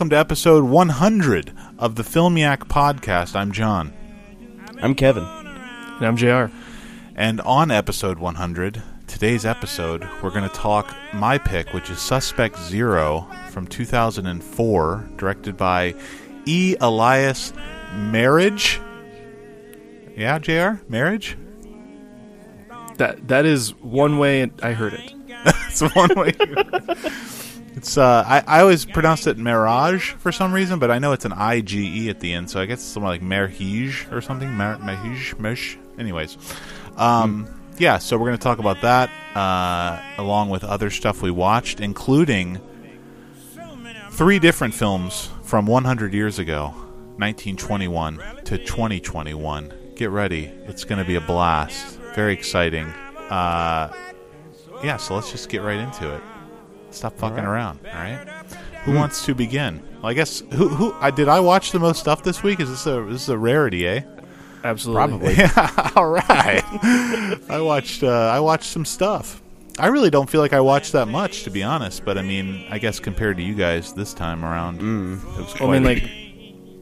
America. Hello and welcome to episode 100 of the Filmiac podcast. I'm John. I'm Kevin. And I'm JR. And on episode 100, today's episode, we're going to talk my pick, which is Suspect Zero from 2004, directed by E. Elias Marriage. Yeah, JR? Marriage? That that is one way I heard it. It's one way. it's uh, I, I always pronounced it Mirage for some reason, but I know it's an I G E at the end, so I guess it's something like Merhige or something. Mer- Merhige. Anyways, um, yeah. So we're gonna talk about that uh, along with other stuff we watched, including three different films from 100 years ago, 1921 to 2021. Get ready, it's gonna be a blast. Very exciting. Uh, yeah, so let's just get right into it. Stop fucking around, all right? Who wants to begin? Well, I guess who who I did I watch the most stuff this week? Is this a this is a rarity, eh? Absolutely. Yeah, all right. I watched uh, I watched some stuff. I really don't feel like I watched that much, to be honest. But I mean, I guess compared to you guys this time around, it was I quite mean, like,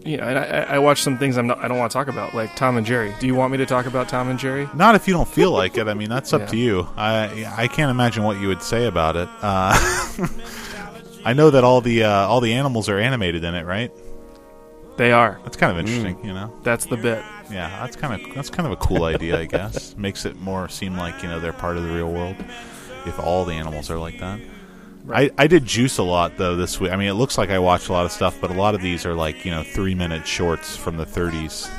yeah, and I, I watched some things I'm not, I don't want to talk about, like Tom and Jerry. Do you want me to talk about Tom and Jerry? Not if you don't feel like it. I mean, that's up Yeah. to you. I I can't imagine what you would say about it. Uh, I know that all the uh, all the animals are animated in it, right? They are. That's kind of interesting, you know. That's the bit. Yeah, that's kind of that's kind of a cool idea, I guess. Makes it more seem like you know they're part of the real world. If all the animals are like that. I, I did juice a lot though this week. I mean, it looks like I watched a lot of stuff, but a lot of these are like you know three minute shorts from the 30s.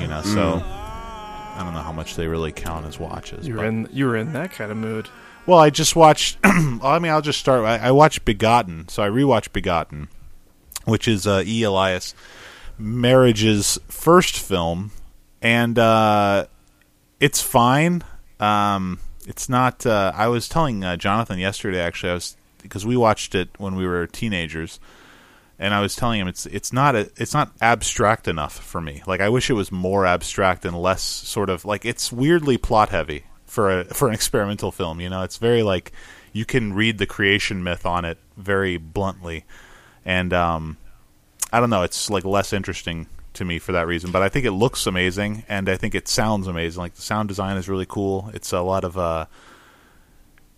You know, so I don't know how much they really count as watches. You but- were in you were in that kind of mood. Well, I just watched. I mean, I'll just start. I, I watched Begotten, so I rewatched Begotten, which is uh, E. Elias Marriage's first film, and uh, it's fine. Um, it's not. Uh, I was telling uh, Jonathan yesterday, actually, I was because we watched it when we were teenagers, and I was telling him it's it's not a, it's not abstract enough for me. Like I wish it was more abstract and less sort of like it's weirdly plot heavy for a for an experimental film. You know, it's very like you can read the creation myth on it very bluntly, and um, I don't know, it's like less interesting to me for that reason. But I think it looks amazing, and I think it sounds amazing. Like the sound design is really cool. It's a lot of uh,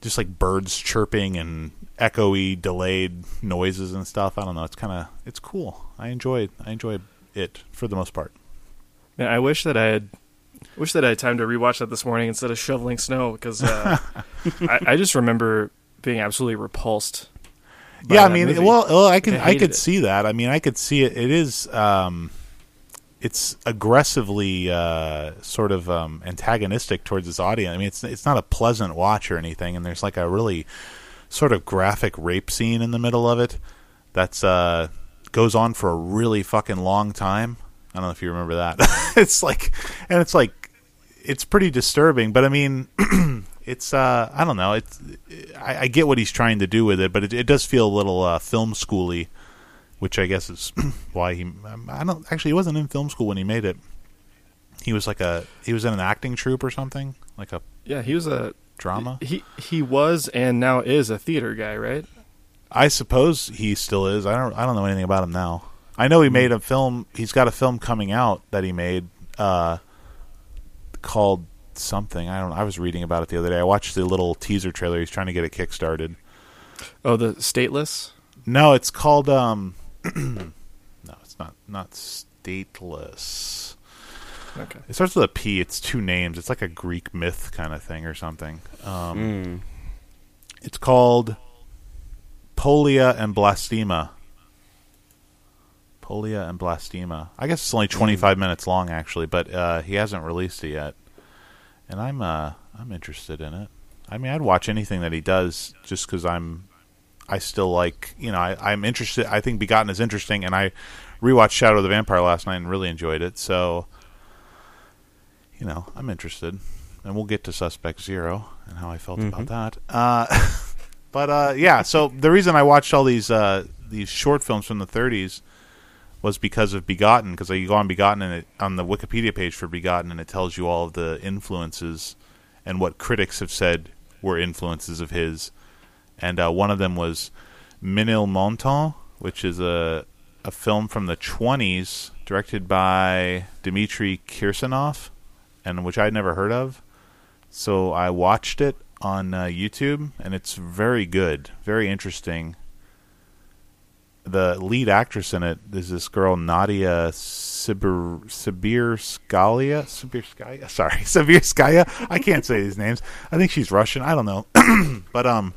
just like birds chirping and echoey, delayed noises and stuff. I don't know. It's kind of it's cool. I enjoy I enjoy it for the most part. Man, I wish that I had wish that I had time to rewatch that this morning instead of shoveling snow because uh, I, I just remember being absolutely repulsed. yeah, I mean, movie. well, well, I can I I, could it. see that. I mean, I could see it. It is um, it's aggressively uh, sort of um, antagonistic towards its audience. I mean, it's it's not a pleasant watch or anything, and there's like a really sort of graphic rape scene in the middle of it that's uh, goes on for a really fucking long time. I don't know if you remember that. it's like, and it's like, it's pretty disturbing. But I mean, it's uh, I don't know. It's I, I get what he's trying to do with it, but it, it does feel a little uh, film schooly, which I guess is why he. um, I don't actually. He wasn't in film school when he made it. He was like a he was in an acting troupe or something, like a yeah, he was a drama. he he was and now is a theater guy, right? I suppose he still is. I don't. I don't know anything about him now. I know he made a film. He's got a film coming out that he made uh, called something. I don't. I was reading about it the other day. I watched the little teaser trailer. He's trying to get it kickstarted. Oh, the stateless. No, it's called. Um, no, it's not. Not stateless. Okay. It starts with a P. It's two names. It's like a Greek myth kind of thing or something. Um, Mm. It's called Polia and Blastema. Polia and Blastema. I guess it's only 25 minutes long actually, but uh, he hasn't released it yet. And I'm uh, I'm interested in it. I mean, I'd watch anything that he does just cuz I'm I still like, you know, I I'm interested. I think Begotten is interesting and I rewatched Shadow of the Vampire last night and really enjoyed it. So you know, I'm interested. And we'll get to Suspect Zero and how I felt about that. Uh, but uh, yeah, so the reason I watched all these uh, these short films from the 30s was because of Begotten. Because you go on Begotten and it, on the Wikipedia page for Begotten, and it tells you all of the influences and what critics have said were influences of his. And uh, one of them was Minil Ménilmontant, which is a a film from the 20s directed by Dmitry Kirsanov, and which I'd never heard of. So I watched it on uh, YouTube, and it's very good, very interesting. The lead actress in it is this girl Nadia Sibir Sibirskaya. Sibirskaya, sorry, Sibirskaya. I can't say these names. I think she's Russian. I don't know, but um,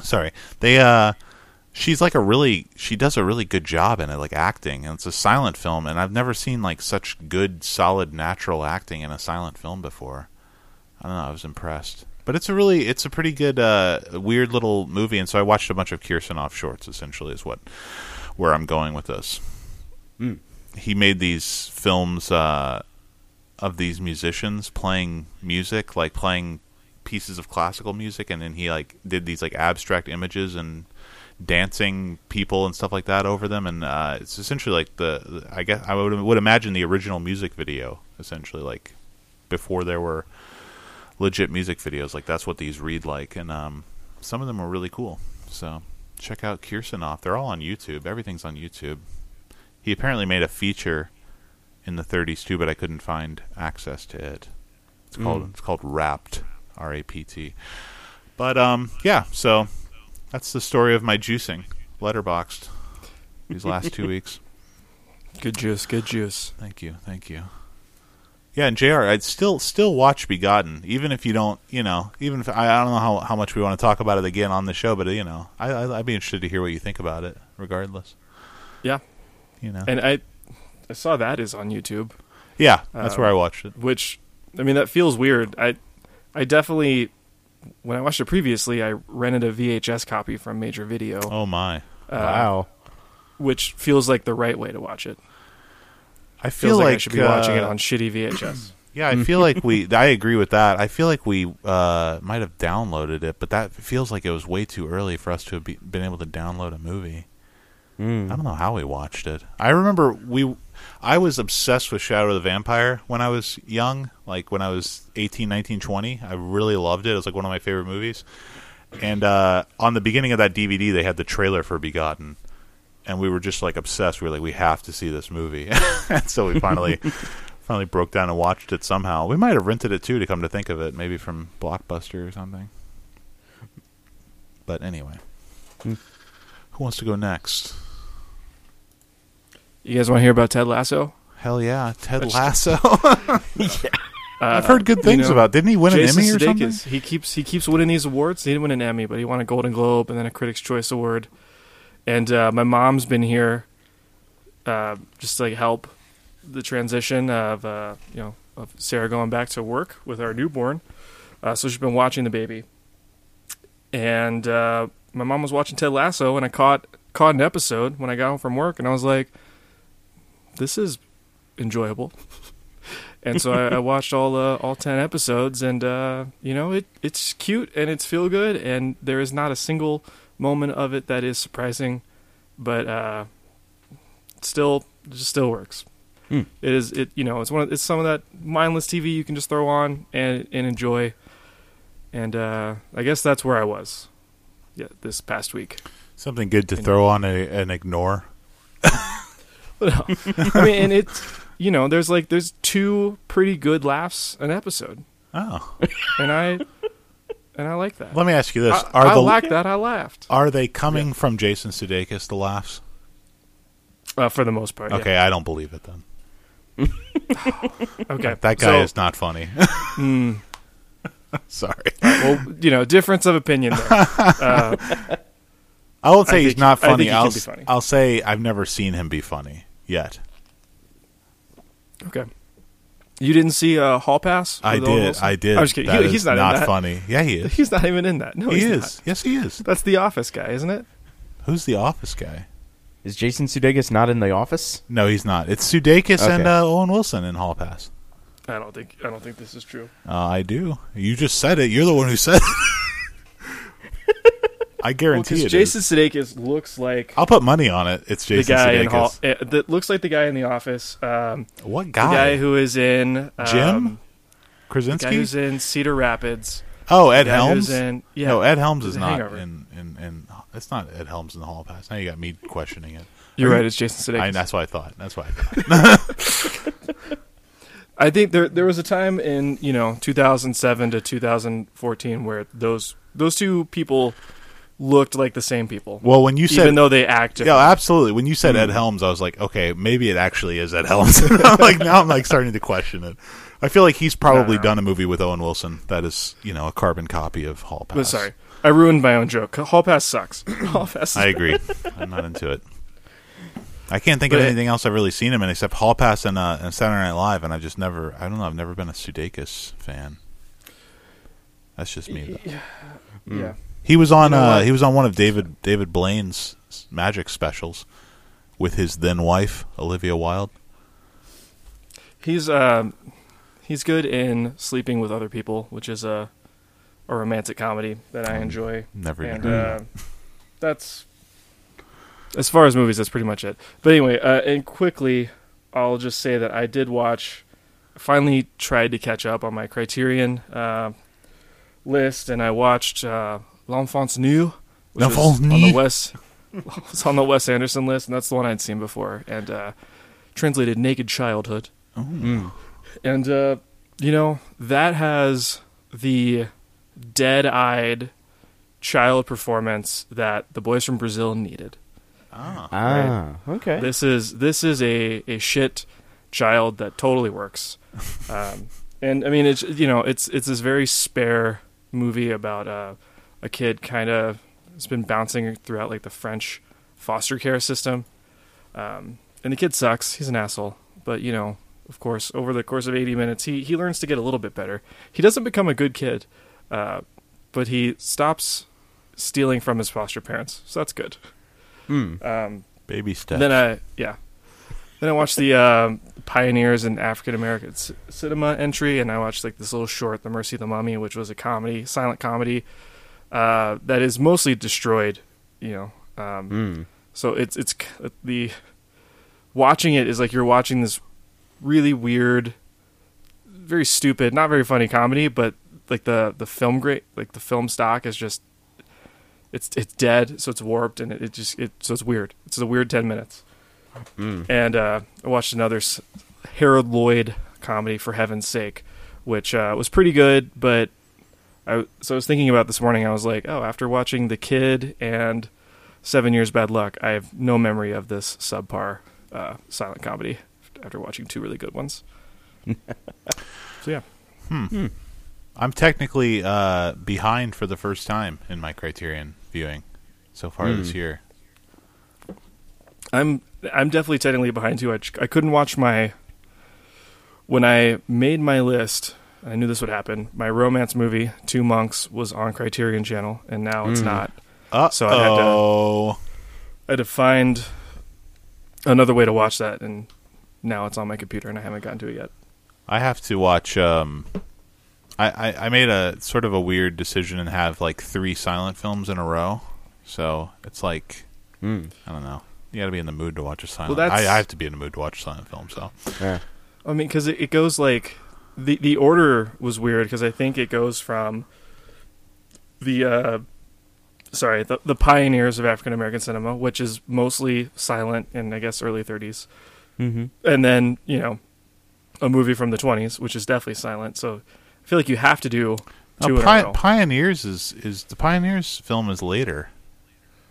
sorry. They uh, she's like a really she does a really good job in it, like acting, and it's a silent film, and I've never seen like such good, solid, natural acting in a silent film before. I don't know. I was impressed. But it's a really, it's a pretty good, uh, weird little movie, and so I watched a bunch of Kirsanov shorts. Essentially, is what where I'm going with this. Mm. He made these films uh, of these musicians playing music, like playing pieces of classical music, and then he like did these like abstract images and dancing people and stuff like that over them, and uh, it's essentially like the, the I guess I would would imagine the original music video, essentially like before there were legit music videos. Like that's what these read like, and um, some of them are really cool. So check out Kirsanov. They're all on YouTube. Everything's on YouTube. He apparently made a feature in the 30s too, but I couldn't find access to it. It's called Mm. it's called Rapt, R A P T. But um, yeah. So that's the story of my juicing, Letterboxd, these last two weeks. Good juice, good juice. Thank you, thank you. Yeah, and Jr. I'd still still watch Begotten, even if you don't, you know, even if I, I don't know how how much we want to talk about it again on the show, but you know, I, I I'd be interested to hear what you think about it, regardless. Yeah, You know, and I, I saw that is on YouTube, yeah, that's um, where I watched it. which I mean that feels weird. I, I definitely, when I watched it previously, I rented a VHS copy from Major Video, Oh my, uh, wow. which feels like the right way to watch it. I Feels feel like, like, I should be watching it uh, on shitty VHS. Yeah, I feel like we. I agree with that. I feel like we uh, might have downloaded it, but that feels like it was way too early for us to have be, been able to download a movie. Mm. I don't know how we watched it. I remember we I was obsessed with Shadow of the Vampire when I was young, like when I was 18, 19, 20. I really loved it. It was like one of my favorite movies. And uh, on the beginning of that DVD, they had the trailer for Begotten. And we were just like obsessed. We were like, we have to see this movie. and so we finally finally broke down and watched it somehow. We might have rented it too to come to think of it, maybe from Blockbuster or something. But anyway. Hmm. Who wants to go next? You guys want to hear about Ted Lasso? Hell yeah, Ted Which- Lasso. Uh, I've heard good you things know, about. Didn't he win Jason an Emmy or something? He keeps he keeps winning these awards. He didn't win an Emmy, but he won a Golden Globe and then a Critics' Choice Award. And uh, my mom's been here, uh, just to like help the transition of uh, you know of Sarah going back to work with our newborn. Uh, so she's been watching the baby, and uh, my mom was watching Ted Lasso, and I caught caught an episode when I got home from work, and I was like, "This is enjoyable." and so I, I watched all uh, all ten episodes, and uh, you know it it's cute and it's feel good, and there is not a single moment of it that is surprising, but uh, still just still works. Hmm. It is it you know it's one of, it's some of that mindless TV you can just throw on and and enjoy, and uh, I guess that's where I was, yeah, this past week. Something good to throw on a, and ignore. I mean, and it's you know there's like there's two pretty good laughs an episode, Oh, and I and I like that. let me ask you this: I, Are I the like that. I laughed are they coming from Jason Sudeikis? The laughs? uh, for the most part. yeah. Okay, I don't believe it then. Okay. That guy So, is not funny. mm, Sorry, well, you know, difference of opinion there. Uh, I won't I say he's think- not I funny. I'll funny. I'll say I've never seen him be funny yet. okay. You didn't see uh, Hall Pass? I did. Wilson? I did. I was kidding. That He- he's is not, in that. funny. Yeah, he is. He's not even in that. No, he he's is. not. Yes, he is. That's the Office guy, isn't it? Who's the Office guy? Is Jason Sudeikis not in the office? No, he's not. It's Sudeikis Okay. and uh, Owen Wilson in Hall Pass. I don't think. I don't think this is true. Uh, I do. You just said it. You're the one who said it. I guarantee Because it is. Jason Sudeikis looks like I'll put money on it. It's the Jason guy in Sudeikis. Hall. Uh, that looks like the guy in the Office. Um, What guy? the guy? guy who is in um, Jim? The guy Krasinski? who's in Cedar Rapids. oh, Ed Helms. In, yeah. No, Ed Helms is not Hangover. in in in It's not Ed Helms in the Hall Pass. Now you got me questioning it. You're right. It's Jason Sudeikis. I, that's what I thought. That's what I thought. I think there there was a time in you know 2007 to 2014 where those those two people looked like the same people, well, when you said even though they act. Yeah, absolutely. When you said Ed Helms, I was like, okay, maybe it actually is Ed Helms. I'm like now I'm like starting to question it. I feel like he's probably done a movie with Owen Wilson that is, you know, a carbon copy of Hall Pass. But sorry, I ruined my own joke. Hall Pass sucks. Hall Pass. I agree. I'm not into it. I can't think But of anything else I've really seen him in except Hall Pass and, uh, and Saturday Night Live, and I've just never. I don't know. I've never been a Sudeikis fan. That's just me. Though. yeah. He was on. You know uh, he was on one of David David Blaine's magic specials with his then wife Olivia Wilde. He's um, he's good in sleeping with other people, which is a a romantic comedy that I enjoy. Never and uh, that's as far as movies. That's pretty much it. But anyway, uh, and quickly, I'll just say that I did watch. Finally, tried to catch up on my Criterion uh, list, and I watched uh, L'Enfance nue, which was L'Enfance on the Wes. It's on the Wes Anderson list, and that's the one I'd seen before, and uh, translated "Naked Childhood." Mm. And uh, you know, that has the dead-eyed child performance that the boys from Brazil needed. Ah. Ah, okay. This is this is a, a shit child that totally works. Um, and I mean it's you know, it's it's this very spare movie about uh, a kid kind of has been bouncing throughout like the French foster care system. Um, and the kid sucks. He's an asshole. But you know, of course, over the course of 80 minutes, he he learns to get a little bit better. He doesn't become a good kid, uh, but he stops stealing from his foster parents. So that's good. Mm. Um, Baby steps. then I yeah. Then I watched the um, pioneers in African American c- cinema entry, and I watched like this little short, "The Mercy of the Mummy," which was a comedy, silent comedy, uh, that is mostly destroyed. You know, um, Mm. so it's it's the watching it is like you're watching this really weird, very stupid, not very funny comedy, but like the the film great like the film stock is just it's it's dead, so it's warped and it, it just it so it's weird. It's a weird ten minutes. Mm. And uh, I watched another Harold Lloyd comedy for heaven's sake, which uh, was pretty good, but I so I was thinking about this morning. I was like, oh, after watching The Kid and Seven Years Bad Luck, I have no memory of this subpar uh, silent comedy. After watching two really good ones, so yeah, I'm technically uh, behind for the first time in my Criterion viewing so far Hmm. this year. I'm I'm definitely technically behind too. I, I couldn't watch my when I made my list. I knew this would happen. My romance movie, Two Monks, was on Criterion Channel, and now it's Mm. not. Uh So I had to- oh. I had to find another way to watch that, and now it's on my computer, and I haven't gotten to it yet. I have to watch. Um, I, I I made a sort of a weird decision and have like three silent films in a row. So it's like Mm. I don't know. You got to be in the mood to watch a silent. Well, I, that's- I have to be in the mood to watch a silent film. So Yeah. I mean, because it, it goes like the the order was weird because I think it goes from the uh, sorry the the pioneers of African American cinema, which is mostly silent in I guess early 30s, Mm-hmm. and then you know a movie from the 20s, which is definitely silent. So I feel like you have to do No, two in Pi- a row. Pioneers is is the Pioneers film is later.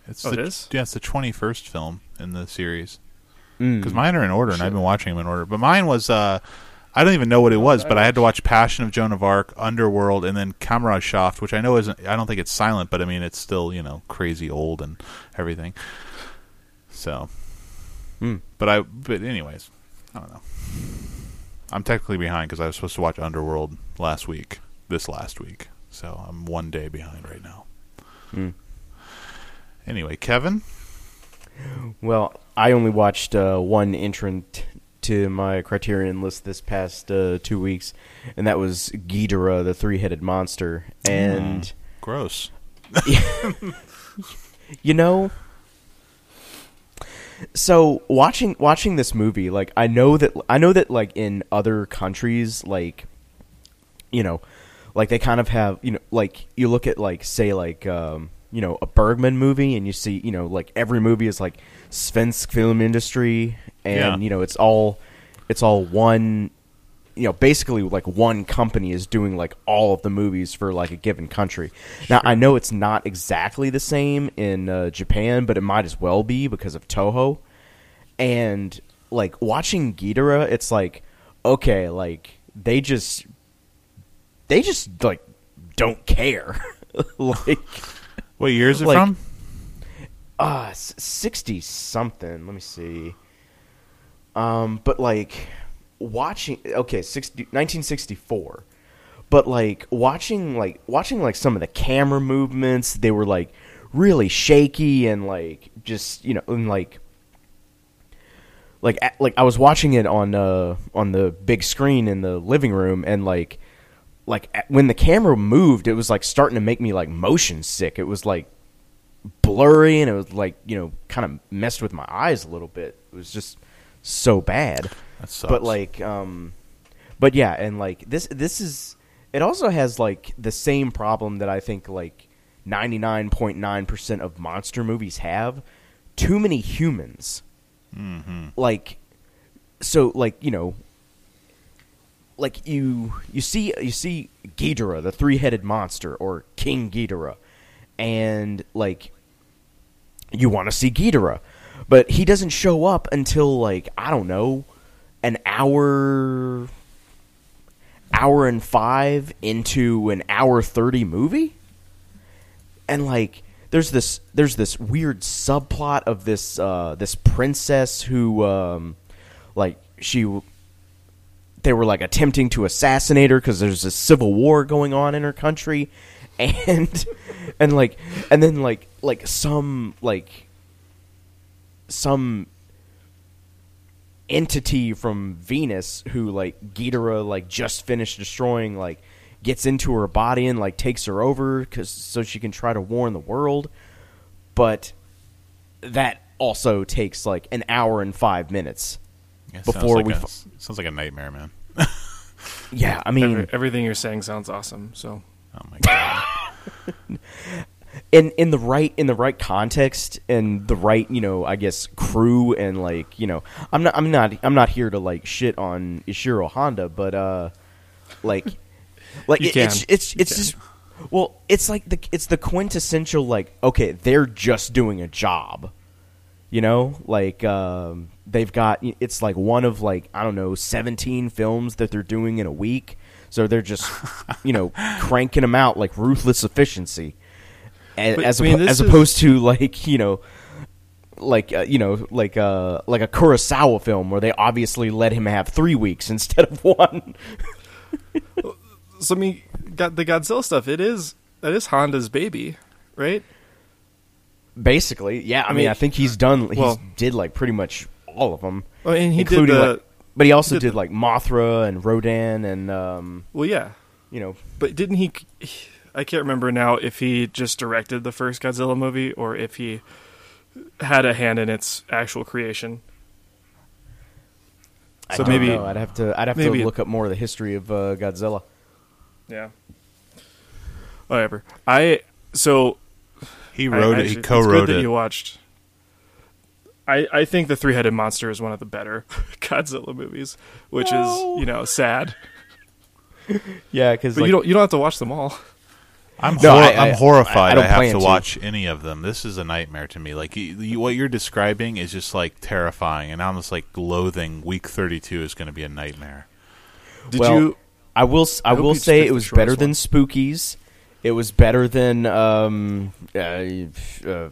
It's Oh, the, it is? Yeah, it's the twenty first film in the series. Mm. Because mine are in order, and I've been watching them in order. But mine was uh, I don't even know what it was, but I had to watch Passion of Joan of Arc, Underworld, and then Kameradschaft, which I know isn't. I don't think it's silent, but I mean it's still you know crazy old and everything. So, Mm. but I but anyways, I don't know. I'm technically behind because I was supposed to watch Underworld last week, this last week. So I'm one day behind right now. Mm. Anyway, Kevin, Well, I only watched uh, one entrant to my Criterion list this past uh, two weeks, and that was Ghidorah, the three-headed monster. And gross. you know, so watching watching this movie, like I know that I know that like in other countries, like you know, like they kind of have you know, like you look at like say like um, you know a Bergman movie, and you see you know like every movie is like Svensk Film Industry, and Yeah. you know it's all it's all one you know basically like one company is doing like all of the movies for like a given country. Now i know it's not exactly the same in uh, japan but it might as well be because of toho. And like watching Ghidorah, it's like okay like they just they just like don't care. Like What year is it Like- from? uh 60 something let me see. Um but like watching okay 60 1964 but like watching like watching like some of the camera movements they were like really shaky and like just you know and like like like I was watching it on uh on the big screen in the living room and like like when the camera moved it was like starting to make me like motion sick. It was like blurry and it was like you know kind of messed with my eyes a little bit. It was just so bad. That sucks. but like um but yeah and like this this is it also has like the same problem that i think like 99.9% of monster movies have. Too many humans. Hmm like so like you know like you you see you see Ghidorah the three-headed monster or King Ghidorah and like you want to see Ghidorah. But he doesn't show up until like I don't know an hour hour and 5 into an hour 30 movie? And like there's this there's this weird subplot of this uh this princess who um like she they were like attempting to assassinate her because there's a civil war going on in her country and and like and then like like some like some entity from Venus who like Ghidorah like just finished destroying like gets into her body and like takes her over cuz so she can try to warn the world but that also takes like an hour and 5 minutes before like we a, sounds like a nightmare, man. Yeah i mean Every, everything you're saying sounds awesome. So Oh my god. in in the right in the right context and the right you know I guess crew and like you know I'm not I'm not I'm not here to like shit on Ishiro Honda but uh like like You it- it's can. it's You it's can. just well it's like the it's the quintessential like okay they're just doing a job you know like um they've got it's like one of like I don't know 17 films that they're doing in a week so they're just you know cranking them out like ruthless efficiency as But, as, I mean, as is- opposed to like you know like uh, you know like uh like a Kurosawa film where they obviously let him have 3 weeks instead of one so I mean, got the Godzilla stuff. It is that is Honda's baby, right? basically yeah I, mean, mean, I think he's done he well- did like pretty much all of them Oh, and he including did the like but he also did did, the- like Mothra and Rodan and um well, yeah. you know But didn't he? I can't remember now if he just directed the first Godzilla movie or if he had a hand in its actual creation. I So don't maybe- know. I'd have to I'd have maybe- to look up more of the history of uh, Godzilla. Yeah. Whatever. I so He I- wrote it. actually, He co-wrote good that it. You watched. I I think the three headed monster is one of the better Godzilla movies, which No. is you know sad. Yeah, because But you don't you don't have to watch them all. I'm No, hor- I- I- I'm horrified. I- I, I don't have plan to to. watch any of them. This is a nightmare to me. Like you, you, what you're describing is just like terrifying, and I'm just like loathing. Week 32 is going to be a nightmare. Did Well, you? I will s- I, I hope will say it was better one. than Spookies. It was better than um, uh, uh,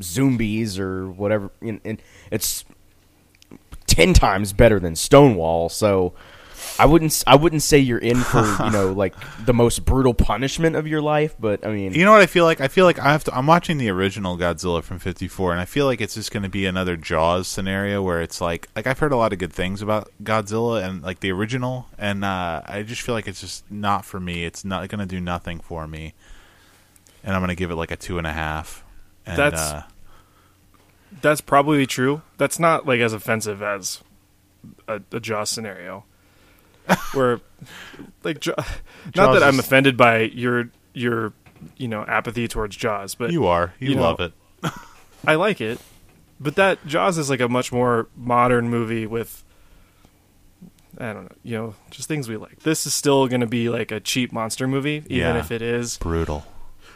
Zombies or whatever. And, and it's ten times better than Stonewall. So I wouldn't s- I wouldn't say you're in for you know like the most brutal punishment of your life. But I mean, You know what I feel like? I feel like I have to. I'm watching the original Godzilla from '54, and I feel like it's just going to be another Jaws scenario where it's like, like I've heard a lot of good things about Godzilla and like the original, and uh, I just feel like it's just not for me. It's not going to do nothing for me, and I'm going to give it like a two and a half. And, That's- uh, That's probably true. That's not like as offensive as a, a Jaws scenario, where like Ja- not Jaws that I'm offended by your your you know apathy towards Jaws, but You are. You, You know, love it. I like it. But that Jaws is like a much more modern movie with I don't know, you know, just things we like. This is still going to be like a cheap monster movie, even Yeah. if it is Brutal.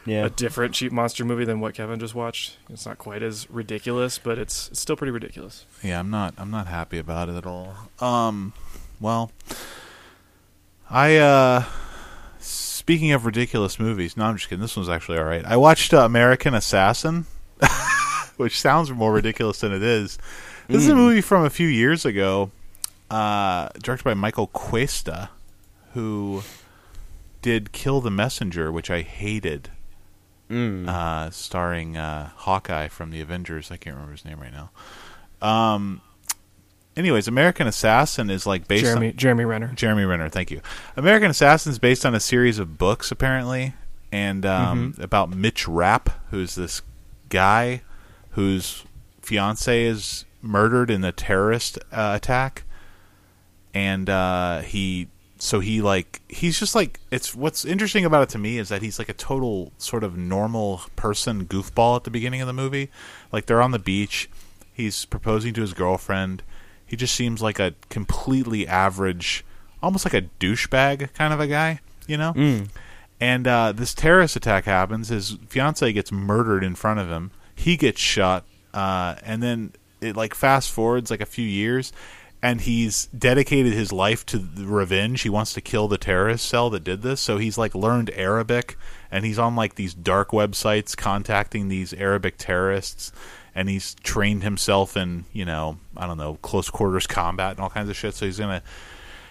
Yeah. a different cheap monster movie than what Kevin just watched. It's not quite as ridiculous, but it's, it's still pretty ridiculous. Yeah, I'm not. I'm not happy about it at all. Um, well, I uh, speaking of ridiculous movies. No, I'm just kidding. This one's actually all right. I watched uh, American Assassin, which sounds more ridiculous than it is. This is a movie from a few years ago, uh, directed by Michael Cuesta, who did Kill the Messenger, which I hated. Mm. Uh, starring uh, Hawkeye from the Avengers. I can't remember his name right now. Um. Anyways, American Assassin is like based Jeremy on Jeremy Renner. Jeremy Renner. Thank you. American Assassin is based on a series of books apparently, and um, about Mitch Rapp, who's this guy whose fiance is murdered in a terrorist uh, attack, and uh, he so he like he's just like it's what's interesting about it to me is that he's like a total sort of normal person goofball at the beginning of the movie like they're on the beach he's proposing to his girlfriend he just seems like a completely average almost like a douchebag kind of a guy you know Mm. and uh, this terrorist attack happens. His fiance gets murdered in front of him. He gets shot, uh, and then it like fast forwards like a few years, and he's dedicated his life to the revenge. He wants to kill the terrorist cell that did this. So he's like learned Arabic, and he's on like these dark websites contacting these Arabic terrorists. And he's trained himself in, you know, I don't know, close quarters combat and all kinds of shit. So he's gonna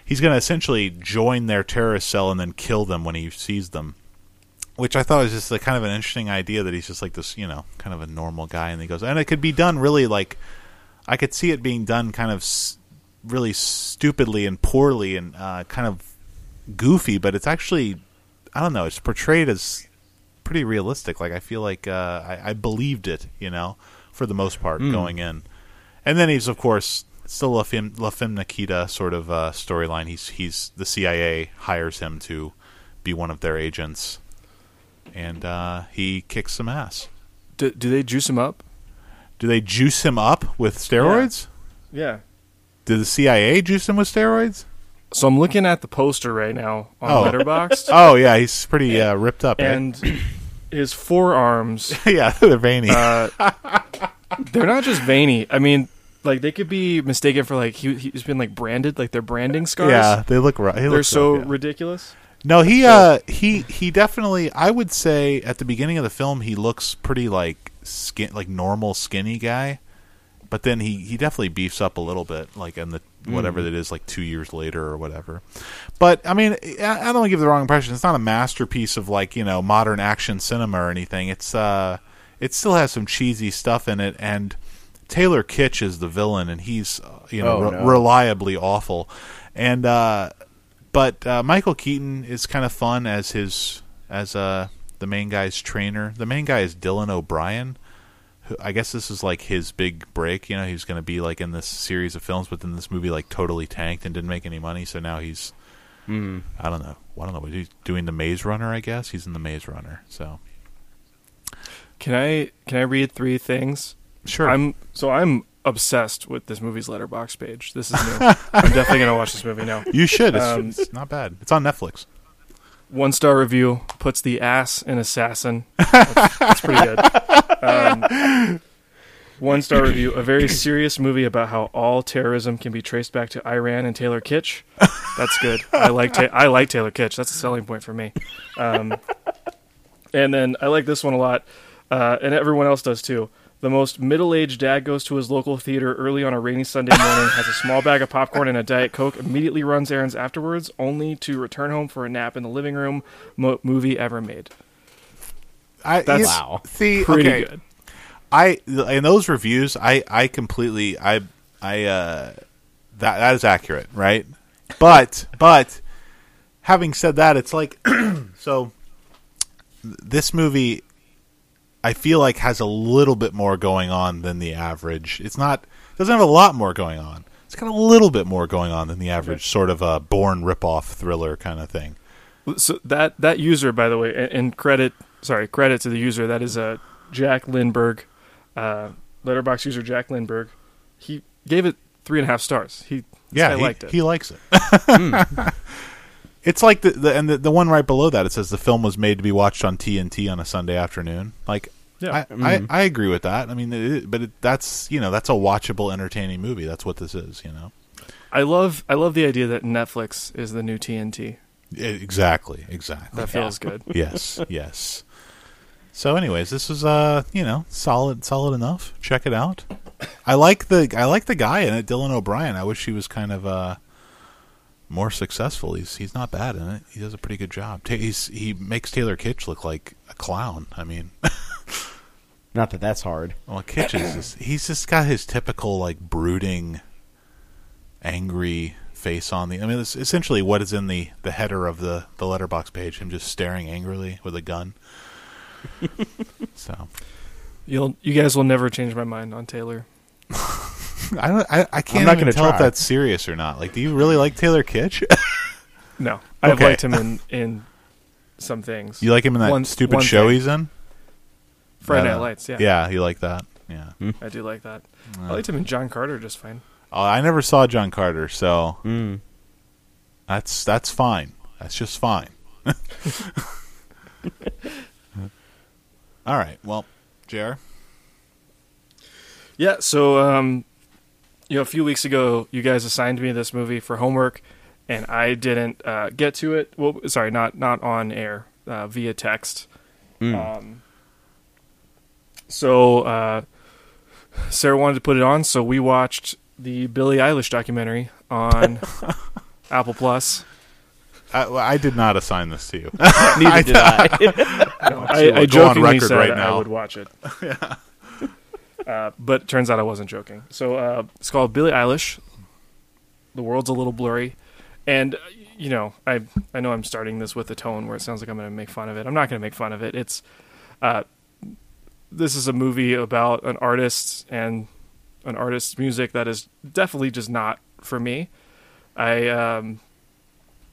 he's to essentially join their terrorist cell and then kill them when he sees them. Which I thought was just a kind of an interesting idea that he's just like this, you know, kind of a normal guy, and he goes, and it could be done really like, I could see it being done kind of really stupidly and poorly and uh, kind of goofy, but it's actually, I don't know, it's portrayed as pretty realistic. Like I feel like uh, I, I believed it, you know, for the most part going in. And then he's of course still La Femme, La Femme Nikita sort of uh, storyline. He's he's the CIA hires him to be one of their agents, and uh, he kicks some ass. Do, do they juice him up? Do they juice him up with steroids? Yeah. Did the CIA juice him with steroids? So I'm looking at the poster right now on Oh. Letterboxd, Oh yeah, he's pretty uh, ripped up. eh? His forearms yeah, they're veiny. uh, they're not just veiny. I mean, like they could be mistaken for like he, he's been like branded, like they're branding scars. yeah, they look right. they're so ridiculous. No, he uh he he definitely I would say at the beginning of the film he looks pretty like skin like normal skinny guy. But then he he definitely beefs up a little bit like in the whatever that is like 2 years later or whatever. But I mean I, I don't want to give the wrong impression. It's not a masterpiece of like, you know, modern action cinema or anything. It's uh it still has some cheesy stuff in it and Taylor Kitsch is the villain and he's uh, you know Oh, re- reliably awful. And uh but uh, Michael Keaton is kind of fun as his as uh the main guy's trainer. The main guy is Dylan O'Brien. I guess this is like his big break. You know, he's going to be like in this series of films, but then this movie like totally tanked and didn't make any money. So now he's Mm. I don't know. I don't know. He's doing the Maze Runner. I guess he's in the Maze Runner. So Can I can I read three things? sure. I'm so I'm obsessed with this movie's letterbox page. This is new. I'm definitely gonna watch this movie now. you should. It's, Um, it's not bad. It's on Netflix. One star review puts the ass in assassin. That's, that's pretty good. Um, one star review: a very serious movie about how all terrorism can be traced back to Iran and Taylor Kitsch. That's good. I like Ta- I like Taylor Kitsch. That's a selling point for me. Um, and then I like this one a lot, uh, and everyone else does too. The most middle-aged dad goes to his local theater early on a rainy Sunday morning, has a small bag of popcorn and a diet coke, immediately runs errands afterwards, only to return home for a nap in the living room. Mo- movie ever made. I, That's Wow. See, Pretty okay. good. I in those reviews, I I completely I I uh that that is accurate, right? But but having said that, it's like so this movie I feel like has a little bit more going on than the average. It's not doesn't have a lot more going on. It's got a little bit more going on than the average sort of a Bourne ripoff thriller kind of thing. So that that user, by the way, and, and credit sorry, credit to the user. That is uh, Jack Lindberg, uh, letterbox user Jack Lindberg. He gave it three and a half stars. He Yeah, he, liked it. he likes it. it's like the, the and the, the one right below that. It says the film was made to be watched on TNT on a Sunday afternoon. Like, Yeah. I, I I agree with that. I mean, it, but it, that's you know that's a watchable, entertaining movie. That's what this is. You know, I love I love the idea that Netflix is the new TNT. I- exactly, exactly. That feels good. yes, yes. So, anyways, this is uh, you know, solid, solid enough. Check it out. I like the I like the guy in it, Dylan O'Brien. I wish he was kind of uh more successful. He's he's not bad in it. He does a pretty good job. Ta- He's he makes Taylor Kitsch look like a clown. I mean, Not that that's hard. well, Kitsch is just, he's just got his typical like brooding, angry face on the. I mean, it's essentially what is in the the header of the the letterbox page. Him just staring angrily with a gun. So You'll you guys will never change my mind on Taylor. I don't. I, I can't not gonna tell if that's serious or not. Like, do you really like Taylor Kitsch? No, I've Okay. liked him in in some things. you like him in that One- stupid one show thing. he's in? Friday Uh, Night Lights. Yeah, Yeah, you like that. Yeah. I do like that. I liked him in John Carter just fine. Oh, I never saw John Carter, so Mm. that's that's fine. That's just fine. All right. Well, Jer. Yeah, so um, you know, a few weeks ago, you guys assigned me this movie for homework, and I didn't uh, get to it. Well, sorry, not not on air, uh, via text. Um, so uh, Sarah wanted to put it on, so we watched the Billie Eilish documentary on Apple Plus. I, I did not assign this to you. Neither did I. I, I go on jokingly record said right I would watch it. uh, but it turns out I wasn't joking. So uh, it's called Billie Eilish. The world's a little blurry, and uh, you know, I I know I'm starting this with a tone where it sounds like I'm going to make fun of it. I'm not going to make fun of it. It's uh, this is a movie about an artist and an artist's music that is definitely just not for me. I um,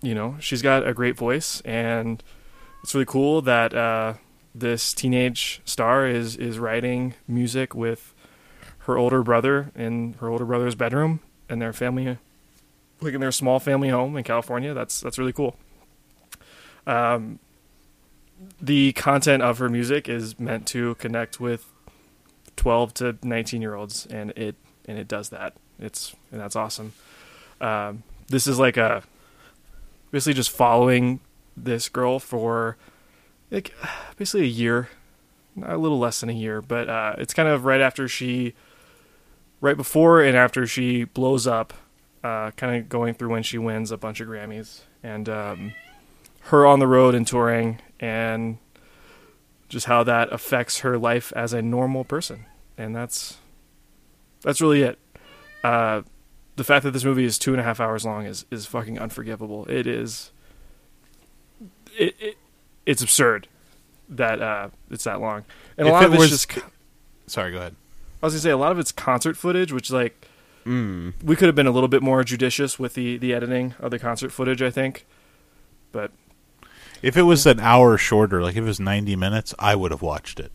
you know, she's got a great voice and it's really cool that uh, this teenage star is is writing music with her older brother in her older brother's bedroom and their family like in their small family home in California. That's that's really cool. Um, the content of her music is meant to connect with 12 to 19 year olds and it and it does that. It's and that's awesome. Um, this is like a basically just following this girl for like basically a year, a little less than a year, but uh, it's kind of right after she, right before and after she blows up, uh, kind of going through when she wins a bunch of Grammys and um, her on the road and touring and just how that affects her life as a normal person, and that's that's really it. Uh, the fact that this movie is two and a half hours long is is fucking unforgivable. It is. It, it it's absurd that uh, it's that long, and a lot of it's was- just. Sorry, go ahead. I was gonna say a lot of it's concert footage, which like Mm. we could have been a little bit more judicious with the the editing of the concert footage. I think, but If it was an hour shorter, like if it was 90 minutes, I would have watched it.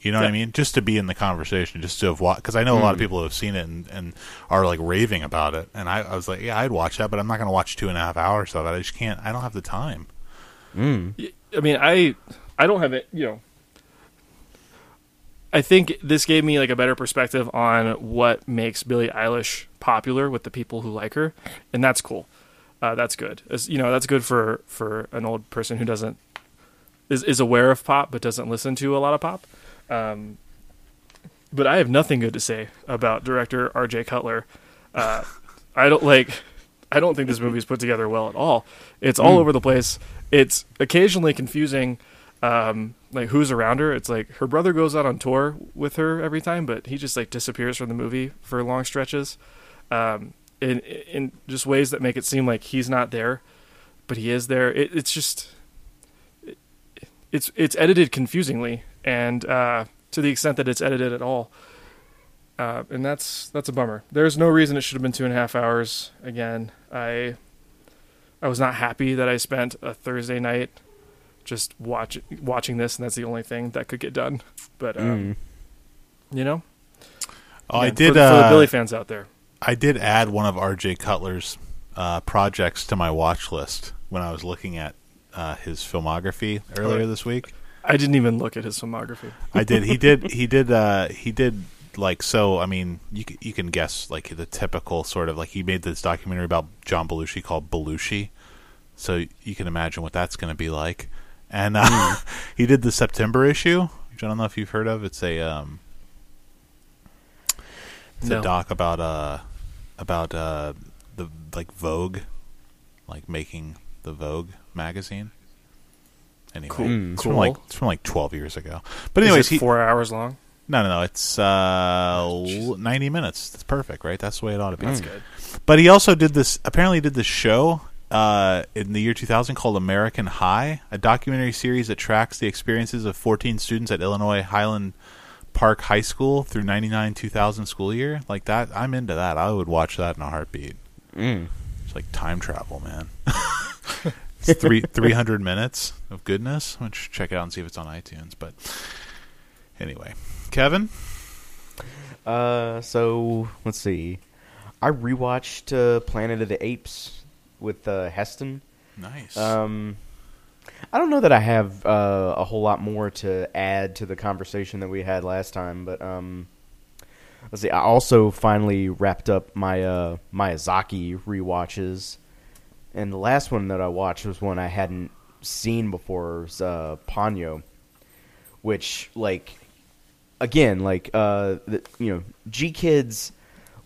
You know what I mean? Just to be in the conversation, just to have watched. Because I know a lot of people have seen it and, and are like raving about it. And I, I was like, yeah, I'd watch that, but I'm not going to watch two and a half hours of it. I just can't. I don't have the time. Mm. Y- I mean, I I don't have it. You know, I think this gave me like a better perspective on what makes Billie Eilish popular with the people who like her, and that's cool. Uh, that's good. As, you know, that's good for for an old person who doesn't is is aware of pop but doesn't listen to a lot of pop. Um, but I have nothing good to say about director R.J. Cutler. Uh, I don't like. I don't think this movie is put together well at all. It's all over the place. It's occasionally confusing. Um, like who's around her? It's like her brother goes out on tour with her every time, but he just like disappears from the movie for long stretches. Um, in in just ways that make it seem like he's not there, but he is there. It, it's just it, it's it's edited confusingly, and uh, to the extent that it's edited at all. Uh, and that's that's a bummer. There's no reason it should have been two and a half hours. Again, I I was not happy that I spent a Thursday night just watch watching this, and that's the only thing that could get done. But um, Mm. you know, Oh, I did. for, uh, for the Billie fans out there. I did add one of R.J. Cutler's uh, projects to my watch list when I was looking at uh, his filmography earlier this week. I didn't even look at his filmography. I did. He did. He did. Uh, he did. Like so, I mean, you you can guess like the typical sort of like he made this documentary about John Belushi called Belushi, so you can imagine what that's going to be like. And uh, he did the September issue, which I don't know if you've heard of. It's a um, it's No. a doc about uh about uh the like Vogue, like making the Vogue magazine. Anyway, Cool. Mm. it's Cool. from like it's from like twelve years ago. But Is anyways, it he, four hours long. no, no, no. It's uh, l- ninety minutes. That's perfect, right? That's the way it ought to be. That's good. But he also did this. Apparently, did this show uh, in the year 2000 called American High, a documentary series that tracks the experiences of 14 students at Illinois Highland Park High School through 99 2000 school year. Like that, I'm into that. I would watch that in a heartbeat. Mm. It's like time travel, man. it's three 300 minutes of goodness. I'm gonna check it out and see if it's on iTunes. But anyway, Kevin. Uh, so let's see. I rewatched uh, Planet of the Apes with uh, Heston. Nice. Um, I don't know that I have uh, a whole lot more to add to the conversation that we had last time, but um, let's see. I also finally wrapped up my uh, Miyazaki rewatches, and the last one that I watched was one I hadn't seen before. Was uh, Ponyo, which like again like uh, the, you know GKIDS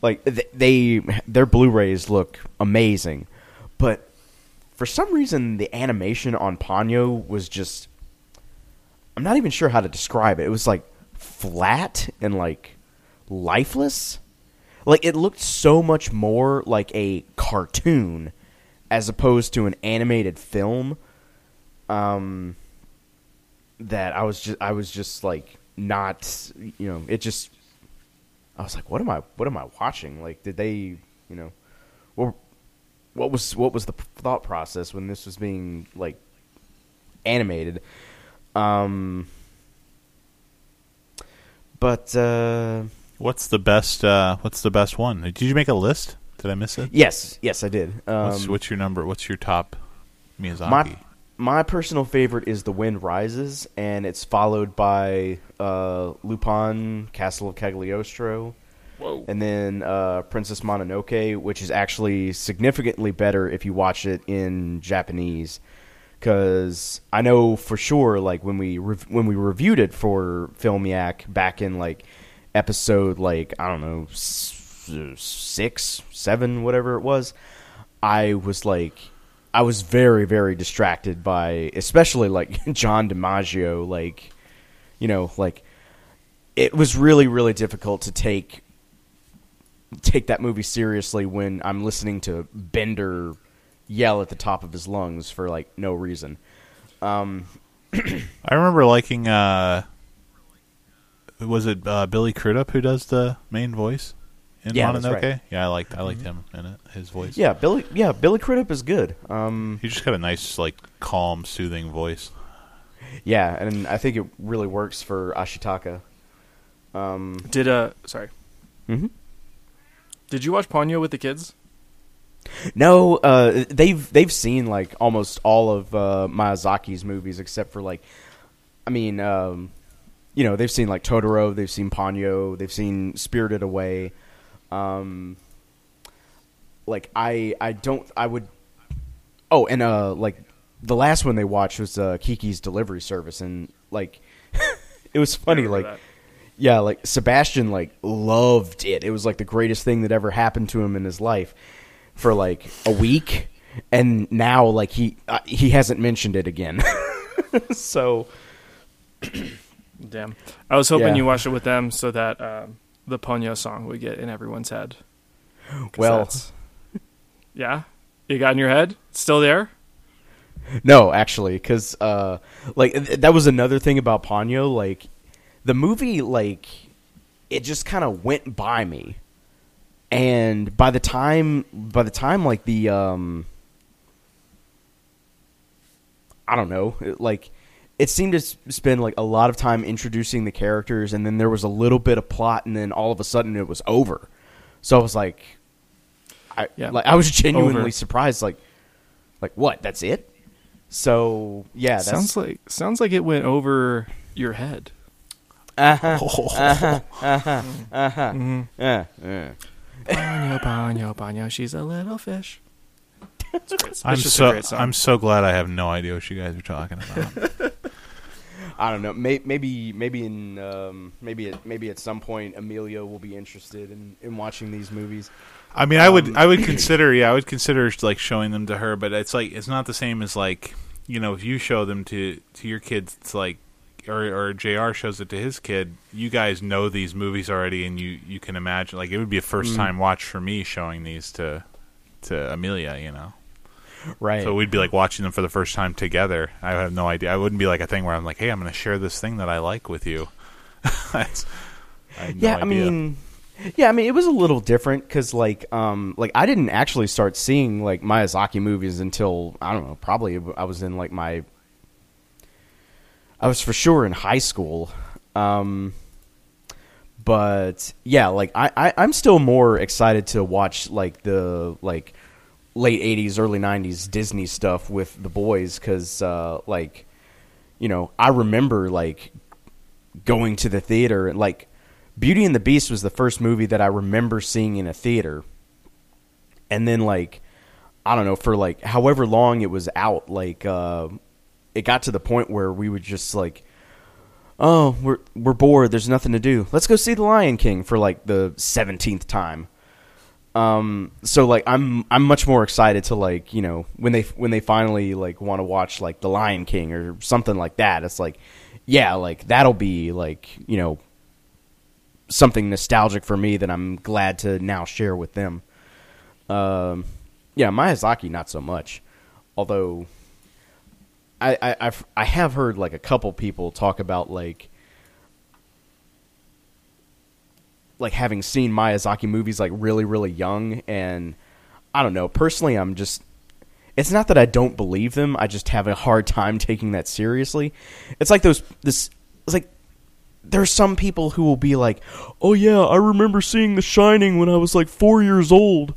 like th- they their Blu-rays look amazing, but for some reason the animation on Ponyo was just I'm not even sure how to describe it. It was like flat and like lifeless. Like it looked so much more like a cartoon as opposed to an animated film. Um that I was just I was just like not you know, it just I was like, what am I what am I watching? Like did they, you know, what what was what was the thought process when this was being like animated? Um but uh What's the best? Uh, what's the best one? Did you make a list? Did I miss it? yes, yes I did. Um what's, what's your number? What's your top Miyazaki? my my personal favorite is The Wind Rises and it's followed by uh Lupin Castle of Cagliostro. Whoa. and then uh, Princess Mononoke, which is actually significantly better if you watch it in Japanese. Because I know for sure, like when we rev- when we reviewed it for Film Yak back in like episode like I don't know s- six, seven, whatever it was, I was like, I was very very distracted by especially like John DiMaggio, like you know like it was really really difficult to take take that movie seriously when I'm listening to Bender yell at the top of his lungs for like no reason. Um, I remember liking. Uh, was it uh, Billy Crudup who does the main voice in Yeah, that's Mononoke? right. Yeah, I liked. I liked him in it. His voice. yeah, Billy. Yeah, Billy Crudup is good. Um, he just got a nice, like, calm, soothing voice. yeah, and I think it really works for Ashitaka. Um, Did uh sorry. mhm. Did you watch Ponyo with the kids? No, uh, they've they've seen like almost all of uh, Miyazaki's movies except for like, I mean, um, you know, they've seen like Totoro, they've seen Ponyo, they've seen Spirited Away. Um, like I I don't I would. Oh, and uh, like the last one they watched was uh, Kiki's Delivery Service, and like it was funny, like. that. Yeah, like Sebastian like loved it. It was like the greatest thing that ever happened to him in his life for like a week and now like he uh, he hasn't mentioned it again. so Damn. I was hoping Yeah. you watched it with them so that um, the Ponyo song would get in everyone's head. Well- yeah, you got in your head. It's still there. no, actually cuz uh like th- that was another thing about Ponyo like the movie like it just kind of went by me. And by the time by the time like the um I don't know, like it seemed to spend like a lot of time introducing the characters, and then there was a little bit of plot, and then all of a sudden it was over. So I was like, I Yeah. like I was genuinely Over. surprised. Like, like what? That's it? So yeah, that's, sounds like sounds like it went over your head. uh-huh, Mhm. uh, uh. Banyo, banyo, banyo. She's a little fish. It's great. It's I'm just a so great song. I'm so glad I have no idea what you guys are talking about. I don't know. May, maybe maybe in um, maybe at, maybe at some point Amelia will be interested in, in watching these movies. I mean, I would Um, I would consider yeah, I would consider like showing them to her, but it's like it's not the same as like you know if you show them to to your kids, it's like or or Jr. shows it to his kid. You guys know these movies already, and you you can imagine like it would be a first time watch for me showing these to to Amelia. You know, Right. so we'd be like watching them for the first time together. I have no idea. I wouldn't be like a thing where I'm like, hey, I'm going to share this thing that I like with you. I no yeah, I mean, yeah, I mean, it was a little different because, like, um, like I didn't actually start seeing like Miyazaki movies until I don't know, probably I was in like my, I was for sure in high school, um, but yeah, like I, I I'm still more excited to watch like the like late '80s, early '90s Disney stuff with the boys because, uh, like, you know, I remember like going to the theater and like Beauty and the Beast was the first movie that I remember seeing in a theater. And then like I don't know for like however long it was out like uh it got to the point where we would just like oh, we're we're bored, there's nothing to do. Let's go see The Lion King for like the 17th time. Um so like I'm I'm much more excited to like, you know, when they when they finally like want to watch like The Lion King or something like that. It's like yeah, like that'll be like, you know, something nostalgic for me that I'm glad to now share with them. Um, yeah, Miyazaki not so much, although I, I I've, I have heard like a couple people talk about like like having seen Miyazaki movies like really really young, and I don't know. Personally, I'm just it's not that I don't believe them. I just have a hard time taking that seriously. It's like those this it's like there's some people who will be like, "Oh yeah, I remember seeing The Shining when I was like 4 years old."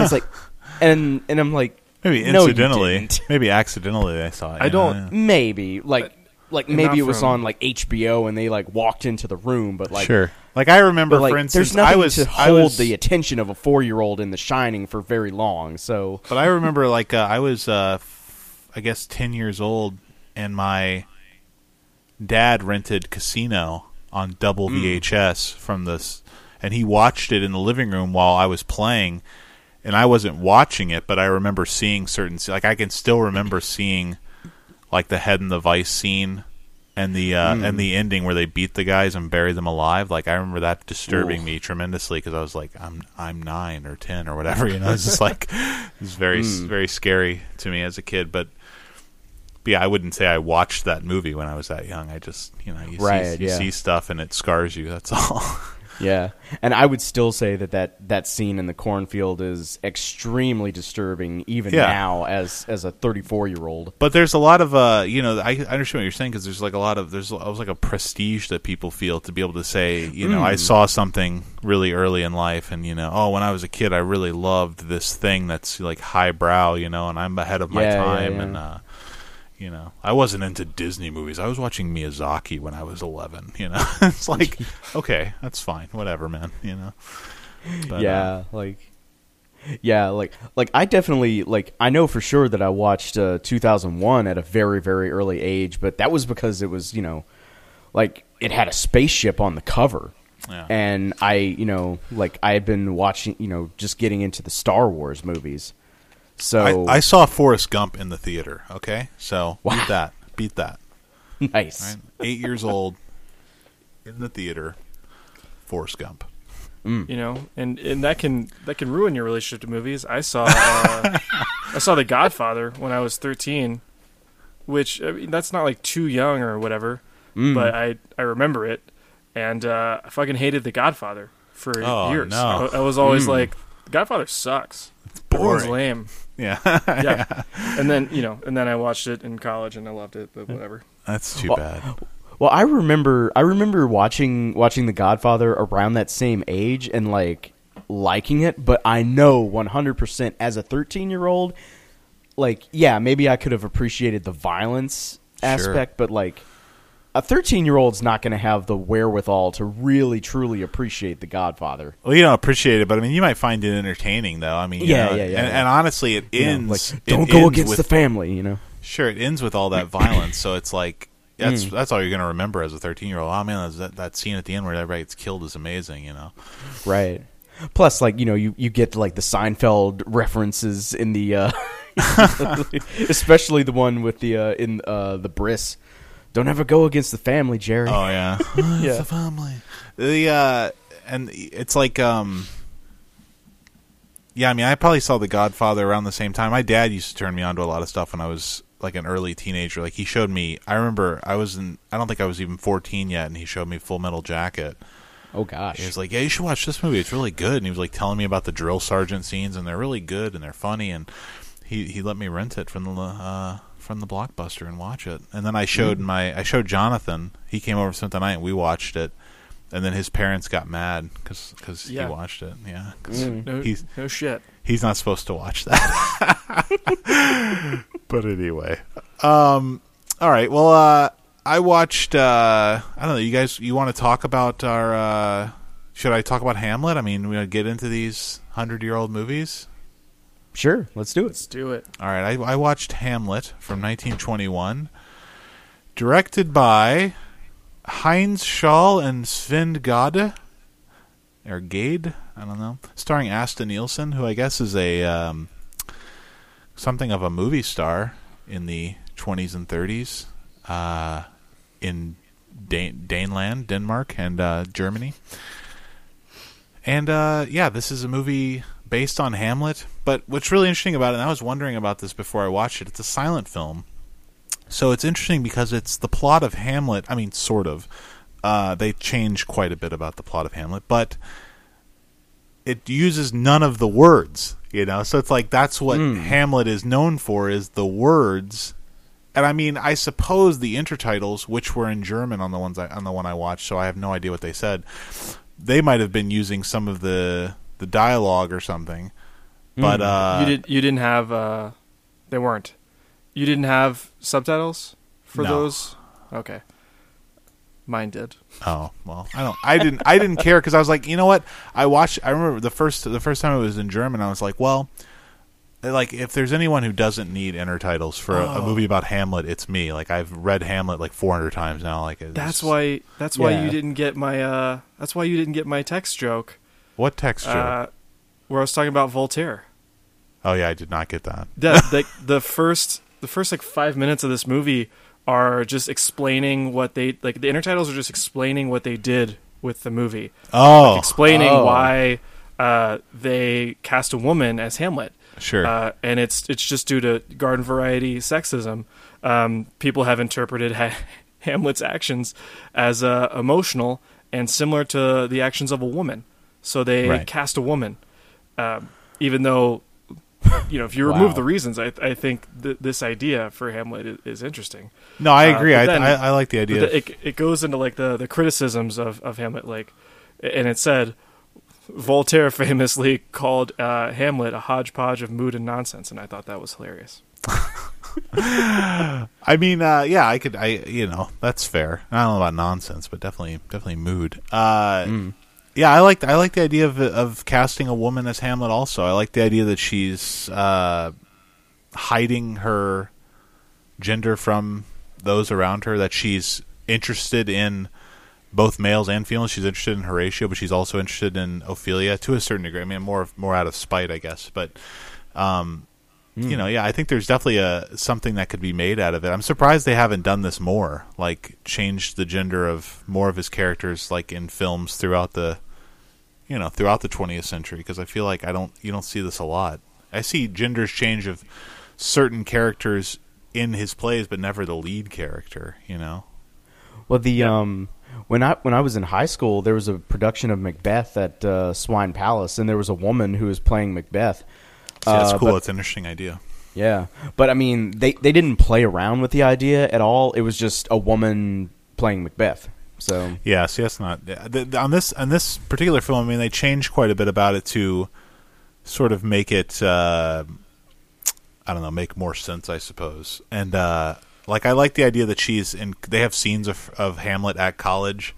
It's like and and I'm like maybe no, you incidentally, didn't. maybe accidentally, I saw it. I don't- yeah. maybe like like maybe it was from- on like HBO and they like walked into the room, but like sure. Like I remember, like for instance, there's nothing I was to hold was, the attention of a 4-year-old in The Shining for very long. So But I remember, like, uh, I was, uh, f- I guess, 10 years old, and my dad rented Casino on double VHS from this, and he watched it in the living room while I was playing, and I wasn't watching it, but I remember seeing certain, like, I can still remember seeing, like, the head in the vice scene. And the uh, and the ending where they beat the guys and bury them alive, like I remember that disturbing Oof. me tremendously because I was like, I'm I'm nine or ten or whatever, you know. It's just like it's very very scary to me as a kid. But, but yeah, I wouldn't say I watched that movie when I was that young. I just you know you Right, see you yeah. see stuff and it scars you. That's all. Yeah, and I would still say that that, that scene in the cornfield is extremely disturbing, even Yeah. now as as a 34 year old. But there's a lot of uh, you know, I, I understand what you're saying because there's like a lot of there's always like a prestige that people feel to be able to say, you know, I saw something really early in life, and you know, oh, when I was a kid, I really loved this thing that's like highbrow, you know, and I'm ahead of my yeah, time, yeah. and uh, you know, I wasn't into Disney movies. I was watching Miyazaki when I was 11. You know, it's like, okay, that's fine, whatever, man. You know, but, uh, yeah, like yeah, like like I definitely like I know for sure that I watched uh, 2001 at a very very early age, but that was because it was you know like it had a spaceship on the cover. Yeah. And I, you know, like I had been watching, you know, just getting into the Star Wars movies. So I, I saw Forrest Gump in the theater. Okay, so Wow. beat that, beat that. nice. Right? Eight years old in the theater. Forrest Gump. you know, and and that can that can ruin your relationship to movies. I saw uh, I saw The Godfather when I was thirteen, which I mean, that's not like too young or whatever, Mm. but I I remember it, and uh, I fucking hated The Godfather for Oh, years. no. I, I was always Mm. like, Godfather sucks. It's boring. lame. Yeah, Yeah. and then you know, and then I watched it in college and I loved it, but whatever. that's too Well, bad. Well, I remember I remember watching watching The Godfather around that same age and like liking it, but I know 100% as a 13-year-old like yeah, maybe I could have appreciated the violence Sure. aspect, but like a 13-year-old's not going to have the wherewithal to really truly appreciate The Godfather. Well, you don't appreciate it, but I mean, you might find it entertaining, though. I mean, Yeah, know, yeah, yeah, And, yeah. and honestly, it You know, ends. like don't go ends against with, the family, you know. Sure, it ends with all that violence, so it's like that's Mm. that's all you're gonna remember as a 13 year old. Oh man, that that scene at the end where everybody gets killed is amazing. You know. Right. Plus, like you know, you, you get like the Seinfeld references in the, uh, especially the one with the uh, in uh, the bris. Don't ever go against the family, Jerry. Oh yeah, Yeah. it's a family. The uh, and it's like um, yeah. I mean, I probably saw The Godfather around the same time. My dad used to turn me on to a lot of stuff when I was like an early teenager. Like he showed me. I remember I was in. I don't think I was even 14 yet, and he showed me Full Metal Jacket. Oh gosh. He was like, "Yeah, you should watch this movie. It's really good." And he was like telling me about the drill sergeant scenes, and they're really good and they're funny. And he he let me rent it from the uh, from the blockbuster and watch it. And then I showed my I showed Jonathan. He came over something night and we watched it. And then his parents got mad because Yeah. he watched it. Yeah, 'cause Mm. No, he's no shit. he's not supposed to watch that. but anyway, um, all right. Well, uh, I watched. Uh, I don't know. You guys, you want to talk about our? Uh, should I talk about Hamlet? I mean, we want to get into these hundred-year-old movies. Sure, let's do it. Let's do it. All right, I, I watched Hamlet from 1921, directed by Heinz Schall and Sven Gade, or Gade, I don't know, starring Asta Nielsen, who I guess is a um, something of a movie star in the 20s and 30s uh, in Dan- Daneland, Denmark, and uh, Germany. And uh, yeah, this is a movie based on Hamlet. But what's really interesting about it, and I was wondering about this before I watched it, it's a silent film. So it's interesting because it's the plot of Hamlet. I mean, sort of. Uh, they change quite a bit about the plot of Hamlet, but it uses none of the words. You know, so it's like that's what Mm. Hamlet is known for is the words. And I mean, I suppose the intertitles, which were in German on the ones I, on the one I watched, so I have no idea what they said. They might have been using some of the the dialogue or something. But uh, you did. You didn't have. Uh, they weren't. You didn't have subtitles for No. those. Okay. Mine did. Oh well, I don't. I didn't. I didn't care because I was like, you know what? I watched. I remember the first the first time it was in German. I was like, well, like if there's anyone who doesn't need intertitles for a, a Oh. movie about Hamlet, it's me. Like I've read Hamlet like 400 times now. Like it's- That's why. That's why Yeah. you didn't get my. Uh, that's why you didn't get my text joke. What texture? Uh, where I was talking about Voltaire. oh yeah, I did not get that. the, the the first the first like five minutes of this movie are just explaining what they like. The intertitles are just explaining what they did with the movie, Oh, explaining Oh. why uh, they cast a woman as Hamlet, sure. uh, and it's it's just due to garden variety sexism. Um, people have interpreted ha- Hamlet's actions as uh, emotional and similar to the actions of a woman, so they Right. cast a woman, um, even though you know, if you remove Wow. the reasons, I, I think th- this idea for Hamlet is, is interesting. no, I uh, agree. but I, then- I I like the idea. the- it it goes into like the the criticisms of of Hamlet, like, and it said Voltaire famously called uh, Hamlet a hodgepodge of mood and nonsense, and I thought that was hilarious. I mean, uh, yeah, I could. I you know that's fair. I don't know about nonsense, but definitely definitely mood. Uh, Mm. Yeah, I like I like the idea of of casting a woman as Hamlet. Also, I like the idea that she's uh, hiding her gender from those around her. That she's interested in both males and females. She's interested in Horatio, but she's also interested in Ophelia to a certain degree. I mean, more more out of spite, I guess. But um, you know, yeah, I think there's definitely a something that could be made out of it. I'm surprised they haven't done this more, like changed the gender of more of his characters, like in films throughout the, you know, throughout the 20th century. Because I feel like I don't, you don't see this a lot. I see genders change of certain characters in his plays, but never the lead character. You know, Well, the um, when I when I was in high school, there was a production of Macbeth at uh, Swine Palace, and there was a woman who was playing Macbeth. See, that's Uh, cool. but- That's an interesting idea. Yeah, but I mean, they they didn't play around with the idea at all. It was just a woman playing Macbeth. So Yeah, see, that's not yeah, th- th- on this on this particular film. I mean, they changed quite a bit about it to sort of make it. Uh, I don't know, make more sense, I suppose. And uh, like, I like the idea that she's in. They have scenes of of Hamlet at college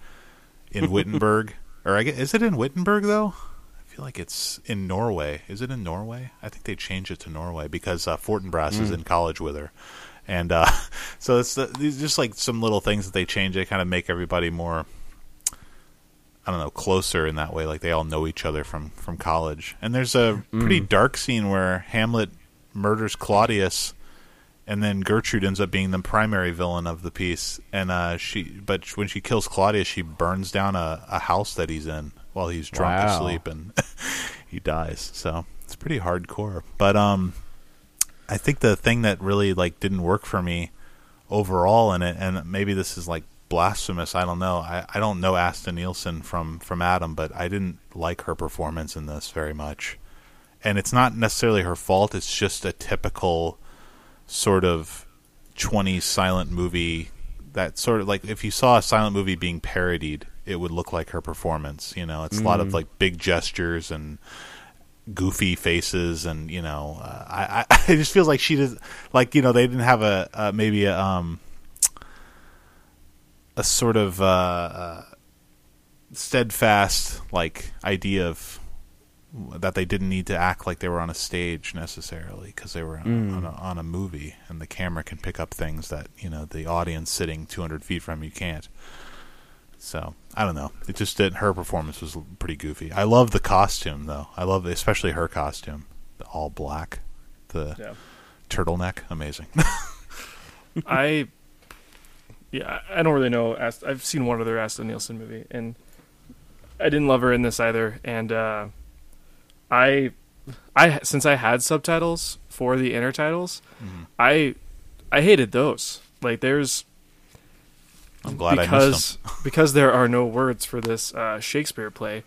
in Wittenberg, or I guess, is it in Wittenberg though? I feel like it's in Norway. Is it in Norway? I think they changed it to Norway because uh, Fortinbras is in college with her, and uh, so it's the, these just like some little things that they change. They kind of make everybody more. I don't know, closer in that way. Like they all know each other from from college. And there's a pretty dark scene where Hamlet murders Claudius, and then Gertrude ends up being the primary villain of the piece. And uh, she, but when she kills Claudius, she burns down a, a house that he's in while he's drunk Wow. asleep, and he dies. So it's pretty hardcore. But um, I think the thing that really like didn't work for me overall in it, and maybe this is like blasphemous. I don't know. I, I don't know Asta Nielsen from from Adam, but I didn't like her performance in this very much. And it's not necessarily her fault. It's just a typical sort of 20s silent movie that sort of like if you saw a silent movie being parodied, it would look like her performance. You know, it's a lot of mm. like big gestures and goofy faces and you know uh, I, I it just feels like she does like you know they didn't have a uh, maybe a um a sort of uh, uh steadfast like idea of that they didn't need to act like they were on a stage necessarily because they were on, on, a, on a movie and the camera can pick up things that you know the audience sitting 200 feet from you can't. So I don't know. It just didn't. Her performance was pretty goofy. I love the costume though. I love especially her costume, the all black, the Yeah. turtleneck, amazing. I yeah, I don't really know. I've seen one other Asta Nielsen movie, and I didn't love her in this either. And uh, I, I since I had subtitles for the intertitles, Mm-hmm. I, I hated those. Like there's I'm glad I missed because because there are no words for this uh, Shakespeare play.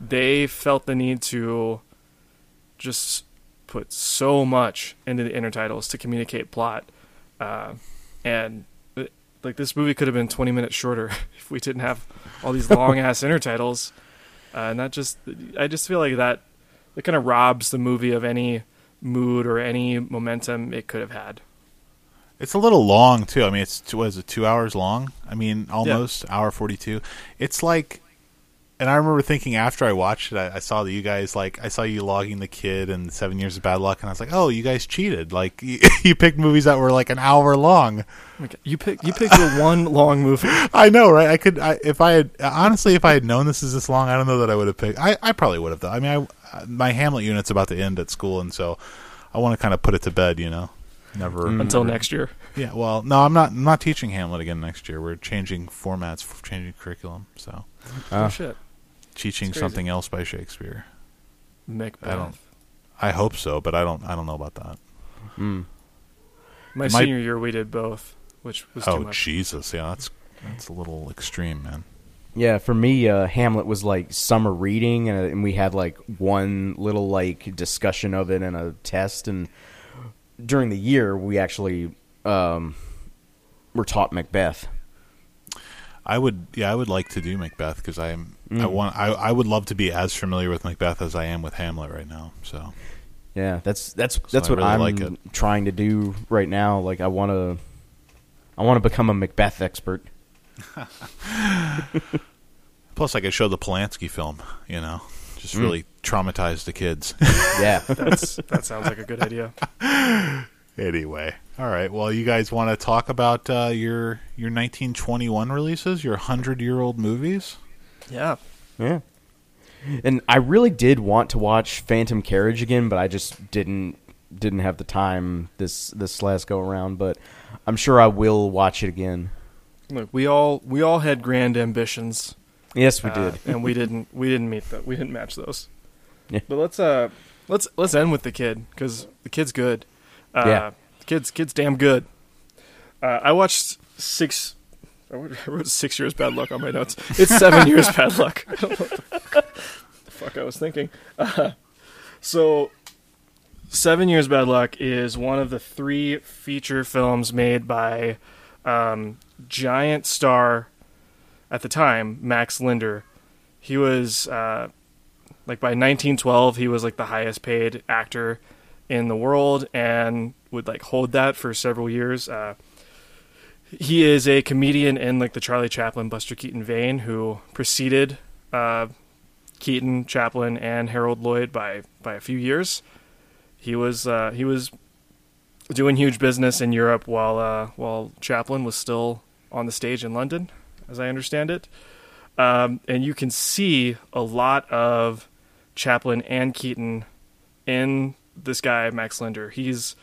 They felt the need to just put so much into the intertitles to communicate plot, uh, and uh, like this movie could have been 20 minutes shorter if we didn't have all these long ass intertitles. Uh, and that just I just feel like that that kind of robs the movie of any mood or any momentum it could have had. It's a little long too. I mean, it's was it two hours long? I mean, almost hour forty two. It's like, and I remember thinking after I watched it, I, I saw that you guys like I saw you logging the kid and Seven Years of Bad Luck, and I was like, oh, you guys cheated. Like you, you picked movies that were like an hour long. Okay, You pick you picked the one long movie. I know, right? I could, I, if I had honestly, if I had known this is this long, I don't know that I would have picked. I, I probably would have though. I mean, I, my Hamlet unit's about to end at school, and so I want to kind of put it to bed. You know, never until next year. Yeah, well, no, I'm not. I'm not teaching Hamlet again next year. We're changing formats, changing curriculum. So Oh, uh, shit. teaching something else by Shakespeare. Macbeth. I don't- I hope so, but I don't. I don't know about that. mm. My My- senior year, we did both, which was too Oh much. Jesus, yeah, that's that's a little extreme, man. Yeah, for me, uh, Hamlet was like summer reading, and, and we had like one little like discussion of it and a test. And during the year, we actually um, were taught Macbeth. I would, yeah, I would like to do Macbeth because I'm. I Mm. want. I I would love to be as familiar with Macbeth as I am with Hamlet right now. So Yeah, that's that's that's I what really I'm like it. trying to do right now. Like, I want to, I want to become a Macbeth expert. plus, I could show the Polanski film. You know, just Mm. really traumatize the kids. Yeah, That's that sounds like a good idea. Anyway, all right. Well, you guys want to talk about uh, your your 1921 releases, your hundred year old movies? Yeah. yeah. And I really did want to watch Phantom Carriage again, but I just didn't didn't have the time this this last go around. But I'm sure I will watch it again. Look, we all we all had grand ambitions. Yes, we uh, did. and we didn't we didn't meet that. We didn't match those. Yeah. But let's uh let's let's end with the kid because the kid's good. Uh, Yeah. the kid's kid's damn good. Uh, I watched six. I wrote I wrote six years bad luck on my notes. It's seven years bad luck. I don't know what the fuck, the fuck I was thinking. Uh, so Seven Years Bad Luck is one of the three feature films made by um, giant star at the time, Max Linder. He was uh, like by 1912, he was like the highest paid actor in the world and would like hold that for several years. Uh, he is a comedian in like the Charlie Chaplin, Buster Keaton vein, who preceded uh, Keaton, Chaplin, and Harold Lloyd by by a few years. He was uh, he was doing huge business in Europe while uh, while Chaplin was still on the stage in London, as I understand it. Um, and you can see a lot of Chaplin and Keaton in this guy Max Linder. He's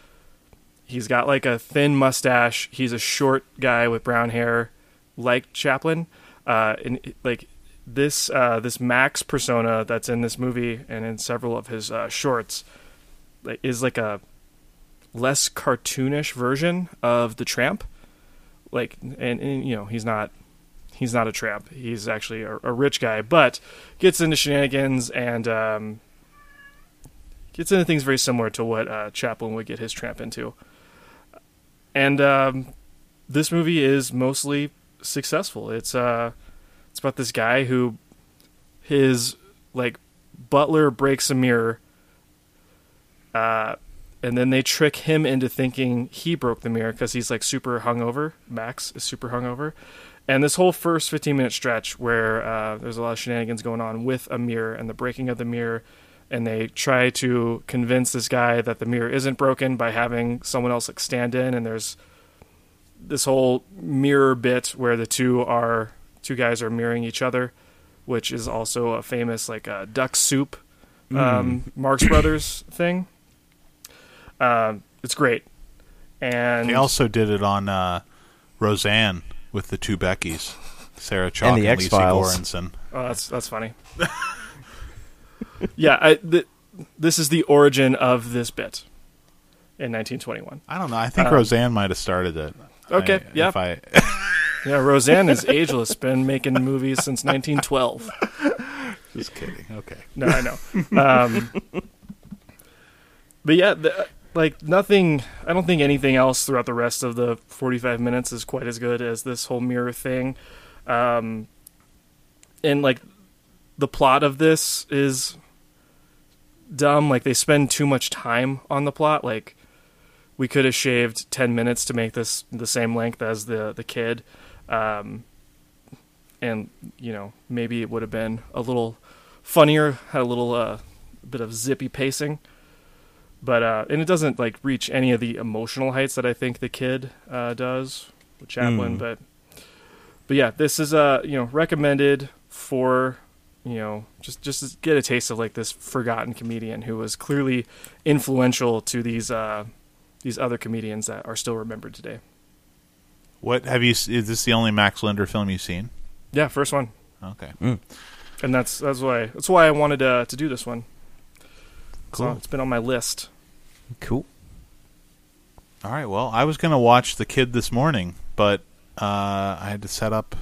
he's got like a thin mustache. He's a short guy with brown hair, like Chaplin. Uh, and like this uh, this Max persona that's in this movie and in several of his uh, shorts is like a less cartoonish version of the Tramp. Like, and, and you know he's not he's not a tramp. He's actually a, a rich guy, but gets into shenanigans and um, gets into things very similar to what uh, Chaplin would get his tramp into. And um, this movie is mostly successful. It's uh, it's about this guy who his like butler breaks a mirror, uh, and then they trick him into thinking he broke the mirror because he's like super hungover. Max is super hungover, and this whole first 15 minute stretch where uh, there's a lot of shenanigans going on with a mirror and the breaking of the mirror, and they try to convince this guy that the mirror isn't broken by having someone else like stand in, and there's this whole mirror bit where the two are two guys are mirroring each other, which is also a famous like uh, duck soup um, Marx Brothers thing. Um, it's great, and They also did it on uh, Roseanne with the two Beckys, Sarah Chalke And and, the Lisa X-Files. Goranson. Oh, that's that's funny. yeah, I, th- this is the origin of this bit in 1921. I don't know. I think Um, Roseanne might have started it. Okay, I, yeah. If I, Yeah, Roseanne is ageless. Been making movies since 1912. just kidding. Okay. No, I know. Um, but yeah, the, like nothing. I don't think anything else throughout the rest of the 45 minutes is quite as good as this whole mirror thing. Um, and like the plot of this is dumb. Like they spend too much time on the plot. Like we could have shaved 10 minutes to make this the same length as the the kid. Um, and you know maybe it would have been a little funnier, had a little uh, bit of zippy pacing, but uh, and it doesn't like reach any of the emotional heights that I think the kid uh, does with Chaplin. Mm. But but yeah, this is uh you know recommended for you know just just to get a taste of like this forgotten comedian who was clearly influential to these uh these other comedians that are still remembered today. What have you? Is this the only Max Linder film you've seen? Yeah, first one. Okay. and that's that's why that's why I wanted uh, to do this one. So Cool. it's been on my list. Cool. All right. Well, I was gonna watch The Kid this morning, but uh, I had to set up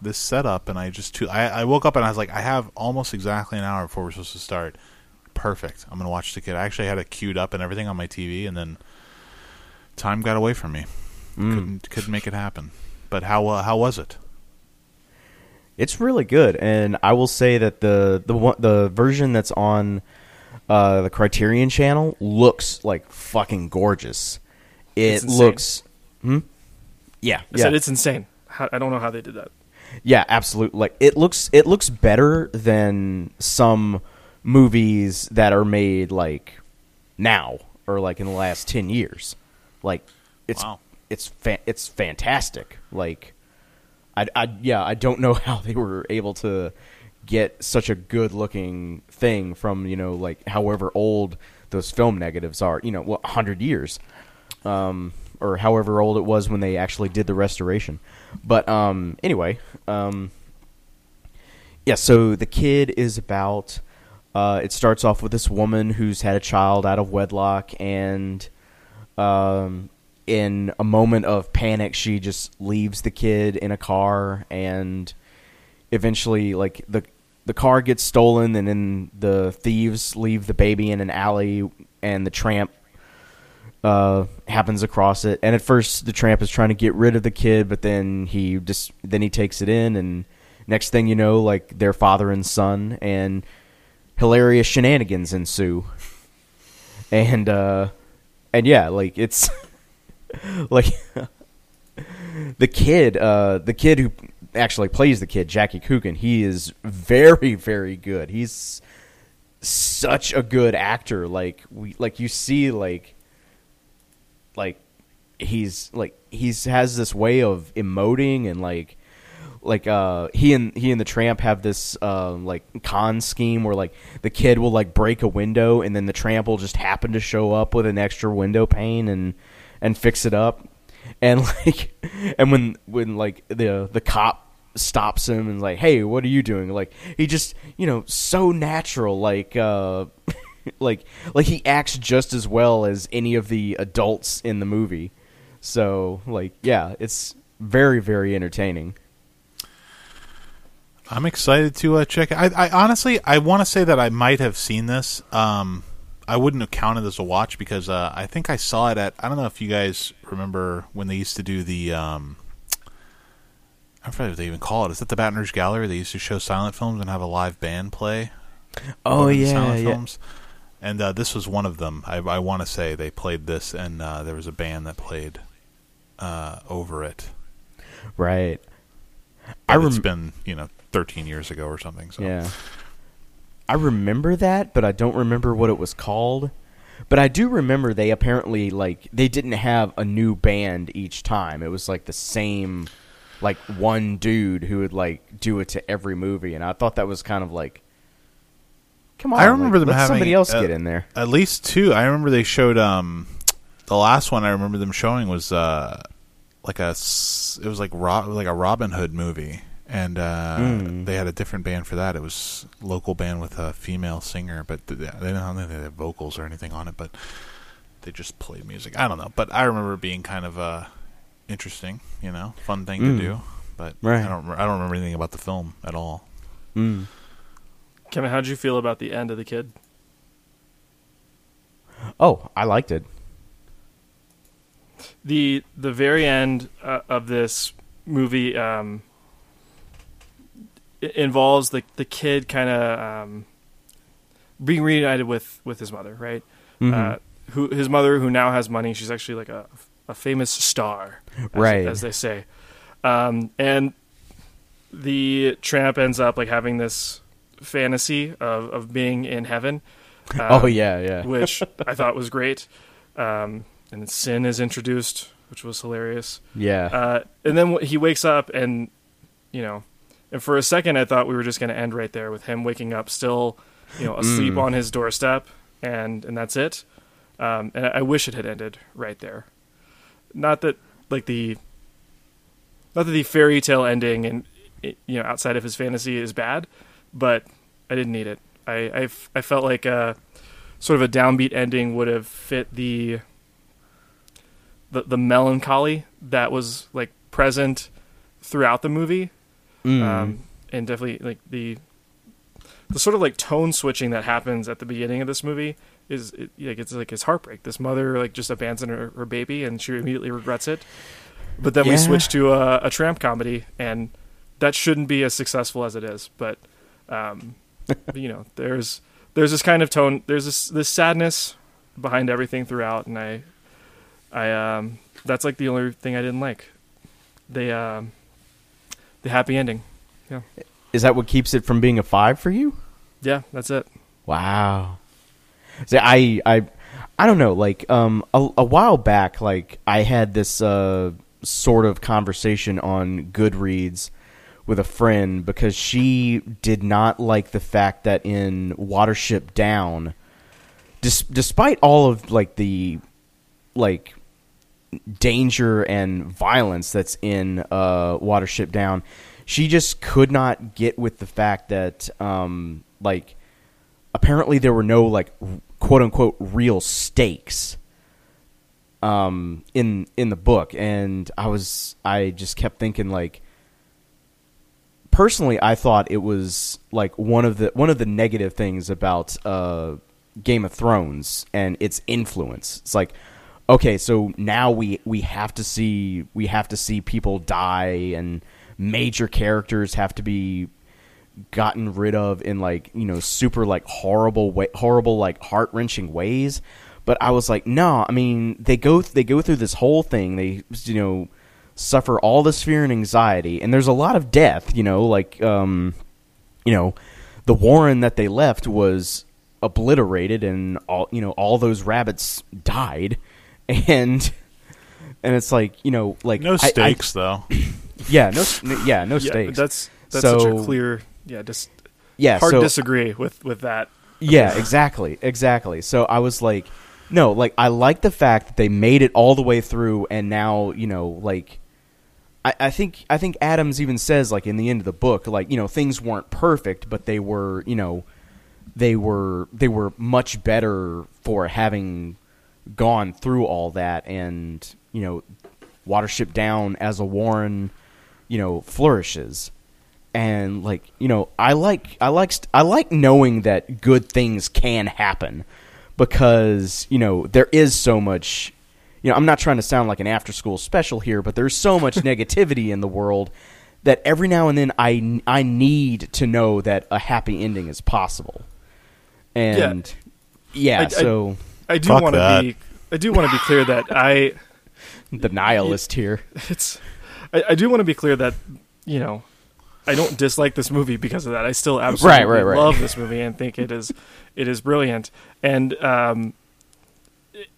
this setup, and I just too. I, I woke up and I was like, I have almost exactly an hour before we're supposed to start. Perfect. I'm gonna watch The Kid. I actually had it queued up and everything on my TV, and then time got away from me. Mm. Couldn't couldn't make it happen. But how uh, how was it? It's really good, and I will say that the the one, the version that's on uh, the Criterion Channel looks like fucking gorgeous. It looks, hmm? yeah, I yeah, said it's insane. How, I don't know how they did that. yeah, absolutely. Like it looks, it looks better than some movies that are made like now or like in the last ten years. Like it's Wow. it's fa- it's fantastic. Like I, I yeah, I don't know how they were able to get such a good looking thing from you know like however old those film negatives are. You know, what hundred years, um, or however old it was when they actually did the restoration. But um, anyway, um, yeah. So the kid is about. Uh, it starts off with this woman who's had a child out of wedlock, and um, in a moment of panic, she just leaves the kid in a car, and eventually, like the the car gets stolen, and then the thieves leave the baby in an alley, and the tramp uh, happens across it. And at first, the tramp is trying to get rid of the kid, but then he just then he takes it in, and next thing you know, like they're father and son, and hilarious shenanigans ensue. And uh, and yeah, like it's like the kid, uh, the kid who actually plays the kid, Jackie Coogan, he is very, very good. He's such a good actor. Like we, like you see, like, like he's like he's has this way of emoting and like like uh he and he and the tramp have this uh, like con scheme where like the kid will like break a window and then the tramp will just happen to show up with an extra window pane and and fix it up and like and when when like the the cop stops him and like hey what are you doing like he just you know so natural like uh like like he acts just as well as any of the adults in the movie so like yeah it's very very entertaining I'm excited to uh, check. I, I honestly, I want to say that I might have seen this. Um, I wouldn't have counted as a watch because uh, I think I saw it at. I don't know if you guys remember when they used to do the. Um, I don't know what they even call it. Is it the Baton Rouge Gallery? They used to show silent films and have a live band play. oh yeah silent yeah films. And uh, this was one of them. I, I want to say they played this, and uh, there was a band that played uh, over it. right But I it's rem- been you know 13 years ago or something. So Yeah. I remember that, but I don't remember what it was called. But I do remember they apparently like they didn't have a new band each time. It was like the same like one dude who would like do it to every movie and I thought that was kind of like Come on. I remember like, them having somebody else uh, get in there. At least two. I remember they showed um the last one I remember them showing was uh like a it was like Ro- like a Robin Hood movie and uh Mm. they had a different band for that. It was local band with a female singer, but th- they didn't I don't think they had vocals or anything on it, but they just played music. I don't know, but I remember being kind of uh interesting, you know, fun thing Mm. to do. But Right. I don't I don't remember anything about the film at all. Mm. Kevin, how'd you feel about the end of the kid? Oh, I liked it. the the very end uh, of this movie um, involves the the kid kind of um, being reunited with with his mother, right? Mhm. Uh, who his mother, who now has money, she's actually like a a famous star, as, Right. as they say, um, and the tramp ends up like having this fantasy of of being in heaven. oh um, yeah, yeah. which I thought was great. Um, and Sin is introduced, which was hilarious. Yeah. Uh, and then he wakes up, and you know, and for a second I thought we were just going to end right there with him waking up, still, you know, asleep Mm. on his doorstep, and and that's it. Um, and I, I wish it had ended right there. Not that like the, not that the fairy tale ending and you know outside of his fantasy is bad, but I didn't need it. I I felt like uh sort of a downbeat ending would have fit the the the melancholy that was like present throughout the movie Mm. um, and definitely like the the sort of like tone switching that happens at the beginning of this movie is it, like it's like his heartbreak. This mother like just abandoned her, her baby and she immediately regrets it. But then we switch to a, a tramp comedy and that shouldn't be as successful as it is. But um, you know, there's there's this kind of tone. There's this this sadness behind everything throughout, and I I um that's like the only thing I didn't like. They um the happy ending. Yeah. Is that what keeps it from being a 5 for you? Yeah, that's it. Wow. See, I I I don't know. Like um, a, a while back, like I had this uh, sort of conversation on Goodreads with a friend because she did not like the fact that in Watership Down, dis- despite all of like the like danger and violence that's in uh, Watership Down, she just could not get with the fact that um, like apparently there were no like quote unquote real stakes um in in the book and i was i just kept thinking like personally i thought it was like one of the one of the negative things about uh Game of Thrones and its influence. It's like, okay, so now we we have to see we have to see people die and major characters have to be gotten rid of in like you know super like horrible way, horrible like heart wrenching ways. But I was like, no, I mean they go they go through this whole thing. They you know suffer all this fear and anxiety, and there's a lot of death. You know, like um, you know, the Warren that they left was obliterated, and all you know all those rabbits died, and and it's like you know like No I- I- stakes though. yeah, no, yeah, no yeah, stakes. that's that's such a clear. Yeah, just yeah, hard so, disagree with with that. Yeah, exactly, exactly. So I was like, no, like I like the fact that they made it all the way through, and now you know, like, I, I think I think Adams even says like in the end of the book, like you know, things weren't perfect, but they were, you know, they were they were much better for having gone through all that, and you know, Watership Down as a Warren, you know, flourishes and like you know i like i like st- i like knowing that good things can happen because you know there is so much you know i'm not trying to sound like an after school special here but there's so much negativity in the world that every now and then i i need to know that a happy ending is possible and yeah, I- I- so I do want to be. I do want to be clear that I. the nihilist here It's. I, I do want to be clear that you know, I don't dislike this movie because of that. I still absolutely right, right. love this movie and think it is it is brilliant. And um,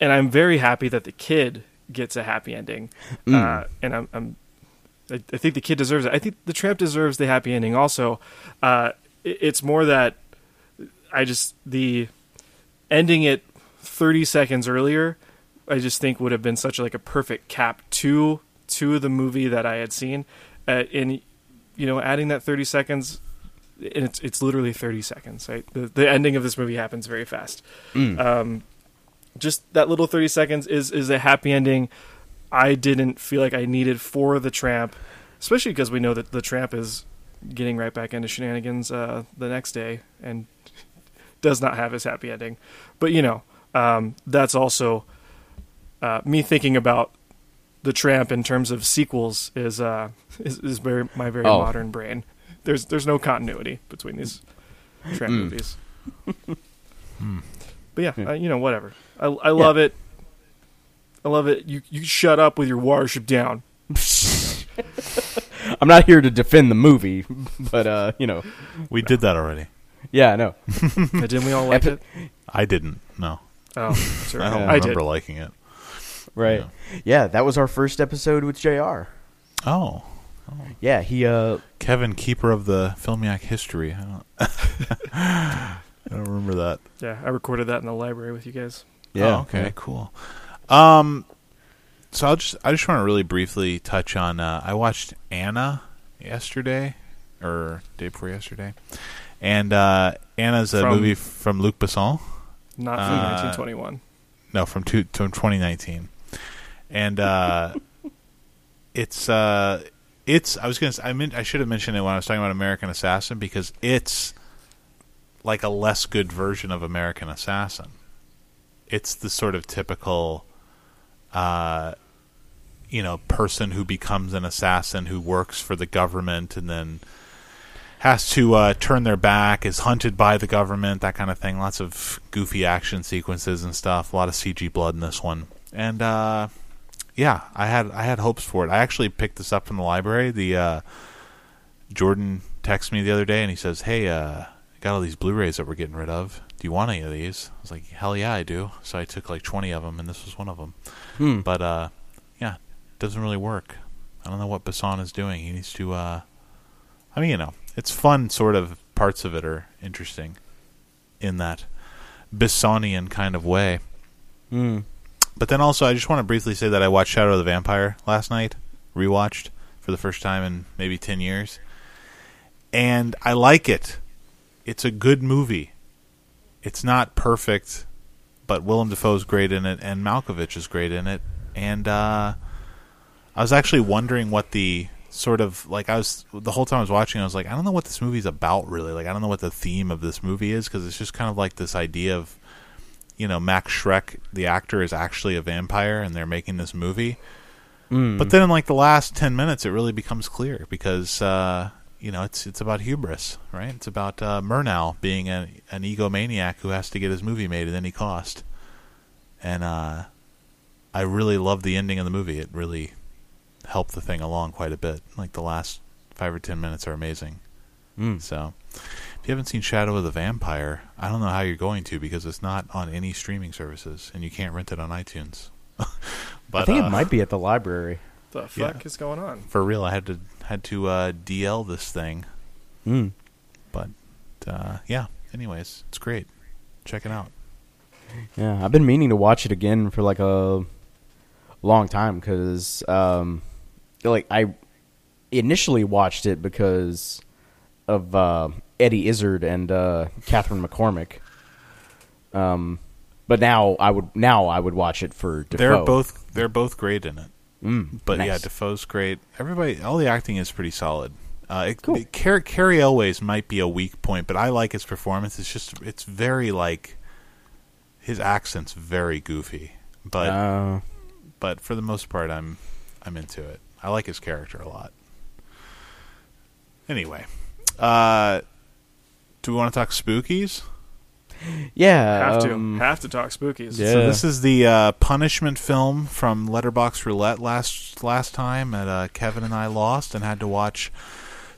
and I'm very happy that the kid gets a happy ending. Mm. Uh, and I'm, I'm I, I think the kid deserves it. I think the tramp deserves the happy ending also. Uh, it- it's more that I just the ending it 30 seconds earlier I just think would have been such like a perfect cap to to the movie that I had seen uh, in you know adding that 30 seconds and it's it's literally 30 seconds right the the ending of this movie happens very fast Mm. um just that little 30 seconds is is a happy ending I didn't feel like I needed for the tramp especially because we know that the tramp is getting right back into shenanigans uh, the next day and does not have his happy ending. But you know, um, that's also uh, me thinking about the tramp in terms of sequels is uh, is, is very my very Oh. modern brain. There's there's no continuity between these tramp Mm. movies. Hmm. But yeah, Yeah. uh, you know, whatever. I I love it. I love it. You you shut up with your watership down. i'm not here to defend the movie but uh you know We did that already. yeah i know Didn't we all like Epi- it? I didn't. No, Oh, sure. I don't Yeah. I remember did. liking it. Right yeah that was our first episode with jr Oh, yeah he uh Kevin, keeper of the Filmiac history. I don't, I don't remember that. Yeah, I recorded that in the library with you guys. yeah Oh, okay, cool. Um, so I'll just I just want to really briefly touch on. Uh, I watched Anna yesterday, or day before yesterday, and uh, Anna's a From- movie from Luc Besson. Not from Uh, 1921. No, from two, from 2019, and uh, it's uh, it's. I was gonna. I meant I should have mentioned it when I was talking about American Assassin because it's like a less good version of American Assassin. It's the sort of typical, uh, you know, person who becomes an assassin who works for the government and then has to uh, turn their back, is hunted by the government, that kind of thing. Lots of goofy action sequences and stuff. A lot of CG blood in this one, and uh, yeah, I had I had hopes for it. I actually picked this up from the library. The uh, Jordan texted me the other day and he says, "Hey, uh, got all these Blu-rays that we're getting rid of. Do you want any of these?" I was like, "Hell yeah, I do." So I took like twenty of them, and this was one of them. Hmm. But uh, yeah, it doesn't really work. I don't know what Besson is doing. He needs to. Uh, I mean, you know, it's fun. Sort of parts of it are interesting in that Bessonian kind of way. Mm. But then also, I just want to briefly say that I watched Shadow of the Vampire last night, rewatched for the first time in maybe 10 years. And I like it. It's a good movie. It's not perfect, but Willem Dafoe's great in it, and Malkovich is great in it. And uh, I was actually wondering what the sort of like I was the whole time I was watching. I was like, I don't know what this movie's about really. Like, I don't know what the theme of this movie is because it's just kind of like this idea of you know Max Schreck, the actor, is actually a vampire, and they're making this movie. But then in like the last ten minutes, it really becomes clear because uh, you know it's it's about hubris, right? It's about uh, Murnau being a, an egomaniac who has to get his movie made at any cost. And uh, I really love the ending of the movie. It really helped the thing along quite a bit. Like the last five or ten minutes are amazing. Mm. So, if you haven't seen Shadow of the Vampire, I don't know how you're going to because it's not on any streaming services and you can't rent it on iTunes. but I think uh, it might be at the library. The Yeah. fuck is going on? for real. I had to had to uh, DL this thing, Mm. but uh, yeah. Anyways, it's great. Check it out. Yeah, I've been meaning to watch it again for like a long time because, um, like, I initially watched it because of uh, Eddie Izzard and uh, Catherine McCormack. Um, but now I would now I would watch it for Dafoe. They're both they're both great in it. Mm, But yeah. Dafoe's great. Everybody, all the acting is pretty solid. Uh, it, Cool. it- Car- Cary Elwes might be a weak point, but I like his performance. It's just it's very like his accent's very goofy, but Uh, but for the most part, I'm I'm into it. I like his character a lot. Anyway, uh, do we want to talk spookies? yeah, Have to um, have to talk spookies. Yeah. So this is the uh, punishment film from Letterboxd Roulette last last time that uh, Kevin and I lost and had to watch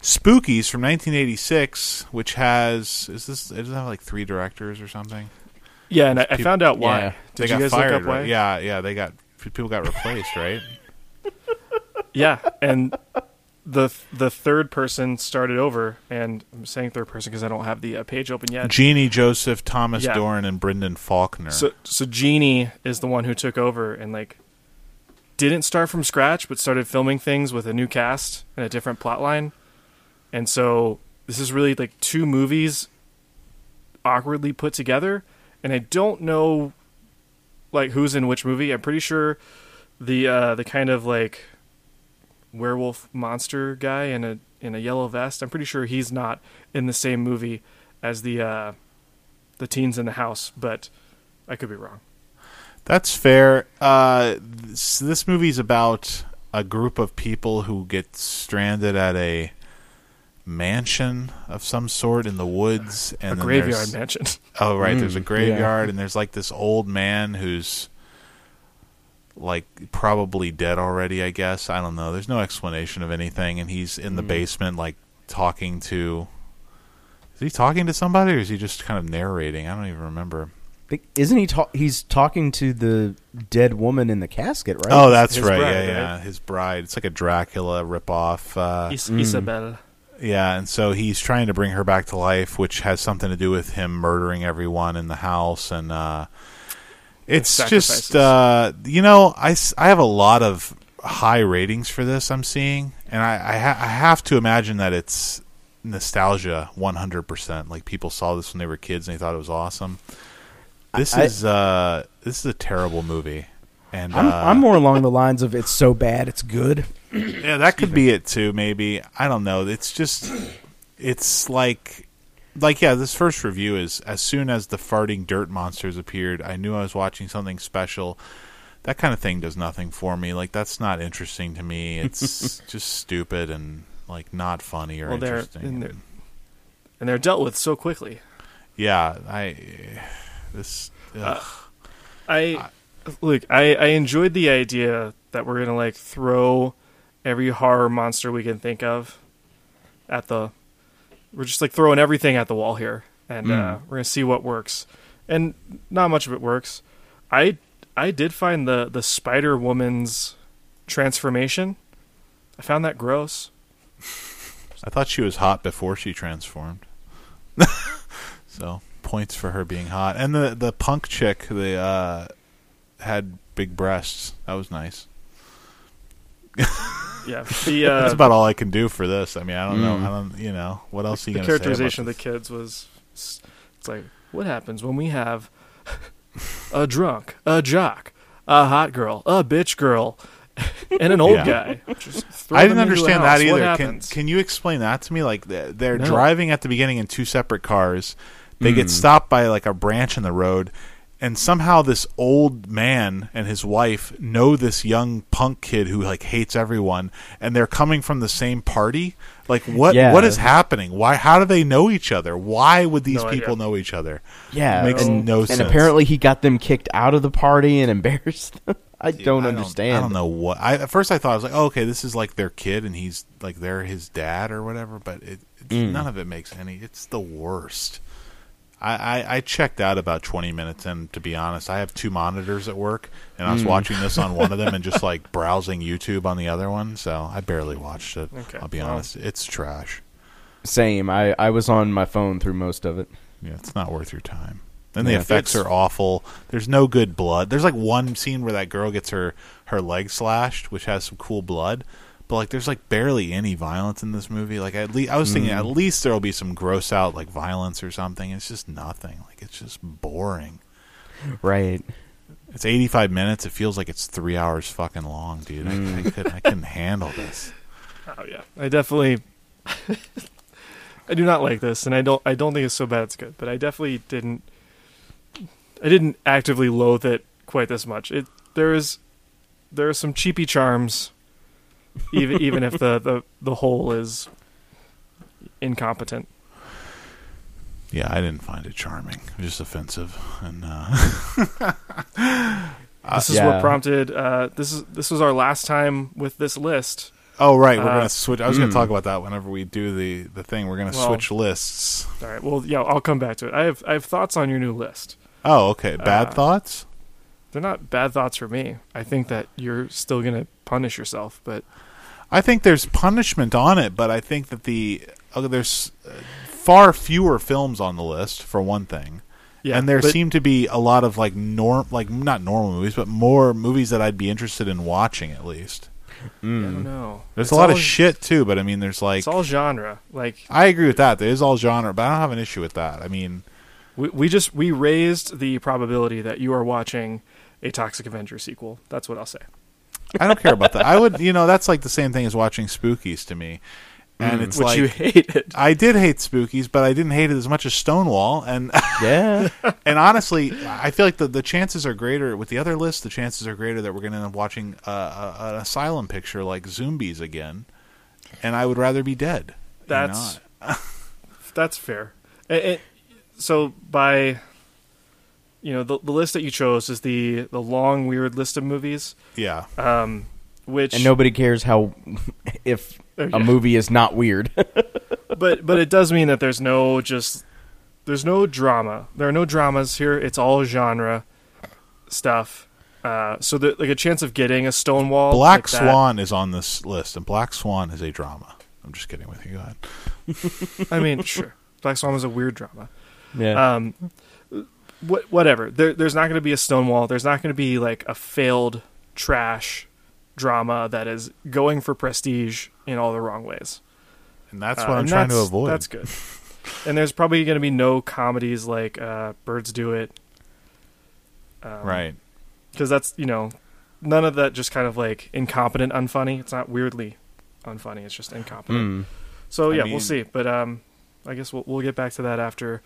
Spookies from 1986, which has is this it doesn't have like three directors or something. Yeah, and I, I found out why. Yeah. Did they you got guys fired, look up why? right? Yeah, yeah, they got people got replaced, right? Yeah, and the the third person started over, and I'm saying third person because I don't have the uh, page open yet. Genie Joseph, Thomas Yeah. Doran, and Brendan Faulkner. So so Genie is the one who took over and like didn't start from scratch, but started filming things with a new cast and a different plot line. And so this is really like two movies awkwardly put together, and I don't know like who's in which movie. I'm pretty sure the uh, the kind of like werewolf monster guy in a in a yellow vest. I'm pretty sure he's not in the same movie as the uh, the teens in the house, but I could be wrong. That's fair. Uh, this, this movie's about a group of people who get stranded at a mansion of some sort in the woods, and a graveyard mansion. Oh, right. Mm, there's a yeah. graveyard, and there's like this old man who's like probably dead already. I guess I don't know. There's no explanation of anything, and he's in the Mm. basement, like talking to. Is he talking to somebody, or is he just kind of narrating? I don't even remember. Think- Isn't he? Ta- he's talking to the dead woman in the casket, right? Oh, that's his right. bride, yeah, right? yeah. His bride. It's like a Dracula ripoff. Uh, Is- Mm. Isabel. yeah, and so he's trying to bring her back to life, which has something to do with him murdering everyone in the house, and uh, it's just uh, you know I, I have a lot of high ratings for this I'm seeing, and I I, ha- I have to imagine that it's nostalgia 100. percent Like people saw this when they were kids and they thought it was awesome. This I- is uh, this is a terrible movie, and I'm, uh, I'm more along the lines of it's so bad it's good. yeah, that could be it too. Maybe I don't know. It's just, it's like, like yeah. This first review is as soon as the farting dirt monsters appeared, I knew I was watching something special. That kind of thing does nothing for me. Like that's not interesting to me. It's just stupid and like not funny or Well, they're- interesting. and they're- And they're dealt with so quickly. yeah, I this. ugh. I look. I I enjoyed the idea that we're gonna like throw every horror monster we can think of at the. We're just like throwing everything at the wall here, and uh, Mm. we're gonna see what works. And not much of it works. I I did find the the Spider Woman's transformation. I found that gross. I thought she was hot before she transformed. so points for her being hot, and the the punk chick, the uh, had big breasts. That was nice. Yeah, the uh, That's about all I can do for this. I mean, I don't know. Mm. I don't. You know, what else are you the gonna characterization say of the kids was it's like what happens when we have a drunk a jock a hot girl a bitch girl and an old Yeah. guy I didn't understand that either. Can? Can you explain that to me? Like they're, they're No. driving at the beginning in two separate cars. They get Mm. stopped by like a branch in the road. And somehow this old man and his wife know this young punk kid who like hates everyone and they're coming from the same party like what Yeah. what is happening why how do they know each other why would these No people idea. know each other Yeah, It makes and, no and sense. apparently he got them kicked out of the party and embarrassed them. I don't I understand. I don't know what. I at first I thought I was like, oh, okay, this is like their kid, and he's like they're his dad or whatever. But it, it's, Mm. none of it makes any. It's the worst. I, I, I checked out about twenty minutes, and to be honest, I have two monitors at work, and I was Mm. watching this on one of them and just like browsing YouTube on the other one. So I barely watched it. Okay. I'll be Well. honest, it's trash. Same. I, I was on my phone through most of it. Yeah, it's not worth your time. And the Yeah. effects are awful. There's no good blood. There's like one scene where that girl gets her her leg slashed, which has some cool blood. But like, there's like barely any violence in this movie. Like, at least I was thinking, Mm. at least there will be some gross out like violence or something. It's just nothing. Like, it's just boring. Right. It's 85 minutes. It feels like it's three hours fucking long, dude. I, I Mm. couldn't. I couldn't handle this. Oh yeah, I definitely. I do not like this, and I don't. I don't think it's so bad. It's good, but I definitely didn't. I didn't actively loathe it quite this much. It there is, there are some cheapy charms, even even if the, the the whole is incompetent. Yeah, I didn't find it charming. It was just offensive, and uh, This is yeah. what prompted. Uh, this is this was our last time with this list. Oh right, we're Uh, gonna switch. I was gonna mm. talk about that whenever we do the the thing. We're gonna Well- switch lists. All right. Well, yeah, I'll come back to it. I have I have thoughts on your new list. Oh, okay. Bad Uh, thoughts. They're not bad thoughts for me. I think that you're still gonna punish yourself, but I think there's punishment on it, but I think that the uh, there's uh, far fewer films on the list for one thing, yeah. and there but, seem to be a lot of like norm, like not normal movies, but more movies that I'd be interested in watching at least. I don't Mm. know. There's It's a lot all- of shit too, but I mean, there's like It's all genre. Like I agree with that. There is all genre, but I don't have an issue with that. I mean, we, we just we raised the probability that you are watching a Toxic Avenger sequel. That's what I'll say. I don't care about that. I would, you know, that's like the same thing as watching Spookies to me, and Mm. it's Which like you hated. I did hate Spookies, but I didn't hate it as much as Stonewall. And Yeah. and honestly, I feel like the the chances are greater with the other list. The chances are greater that we're going to end up watching uh, a, an asylum picture like Zombies again, and I would rather be dead. you That's know? that's fair. It- it- so by you know the the list that you chose is the the long weird list of movies, yeah. um, which and nobody cares how if Oh, a movie is not weird. but but it does mean that there's no just there's no drama. There are no dramas here. It's all genre stuff. Uh, so that like a chance of getting a Stonewall Black like Swan is on this list, and Black Swan is a drama. I'm just kidding with you. Go ahead. I mean, sure, Black Swan was a weird drama. yeah. Um, wh- whatever. There, there's not going to be a Stonewall. There's not going to be like a failed trash drama that is going for prestige in all the wrong ways. And that's Uh, what I'm trying to avoid. That's good. and there's probably going to be no comedies like uh, Birds Do It. Um, right. Because that's, you know, none of that just kind of like incompetent unfunny. It's not weirdly unfunny. It's just incompetent. Mm. So I yeah, mean- we'll see. But um, I guess we'll we'll get back to that after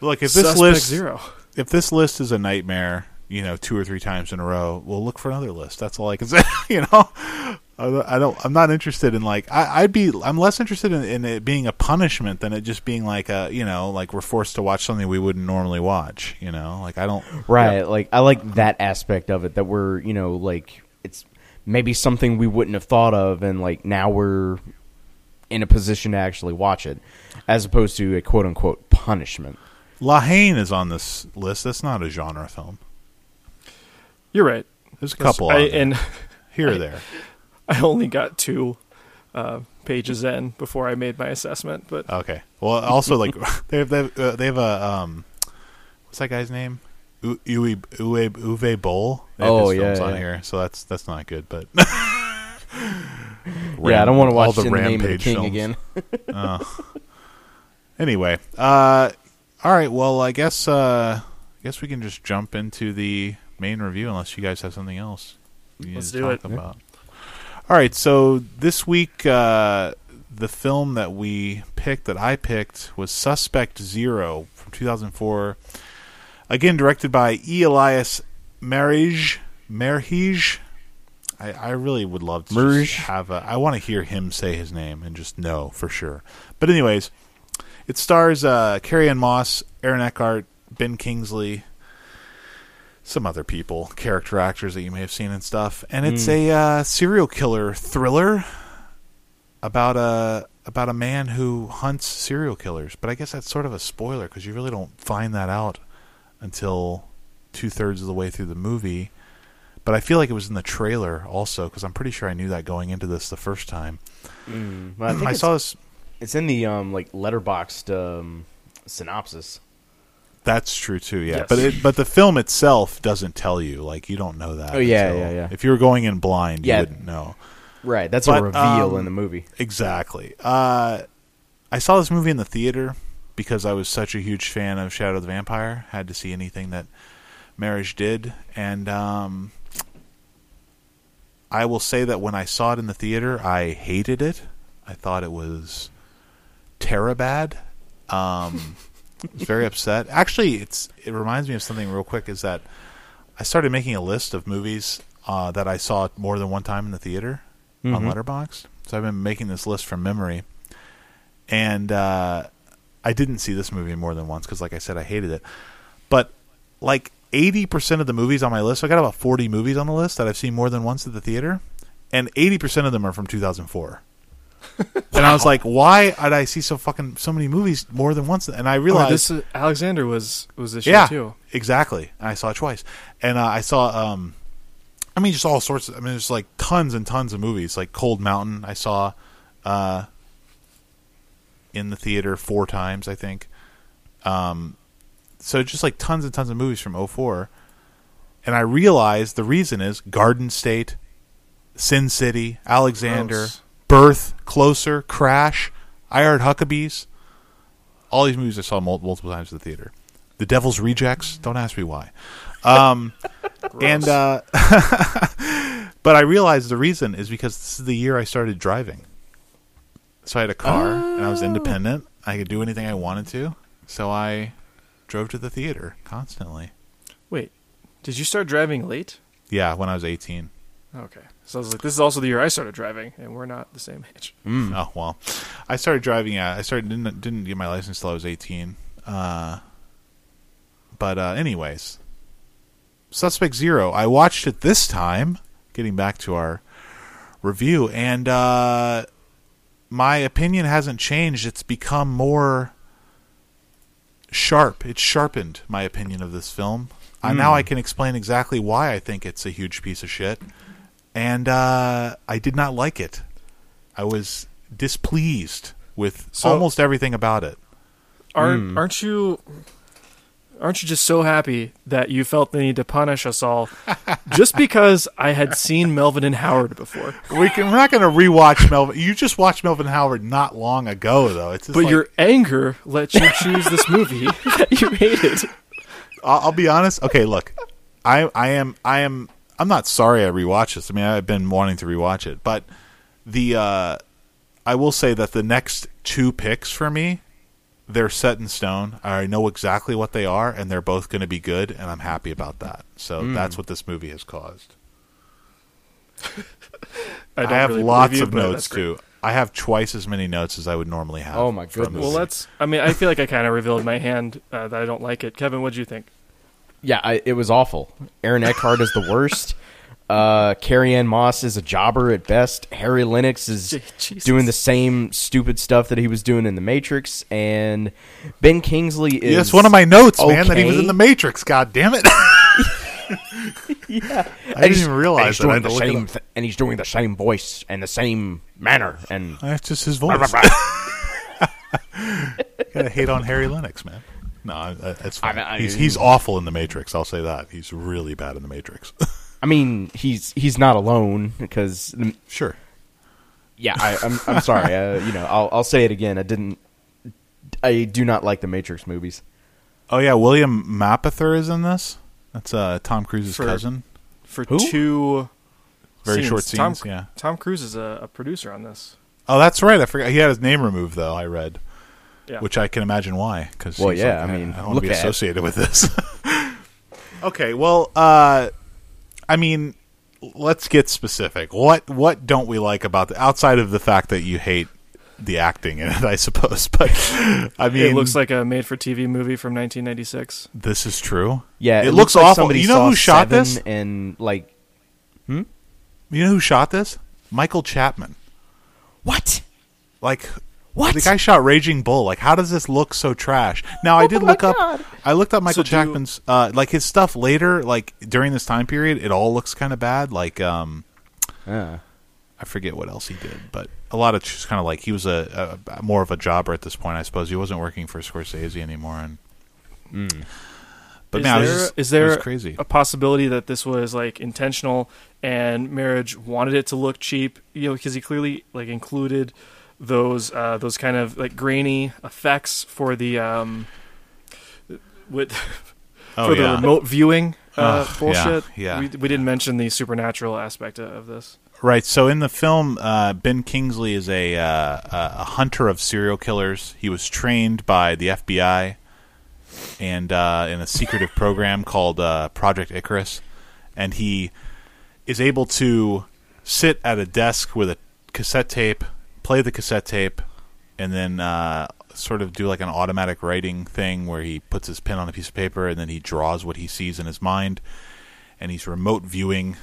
Look, if this Suspect list Zero. If this list is a nightmare, you know, two or three times in a row, we'll look for another list. That's all I can say. you know, I don't. I'm not interested in like. I, I'd be. I'm less interested in, in it being a punishment than it just being like a. You know, like we're forced to watch something we wouldn't normally watch. You know, like I don't. Right. Like I like that aspect of it that we're, you know, like it's maybe something we wouldn't have thought of and like now we're in a position to actually watch it as opposed to a quote unquote punishment. La Haine is on this list. That's not a genre film. You're right. There's a couple I, and here or I- there. I only got two uh, pages in before I made my assessment. But Okay. Well, also like they have they have, uh, they have a um, what's that guy's name? U- Uwe Uwe Uwe Boll. They have Oh, his films yeah, on here, so that's that's not good. But yeah, I don't want to all watch the In the Name of the Rampage King films. again. Oh. anyway, uh, all right. Well, I guess uh, I guess we can just jump into the main review, unless you guys have something else. you need Let's to do talk it. About. All right. So this week, uh, the film that we picked, that I picked, was Suspect Zero from 2004. Again, directed by E. Elias Merige. Merhige. I, I really would love to just have a. I want to hear him say his name and just know for sure. But anyways, it stars uh, Carrie Ann Moss, Aaron Eckhart, Ben Kingsley, some other people, character actors that you may have seen and stuff. And it's a uh, serial killer thriller about a about a man who hunts serial killers. But I guess that's sort of a spoiler because you really don't find that out until two thirds of the way through the movie. But I feel like it was in the trailer also because I'm pretty sure I knew that going into this the first time. Mm, well, I I saw this. It's in the um like Letterboxd um synopsis. That's true too, yeah. Yes. But it, but the film itself doesn't tell you. Like you don't know that. Oh, yeah, until- yeah, yeah. If you were going in blind, you Yeah. wouldn't know. Right, that's But, a reveal um, in the movie. Exactly. Uh, I saw this movie in the theater because I was such a huge fan of Shadow the Vampire. Had to see anything that Merhige did, and um, I will say that when I saw it in the theater, I hated it. I thought it was terabad. Um, very upset. Actually, it's it reminds me of something real quick. Is that I started making a list of movies uh, that I saw more than one time in the theater on Mhm. Letterboxd. So I've been making this list from memory, and uh, I didn't see this movie more than once because, like I said, I hated it. But like eighty percent of the movies on my list, so I got about forty movies on the list that I've seen more than once at the theater, and eighty percent of them are from two thousand four. And I was like, why did I see so fucking so many movies more than once? And I Oh, realized this uh, Alexander was was this year yeah, too. exactly. And I saw it twice, and uh, I saw, um, I mean, just all sorts. Of, I mean, there's like tons and tons of movies. Like Cold Mountain, I saw uh, in the theater four times, I think. Um, so just like tons and tons of movies from 04. and I realized the reason is Garden State, Sin City, Alexander, Gross. Birth, Closer, Crash, I Heart Huckabees. All these movies I saw multiple times at the theater. The Devil's Rejects. Don't ask me why. Um, and uh, but I realized the reason is because this is the year I started driving. So I had a car and I was independent. I could do anything I wanted to. So I drove to the theater constantly. Wait, did you start driving late? Yeah, when I was 18. Okay, so I was like, this is also the year I started driving, and we're not the same age. Mm. Oh well, I started driving. Yeah, I started didn't didn't get my license till I was eighteen. Uh, but uh, anyways, Suspect Zero. I watched it this time. Getting back to our review, and uh, my opinion hasn't changed. It's become more sharp. It's sharpened my opinion of this film. Uh, now I can explain exactly why I think it's a huge piece of shit. And uh, I did not like it. I was displeased with So- almost everything about it. Aren't Hmm. aren't you? Aren't you just so happy that you felt the need to punish us all just because I had seen Melvin and Howard before? We can, we're not going to rewatch Melvin. You just watched Melvin Howard not long ago, though. It's But like- your anger let you choose this movie that you hated. I'll, I'll be honest. Okay, look, I I am I am I'm not sorry I rewatched this. I mean, I've been wanting to rewatch it, but the uh, I will say that the next two picks for me, they're set in stone. I know exactly what they are, and they're both going to be good, and I'm happy about that. So Mm. that's what this movie has caused. I, I, have really lots you, of notes too. I have twice as many notes as I would normally have. Oh, my goodness. Well, let's. I mean, I feel like I kind of revealed my hand uh, that I don't like it. Kevin, what do you think? Yeah, I, it was awful. Aaron Eckhart is the worst. Uh, Carrie Ann Moss is a jobber at best. Harry Lennix is Jesus. doing the same stupid stuff that he was doing in The Matrix, and Ben Kingsley is. Yes, one of my notes, man, that he was in the Matrix. God damn it! yeah, I didn't even realize and that. He's doing the same, up. th- and he's doing the same voice and the same manner, and That's just his voice. Gotta hate on Harry Lennix, man. No, I, I, that's fine. I- I- he's he's awful in the Matrix. I'll say that. He's really bad in the Matrix. I mean, he's he's not alone because sure. yeah, I, I'm I'm sorry. Uh, you know, I'll I'll say it again. I didn't. I do not like the Matrix movies. Oh yeah, William Mapother is in this. That's uh, Tom Cruise's For- cousin. For Who? two Very scenes. short Tom, scenes. yeah. Tom Cruise is a, a producer on this. Oh, that's right. I forgot. He had his name removed though. I read, Yeah. which I can imagine why. Because Well, yeah, I mean, I don't want to look be at- associated with this. Okay, well, uh, I mean, let's get specific. What what don't we like about the outside of the fact that you hate the acting in it? I suppose, but I mean, it looks like a made-for-TV movie from 1996. this is true. Yeah, it, looks, like awful. You know who shot Seven this? And like, You know who shot this? Michael Chapman. what? Like What? the guy shot Raging Bull. Like, how does this look so trash? Now, I did Oh my look up. I looked up Michael So do you- uh, like his stuff later. Like during this time period, it all looks kind of bad. Like, um, Uh, I forget what else he did, but a lot of just kind of like he was a, a more of a jobber at this point. I suppose he wasn't working for Scorsese anymore. And but is man, there, just- is there crazy? a possibility that this was like intentional and Merhige wanted it to look cheap? You know, because he clearly like included those uh, those kind of like grainy effects for the um with oh for the yeah, remote viewing uh, Ugh, bullshit. yeah, yeah. We, we didn't mention the supernatural aspect of, of this. right. So in the film, uh, Ben Kingsley is a uh, a hunter of serial killers. He was trained by the FBI and uh, in a secretive program called uh, Project Icarus, and he is able to sit at a desk with a cassette tape, play the cassette tape, and then uh, sort of do like an automatic writing thing where he puts his pen on a piece of paper and then he draws what he sees in his mind, and he's remote viewing,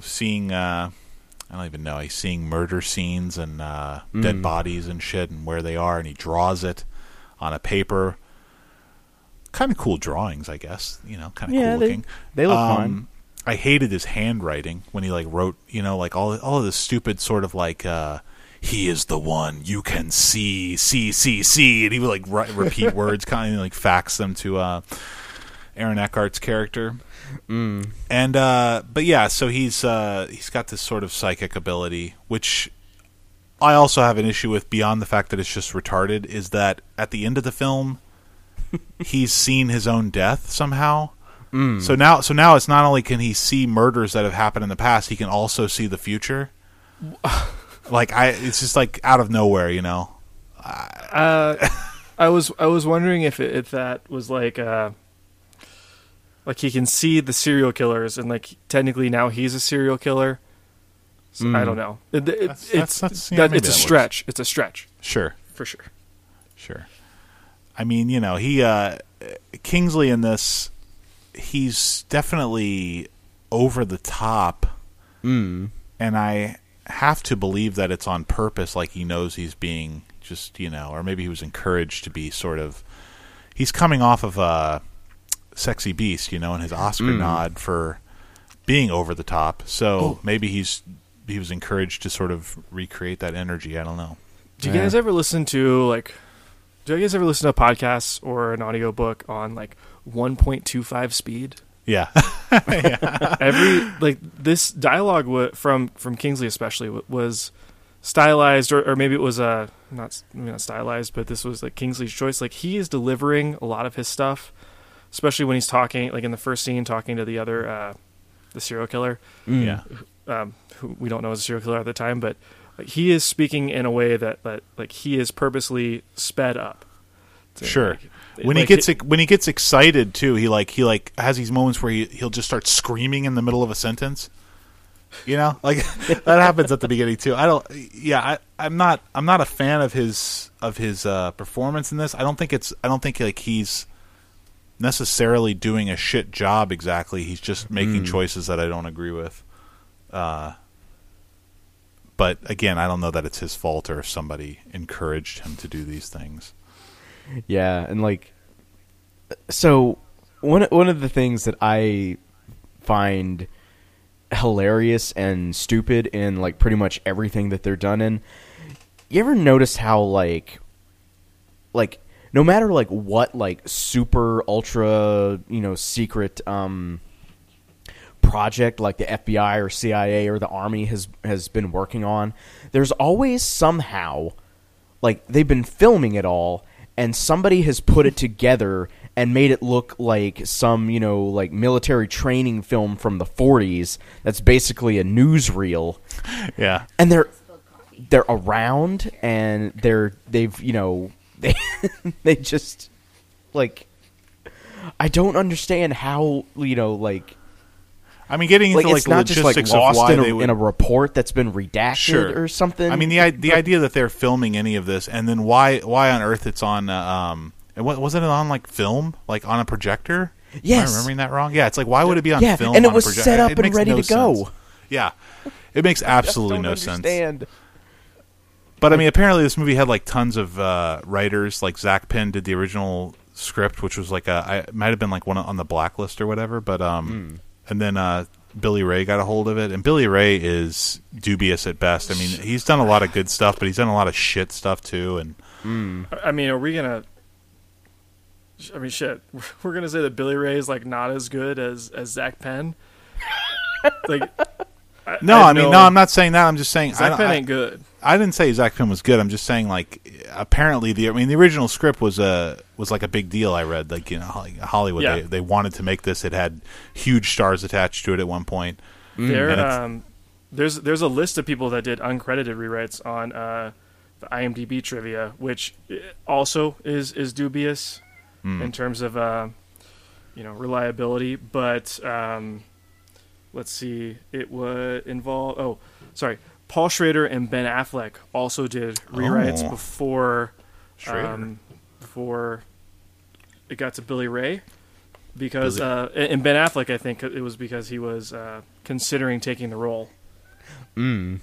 seeing. Uh, I don't even know. He's seeing murder scenes and uh, dead bodies and shit and where they are, and he draws it on a paper. Kind of cool drawings, I guess. You know, kind of Yeah, cool they- looking. they look Um, fine. I hated his handwriting when he like wrote, you know, like all all of this stupid sort of like uh he is the one you can see, see, see, see, and he would like ri- repeat words, kind of like fax them to uh Aaron Eckhart's character. mm, And uh but yeah, so he's uh he's got this sort of psychic ability which I also have an issue with beyond the fact that it's just retarded is that at the end of the film he's seen his own death somehow. mm. So now so now it's not only can he see murders that have happened in the past, he can also see the future. Like I it's just like out of nowhere, you know. Uh, I was I was wondering if it, if that was like uh, like he can see the serial killers and like technically now he's a serial killer. So, I Mm. don't know. It, it- That's- it's that's- that's- yeah, that- maybe it's a that works. stretch. It's a stretch Sure. for sure. Sure. I mean, you know, he uh Kingsley in this he's definitely over the top Mm. and I have to believe that it's on purpose like he knows he's being just, you know, or maybe he was encouraged to be sort of he's coming off of a sexy beast, you know, and his Oscar Mm. nod for being over the top. So Oh. maybe he's he was encouraged to sort of recreate that energy. I don't know. Do you Yeah. guys ever listen to like? Do you guys ever listen to podcasts or an audiobook on like 1.25 speed? Yeah. Every like this dialogue wa from from Kingsley especially wa- was stylized, or, or maybe it was uh, not maybe not stylized, but this was like Kingsley's choice. Like he is delivering a lot of his stuff, especially when he's talking, like in the first scene, talking to the other uh, the serial killer. Mm. yeah. um, who we don't know is a serial killer at the time, but like, he is speaking in a way that, that like he is purposely sped up. To, Sure. like- when he like, gets when he gets excited too, he like he like has these moments where he he'll just start screaming in the middle of a sentence. You know, like that happens at the beginning too. I don't. Yeah, I, I'm not. I'm not a fan of his of his uh, performance in this. I don't think it's. I don't think like he's necessarily doing a shit job. Exactly. He's just making Mm. choices that I don't agree with. Uh, but again, I don't know that it's his fault or if somebody encouraged him to do these things. Yeah, and like, so one one of the things that I find hilarious and stupid in like pretty much everything that they're done in. You ever notice how like, like no matter like what like super ultra you know secret um project like the FBI or CIA or the army has has been working on, there's always somehow like they've been filming it all and somebody has put it together and made it look like some you know like military training film from the 40s that's basically a newsreel Yeah. and they're they're around and they're they've you know they they just like I don't understand how you know like I mean, getting into like like, not just like logistics of lost why in they a, would in a report that's been redacted Sure. or something. I mean, the the idea that they're filming any of this, and then why why on earth it's on? Uh, um, what wasn't it on like film, like on a projector? Am I Yes. remembering that wrong? Yeah, it's like why would it be on yeah, film? and it on a was set up it and ready no to go. sense. Yeah, it makes absolutely no sense. But I mean, apparently this movie had like tons of uh, writers. Like Zak Penn did the original script, which was like a I, it might have been like one on the blacklist or whatever. But um, and then uh, Billy Ray got a hold of it, and Billy Ray is dubious at best. I mean, he's done a lot of good stuff, but he's done a lot of shit stuff too. And I mean, are we gonna? I mean, shit. We're gonna say that Billy Ray is like not as good as as Zak Penn. like, I, no, I I, mean, no, I'm not saying that. I'm just saying I, Zak don't- Penn I, ain't good. I didn't say Zak Penn was good. I'm just saying like apparently the I mean the original script was a was like a big deal. I read like you know Hollywood Yeah. they they wanted to make this. It had huge stars attached to it at one point. There, um, there's there's a list of people that did uncredited rewrites on uh, the IMDb trivia, which uh, also is is dubious Hmm. in terms of uh, you know reliability. But um, let's see, it would involve. Oh, sorry, Paul Schrader and Ben Affleck also did rewrites Oh. before um, before it got to Billy Ray. Because Billy- uh, and Ben Affleck, I think it was because he was uh, considering taking the role. Mm.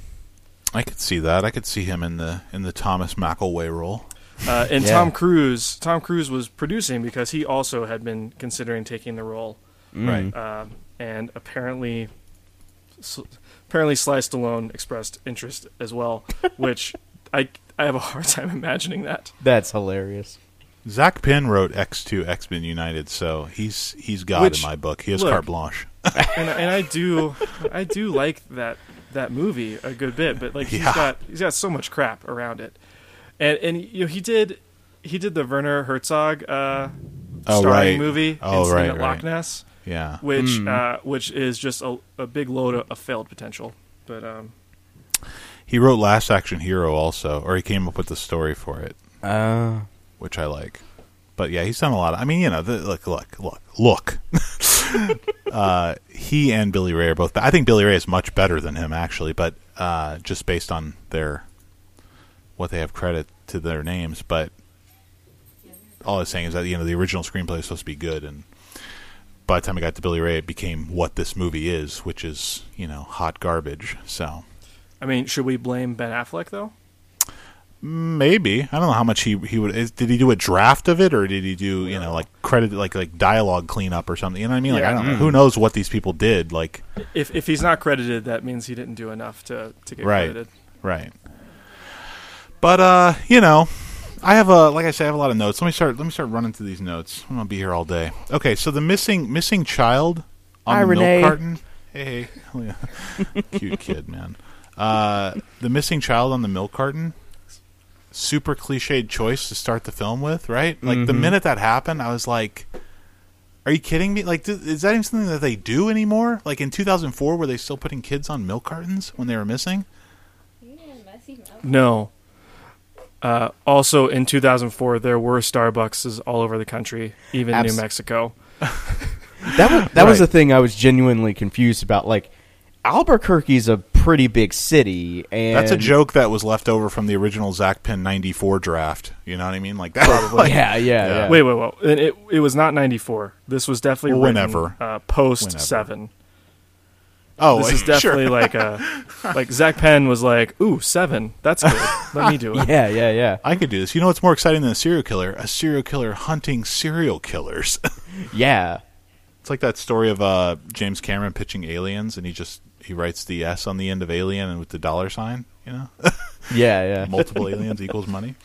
I could see that. I could see him in the in the Thomas Mackelway role. Uh, and Yeah. Tom Cruise, Tom Cruise was producing because he also had been considering taking the role, Right. um, and apparently, s- apparently Sly Stallone expressed interest as well, which I I have a hard time imagining that. That's hilarious. Zak Penn wrote X two X Men United, so he's he's God Which- in my book. He has look, carte blanche. And and I do I do like that that movie a good bit, but like he's Yeah. got he's got so much crap around it, and and you know he did he did the Werner Herzog uh, Oh, starring right. movie Oh, Incident right, at Loch right. Ness. Yeah. which uh, which is just a, a big load of, of failed potential. But um, He wrote Last Action Hero also, or he came up with the story for it, Uh, which I like. But yeah, he's done a lot. Of, I mean, you know, the, look, look, look, look. uh, he and Billy Ray are both. I think Billy Ray is much better than him, actually. But uh, just based on their what they have credit to their names. But all I was saying is that you know the original screenplay is supposed to be good, and by the time I got to Billy Ray, it became what this movie is, which is you know hot garbage. So. I mean, should we blame Ben Affleck though? Maybe I don't know how much he he would. Is, did he do a draft of it, or did he do you know like credit like like dialogue cleanup or something? You know what I mean? Like I don't know. Who knows what these people did? Like If if he's not credited, that means he didn't do enough to to get Right. credited. right. But uh, you know, I have a like I said, I have a lot of notes. Let me start. Let me start running through these notes. I'm gonna be here all day. Okay, so the missing missing child on Hi, the Renee. milk carton. Hey, hey. yeah. cute kid, man. Uh, the missing child on the milk carton. Super cliched choice to start the film with, right? Like the Mhm. minute that happened, I was like, "Are you kidding me? Like, th- is that even something that they do anymore? Like in 2004, were they still putting kids on milk cartons when they were missing? No. Uh, also, in 2004, there were Starbucks all over the country, even Abs- New Mexico. that was that was the thing I was genuinely confused about. Like, Albuquerque's a pretty big city, and That's a joke that was left over from the original Zak Penn '94 draft. You know what I mean? Like that. like- yeah, yeah, Yeah. yeah. Wait, wait, wait. And It it was not 94. This was definitely Well, written, whenever. uh, post Whenever. seven. Oh, this is sure. definitely like a like Zak Penn was like, "Ooh, seven. That's good. Let me do it." yeah, yeah, yeah, I could do this. You know what's more exciting than a serial killer? A serial killer hunting serial killers. yeah. it's like that story of uh, James Cameron pitching Aliens, and he just he writes the S on the end of alien and with the dollar sign. You know, Yeah, yeah. multiple aliens equals money.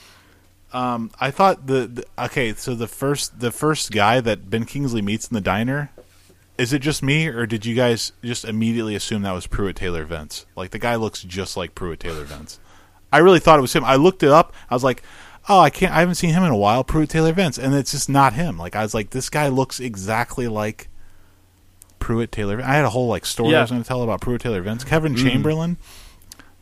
Um, I thought the, the okay. So the first the first guy that Ben Kingsley meets in the diner. Is it just me, or did you guys just immediately assume that was Pruitt Taylor Vince? Like the guy looks just like Pruitt Taylor Vince. I really thought it was him. I looked it up. I was like, "Oh, I can't. I haven't seen him in a while." Pruitt Taylor Vince, and it's just not him. Like I was like, "This guy looks exactly like Pruitt Taylor." I had a whole like story I was going to tell about Pruitt Taylor Vince, Kevin Chamberlain.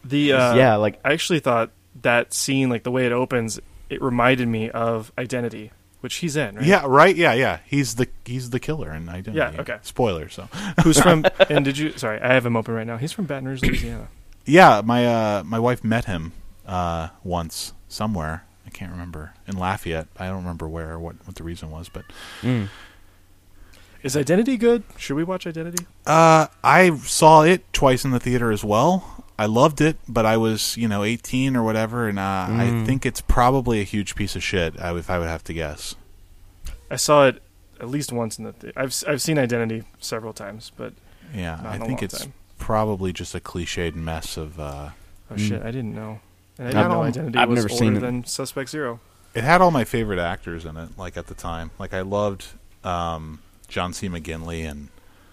The uh, yeah, like I actually thought that scene, like the way it opens, it reminded me of Identity which he's in, right? Yeah, right. Yeah, yeah. He's the he's the killer in Identity. Yeah, okay. Spoiler. So, Who's from? and did you? Sorry, I have him open right now. He's from Baton Rouge, Louisiana. yeah, my uh, my wife met him uh, once somewhere. I can't remember in Lafayette. I don't remember where or what what the reason was, but Mm. Is Identity good? Should we watch Identity? uh, I saw it twice in the theater as well. I loved it, but I was you know 18 or whatever, and uh, I Mm. think it's probably a huge piece of shit. I, if I would have to guess. I saw it at least once in the. Th- I've s- I've seen Identity several times, but Yeah, Not I in a think long it's time. probably just a cliched mess of. Uh, oh Mm. shit, I didn't know. And I I've didn't know never- Identity I've was never older seen it. than Suspect Zero. it had all my favorite actors in it, like at the time. Like I loved um, John C. McGinley and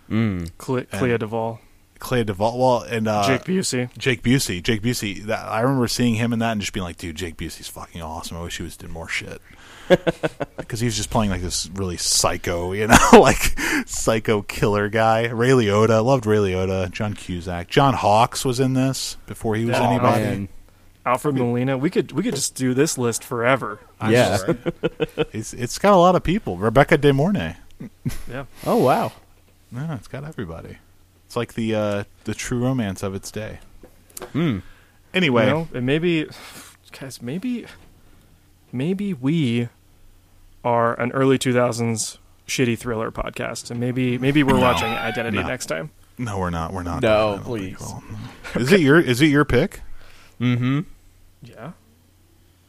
Mm. Cle- And- Clea Duvall, Clay Duvall. Well, and uh, Jake Busey. Jake Busey. Jake Busey. That, I remember seeing him in that and just being like, "Dude, Jake Busey's fucking awesome. I wish he was doing more shit." Because he was just playing like this really psycho, you know, like psycho killer guy. Ray Liotta. Loved Ray Liotta. John Cusack. John Hawkes was in this before he was Oh, anybody. man. Alfred Molina. We could we could just do this list forever. I'm Yeah. sorry. it's it's got a lot of people. Rebecca De Mornay. Yeah. Oh wow. Yeah, it's got everybody. It's like the uh, the true romance of its day. Hmm. Anyway, You know, and maybe, guys, maybe, maybe we are an early two thousands shitty thriller podcast, and maybe maybe we're No. watching Identity No. next time. no, we're not. We're not. No, please. think we'll. Is it your Is it your pick? Mm-hmm. Yeah.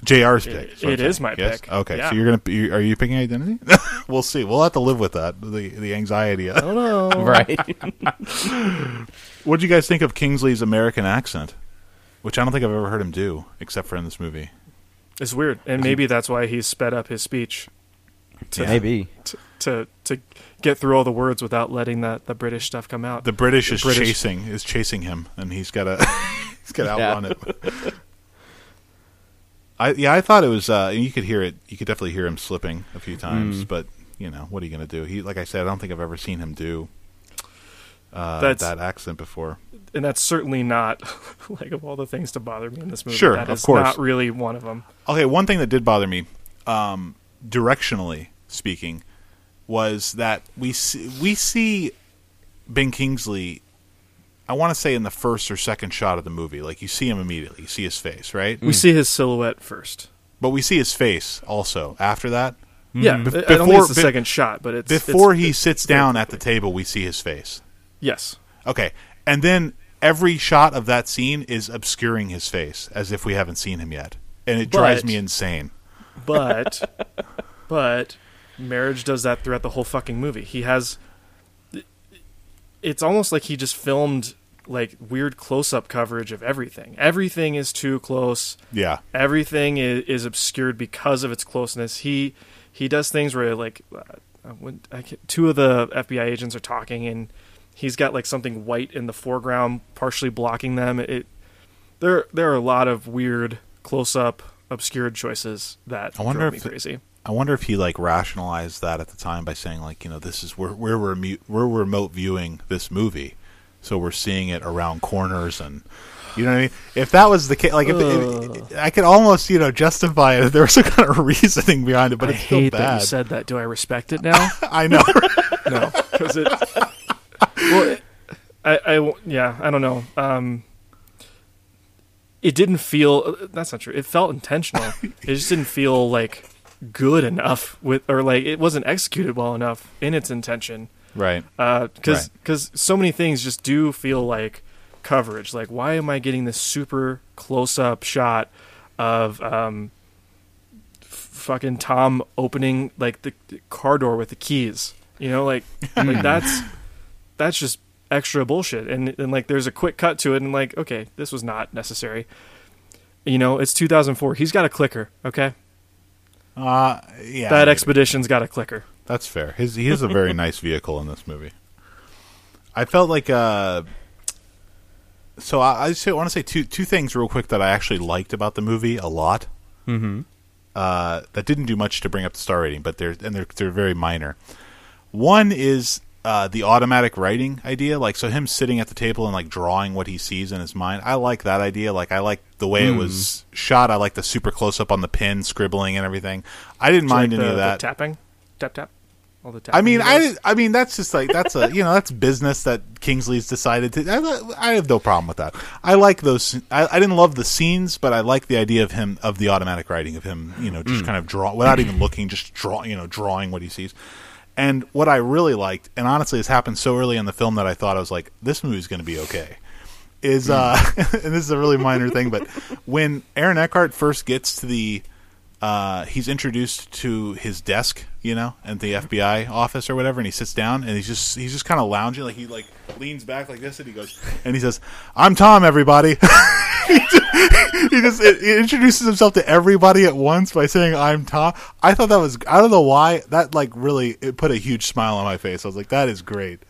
JR's pick. is what it I'm saying. my Yes? pick. Okay, Yeah. so you're gonna you, are you picking identity? we'll see. We'll have to live with that. The the anxiety. I don't know. Right. What do you guys think of Kingsley's American accent? Which I don't think I've ever heard him do, except for in this movie. It's weird, and maybe that's why he sped up his speech to Maybe. to, to to get through all the words without letting that the British stuff come out. The British The is British- chasing is chasing him, and he's got to he's got to Yeah. outrun it. I yeah, I thought it was. Uh, you could hear it. You could definitely hear him slipping a few times, Mm. but you know what are you going to do? He, like I said, I don't think I've ever seen him do uh, that accent before. and that's certainly not like of all the things to bother me in this movie. Sure, that of is course. not really one of them. Okay, one thing that did bother me, um, directionally speaking, was that we see, we see Ben Kingsley. I want to say in the first or second shot of the movie, like you see him immediately, you see his face, right? We mm. see his silhouette first. But we see his face also after that. Yeah, Bef- I I don't think before- it's the be- second shot, but it's Before it's- he it's sits very down at the table, we see his face. Yes, Okay, and then every shot of that scene is obscuring his face as if we haven't seen him yet, and it drives me insane. but but Merhige does that throughout the whole fucking movie. He has. It's almost like he just filmed like weird close-up coverage of everything. Everything is too close. Yeah, everything is, is obscured because of its closeness. He he does things where like uh, when I can, two of the FBI agents are talking and he's got like something white in the foreground, partially blocking them. It there there are a lot of weird close up obscured choices that I wonder if crazy. I wonder if he like rationalized that at the time by saying like, you know, this is we're we're remote we're remote viewing this movie, so we're seeing it around corners and. You know what I mean? If that was the case, like, if, if, I could almost, you know, justify it if there was some kind of reasoning behind it, but I it's still hate that you said that. Do I respect it now? I know. no, because it. Well, I, I, yeah, I don't know. Um, it didn't feel. That's not true. It felt intentional. it just didn't feel like good enough with, or like it wasn't executed well enough in its intention. Right. Because Right. so many things just do feel like coverage. Like, why am I getting this super close up shot of um, f- fucking Tom opening like the, the car door with the keys? You know, like, like that's that's just extra bullshit. And and like, there's a quick cut to it, and like, okay, this was not necessary. You know, it's 2004. He's got a clicker. Okay, Uh, yeah. that maybe. expedition's got a clicker. That's fair. His he is a very nice vehicle in this movie. I felt like uh so I, I just want to say two two things real quick that I actually liked about the movie a lot. Mm-hmm. Uh, that didn't do much to bring up the star rating, but they're and they're they're very minor. One is uh, the automatic writing idea. Like, so him sitting at the table and like drawing what he sees in his mind. I like that idea. Like, I like the way it was shot. I like the super close up on the pen, scribbling and everything. I didn't mind Like any the, of that. tapping, tap tap, all the tapping. I mean, I, I mean, that's just like that's a you know that's business that Kingsley's decided to. I, I have no problem with that. I like those. I, I didn't love the scenes, but I like the idea of him of the automatic writing of him. You know, just kind of draw without even looking, just draw. You know, drawing what he sees. And what I really liked, and honestly, this happened so early in the film that I thought I was like, this movie's going to be okay. Is uh, and this is a really minor thing, but when Aaron Eckhart first gets to the uh, he's introduced to his desk, you know, at the FBI office or whatever, and he sits down and he's just he's just kind of lounging, like he like leans back like this, and he goes and he says, "I'm Tom, everybody." he just he introduces himself to everybody at once by saying, "I'm Tom." I thought that was I don't know why that like really it put a huge smile on my face. I was like, "That is great."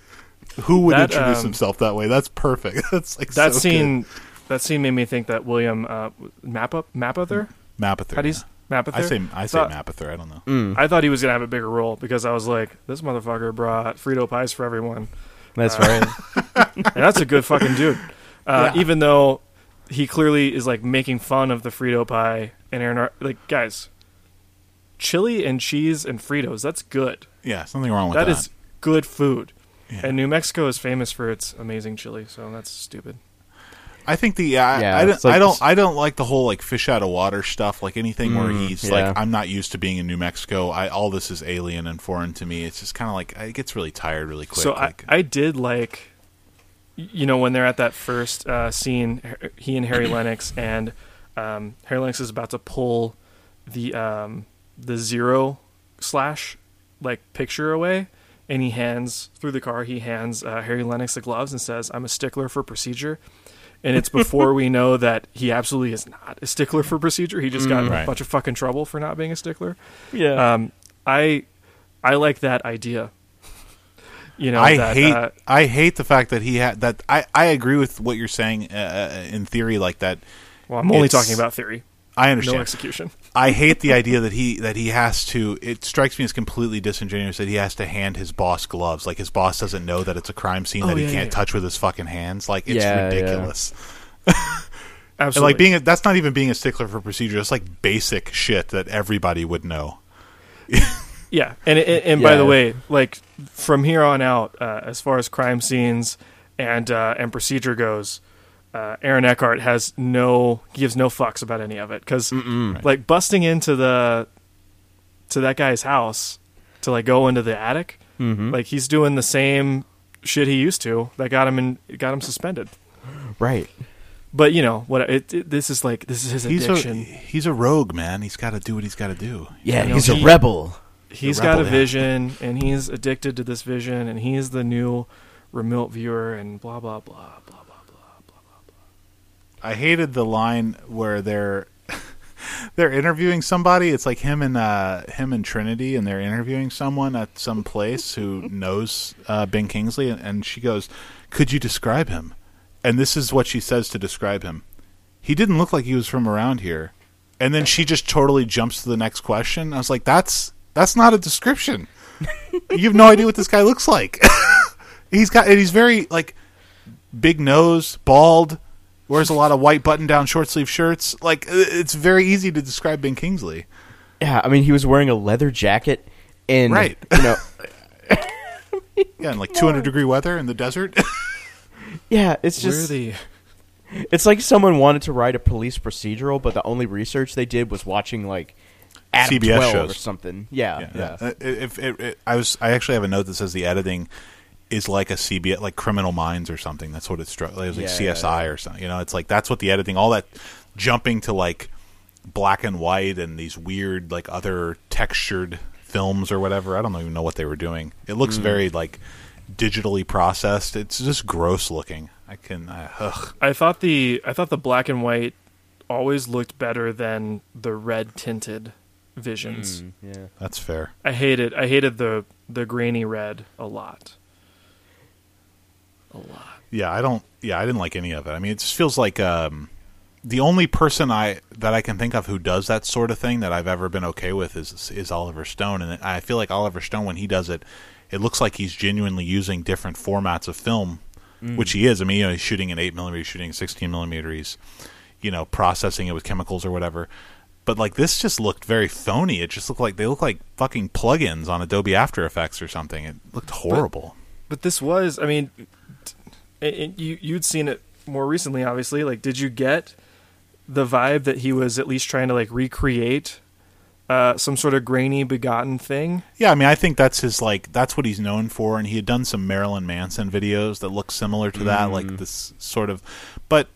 Who would That, introduce um, himself that way? That's perfect. That's like that so scene. That scene made me think that William uh, Map up Mapother. good. Mapother. How do you s- Mapother? I say I say Thought- Mapother. I don't know. Mm, I thought he was gonna have a bigger role because I was like, this motherfucker brought Frito pies for everyone, that's right. and that's a good fucking dude. Uh, Yeah. Even though he clearly is like making fun of the Frito pie and Aaron, Ar- like guys, chili and cheese and Fritos. That's good. Yeah, something wrong with That that. is good food. Yeah. And New Mexico is famous for its amazing chili, so that's stupid. I think the I, Yeah, I, don't like- I don't I don't like the whole like fish out of water stuff. Like anything where Mm, he's yeah. like I'm not used to being in New Mexico. I all this is alien and foreign to me. It's just kind of like it gets really tired really quick. So like, I, I did like, you know, when they're at that first uh, scene, he and Harry Lennix, and um, Harry Lennix is about to pull the um, the zero slash like picture away, and he hands through the car. He hands uh, Harry Lennix the gloves and says, "I'm a stickler for procedure." And it's before we know that he absolutely is not a stickler for procedure. He just got Mm, right. a bunch of fucking trouble for not being a stickler. yeah. Um, I I like that idea. You know, I that, hate uh, I hate the fact that he had that. I I agree with what you're saying uh, uh, in theory. Like that, Well, I'm only talking about theory, I understand no understand. execution. I hate the idea that he that he has to. It strikes me as completely disingenuous that he has to hand his boss gloves. Like his boss doesn't know that it's a crime scene Oh, that he yeah, can't yeah. touch with his fucking hands. Like it's Yeah, yeah. ridiculous. And Absolutely. like being a, that's not even being a stickler for procedure. It's like basic shit that everybody would know. yeah, and and, and by the way, like from here on out, uh, as far as crime scenes and uh, and procedure goes, uh, Aaron Eckhart has no gives no fucks about any of it because like busting into the to that guy's house to like go into the attic, hmm like he's doing the same shit he used to that got him in got him suspended. right. But you know what? It, it, this is like this is his He's a addiction. he's a rogue man. He's got to do what he's got to do. Yeah, You know, he's he- a rebel. he's The got a rebel, yeah. vision and he's addicted to this vision and he's the new remote viewer and blah blah blah blah blah I hated the line where they're they're interviewing somebody. It's like him and uh, him and Trinity, and they're interviewing someone at some place who knows uh, Ben Kingsley, and, and she goes, "Could you describe him?" And this is what she says to describe him: He didn't look like he was from around here. And then she just totally jumps to the next question. I was like, "That's that's not a description. you have no idea what this guy looks like. he's got and he's very like big nose, bald." Wears a lot of white button-down short-sleeve shirts. Like it's very easy to describe Ben Kingsley. Yeah, I mean, he was wearing a leather jacket, and Right. you know, Yeah, in like 200 degree weather in the desert. yeah, it's blah. Where are just the it's like someone wanted to write a police procedural, but the only research they did was watching like Adam CBS 12 shows. or something. Yeah, yeah. Uh, If, if, if- I was, I actually have a note that says the editing is like a CBS, like Criminal Minds or something. That's what it's struck. Like, it was like Yeah, yeah, CSI or something. You know, it's like that's what the editing, all that jumping to like black and white and these weird like other textured films or whatever. I don't even know what they were doing. It looks Mm. very like digitally processed. It's just gross looking. I can, I, ugh. I thought the I thought the black and white always looked better than the red tinted visions. Mm, yeah. That's fair. I hated I hated the the grainy red a lot. A lot. Yeah, I don't. Yeah, I didn't like any of it. I mean, it just feels like um, the only person I that I can think of who does that sort of thing that I've ever been okay with is is Oliver Stone, and I feel like Oliver Stone when he does it, it looks like he's genuinely using different formats of film, which he is. I mean, you know, he's shooting an eight millimeter, he's shooting sixteen millimeter, he's you know processing it with chemicals or whatever. But like this just looked very phony. It just looked like they look like fucking plugins on Adobe After Effects or something. It looked horrible. But this was, I mean, t- it, it- you you'd seen it more recently, obviously. Like, did you get the vibe that he was at least trying to like recreate uh, some sort of grainy, begotten thing? Yeah, I mean, I think that's his like that's what he's known for, and he had done some Marilyn Manson videos that look similar to that, like this sort of. But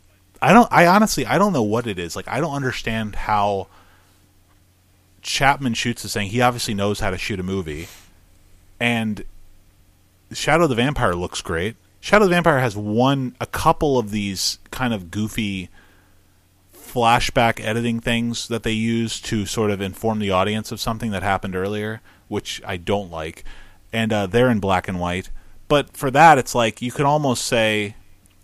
I don't. I honestly, I don't know what it is. Like, I don't understand how Chapman shoots this thing. He obviously knows how to shoot a movie, and Shadow of the Vampire looks great. Shadow of the Vampire has one, a couple of these kind of goofy flashback editing things that they use to sort of inform the audience of something that happened earlier, which I don't like. And uh, they're in black and white. But for that, it's like you could almost say,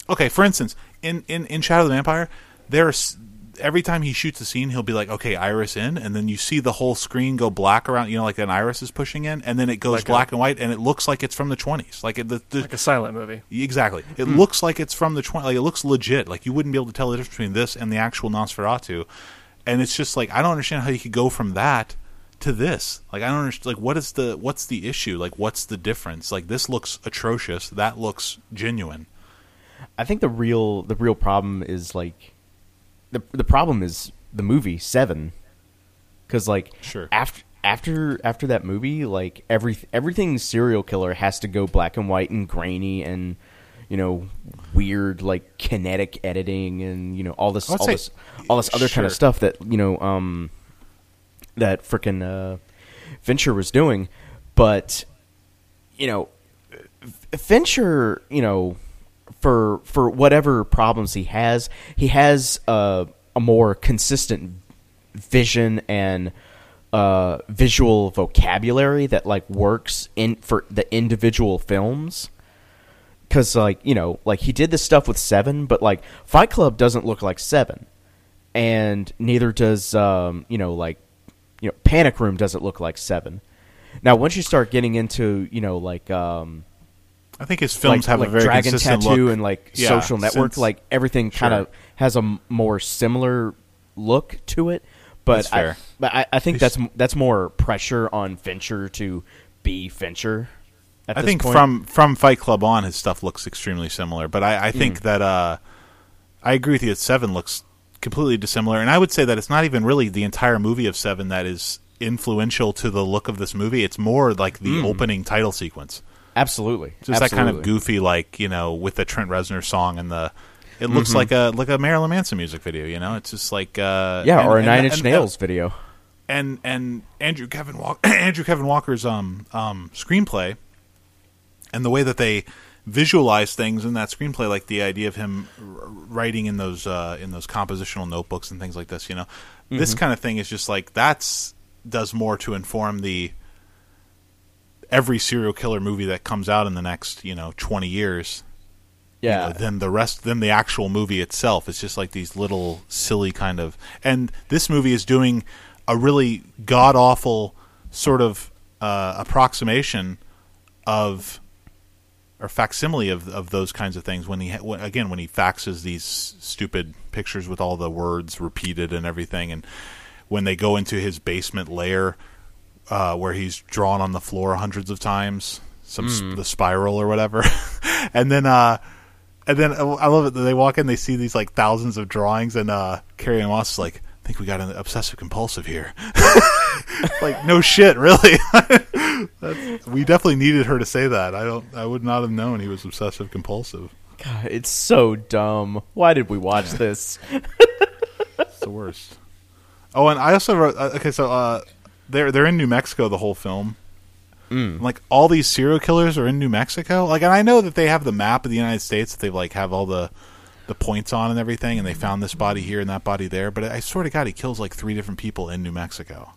okay, for instance, in, in, in Shadow of the Vampire, there's every time he shoots a scene, he'll be like, okay, iris in, and then you see the whole screen go black around, you know, like an iris is pushing in, and then it goes Like a- black and white, and it looks like it's from the 20s. Like it, the, the, Like a silent movie. Exactly. It hmm. looks like it's from the 20 like it looks legit. Like you wouldn't be able to tell the difference between this and the actual Nosferatu. And it's just like I don't understand how you could go from that to this. Like I don't understand like what is the what's the issue? Like what's the difference? Like this looks atrocious. That looks genuine. I think the real the real problem is like the the problem is the movie Seven, because like Sure. after after after that movie, like every everything serial killer has to go black and white and grainy and you know weird like kinetic editing and you know all this all say- this all this other kind of stuff that you know um that frickin' uh, Fincher was doing, but you know Fincher, you know, for for whatever problems he has, he has a, a more consistent vision and uh, visual vocabulary that like works in for the individual films. Because like you know, like he did this stuff with Seven, but like Fight Club doesn't look like Seven, and neither does um, you know like you know Panic Room doesn't look like Seven. Now, once you start getting into you know like um, I think his films like, have like a very Dragon consistent Tattoo look. and like Yeah, Social Network, since- like everything kind of has a more similar look to it. But I, but I, I think that's that's more pressure on Fincher to be Fincher. At I think point. from from Fight Club on, his stuff looks extremely similar. But I, I Mm. think that uh, I agree with you. That Seven looks completely dissimilar, and I would say that it's not even really the entire movie of Seven that is influential to the look of this movie. It's more like the Mm. opening title sequence, absolutely just that kind of goofy, like you know, with the Trent Reznor song and the. It Mm-hmm. looks like a like a Marilyn Manson music video, you know. It's just like uh, yeah, and- or a and- Nine Inch and- Nails video. and and Andrew Kevin Walker Andrew Kevin Walker's um um screenplay and the way that they visualize things in that screenplay like the idea of him r- writing in those uh in those compositional notebooks and things like this you know this kind of thing is just like that's does more to inform the every serial killer movie that comes out in the next you know 20 years you Yeah, know, than the rest than the actual movie itself. It's just like these little silly kind of. And this movie is doing a really god awful sort of uh, approximation of or facsimile of of those kinds of things when he when, again when he faxes these stupid pictures with all the words repeated and everything and when they go into his basement lair uh, where he's drawn on the floor hundreds of times some s- the spiral or whatever and then uh and then uh, I love it they walk in, they see these like thousands of drawings, and uh, Carrie Moss is like, "I think we got an obsessive compulsive here." like, no shit, really. That's, we definitely needed her to say that. I don't. I would not have known he was obsessive compulsive. God, it's so dumb. Why did we watch this? It's the worst. Oh, and I also wrote. Uh, okay, so uh, they're they're in New Mexico the whole film. Like all these serial killers are in New Mexico. Like, and I know that they have the map of the United States that they like have all the the points on and everything, and they found this body here and that body there. But I swear to God, he kills like three different people in New Mexico.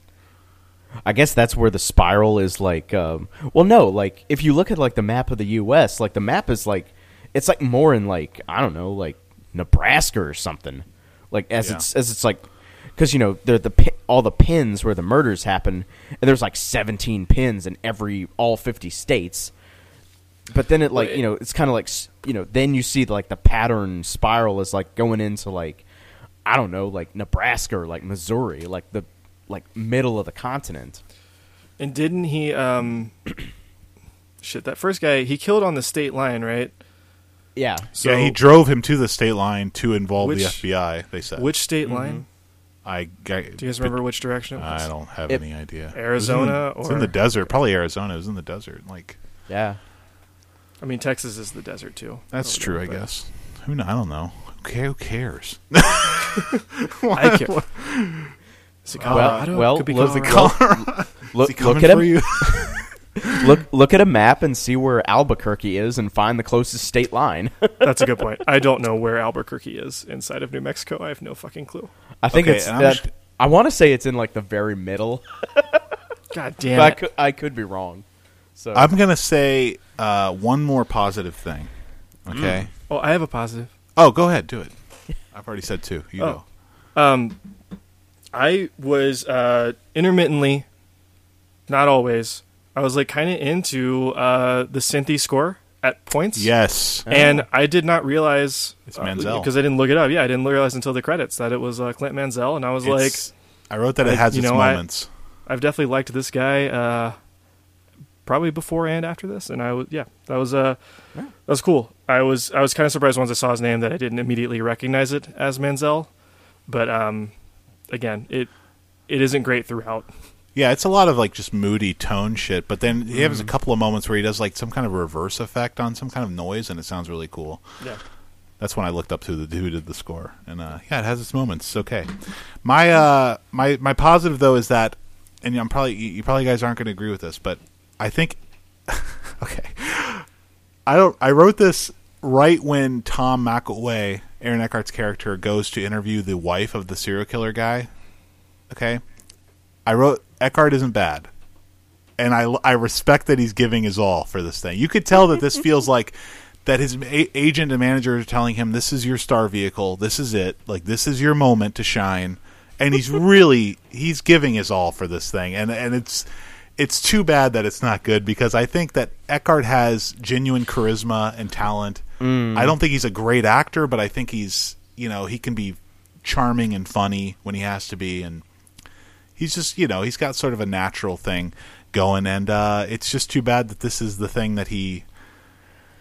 I guess that's where the spiral is like um well no, like if you look at like the map of the US, like the map is like it's like more in like I don't know, like Nebraska or something. Like as Yeah. it's as it's like because you know they're the all the pins where the murders happen, and there's like 17 pins in every all 50 states. But then it like you know it's kind of like you know then you see like the pattern spiral is like going into like I don't know like Nebraska or like Missouri like the like middle of the continent. And didn't he? Um, shit, that first guy he killed on the state line, right? Yeah. So yeah, he drove him to the state line to involve Which- the FBI. They said. which state line? I Do you guys remember which direction it was? I don't have It- any idea. Arizona it in the, it's in the desert. Probably Arizona. It was in the desert. Like Yeah. I mean, Texas is the desert too. that's true. there, I but- guess. Who? kn- I don't know. Okay, Who cares? I care. Is it Colorado? well, Could be look- Colorado. Look, Is he coming look at for him. You? Look look at a map and see where Albuquerque is and find the closest state line. That's a good point. I don't know where Albuquerque is inside of New Mexico. I have no fucking clue. I think Okay, it's I'm that, just- I want to say it's in like the very middle, God but damn I it! could I could be wrong. So I'm gonna say uh, one more positive thing. Okay. Oh, I have a positive. Oh, go ahead. Do it. I've already said two. You Oh. Um, I was uh, intermittently, not always. I was like kind of into uh, the synthy score at points. Yes. And I did not realize It's Mansell because I didn't look it up. Yeah, I didn't realize until the credits that it was uh, Clint Mansell, and I was like, I wrote that it has you its know, I- moments. I've definitely liked this guy. Uh, probably before and after this, and I was yeah, that was uh, that was cool. I was I was kind of surprised once I saw his name that I didn't immediately recognize it as Mansell, but um, again, it it isn't great throughout. Yeah, it's a lot of like just moody tone shit, but then he Mm. has a couple of moments where he does like some kind of reverse effect on some kind of noise, and it sounds really cool. Yeah. That's when I looked up to the dude who did the score, and uh, yeah, it has its moments. It's okay. My uh, my my positive though is that, and I'm probably you probably guys aren't going to agree with this, but I think okay, I don't. I wrote this right when Tom Mackelway, Aaron Eckhart's character, goes to interview the wife of the serial killer guy. Okay, I wrote Eckhart isn't bad, and I I respect that he's giving his all for this thing. You could tell that this feels like that his a- agent and manager are telling him this is your star vehicle, this is it, like this is your moment to shine, and he's really he's giving his all for this thing, and and it's. It's too bad that it's not good because I think that Eckhart has genuine charisma and talent. Mm. I don't think he's a great actor, but I think he's you know he can be charming and funny when he has to be, and he's just you know he's got sort of a natural thing going, and uh, it's just too bad that this is the thing that he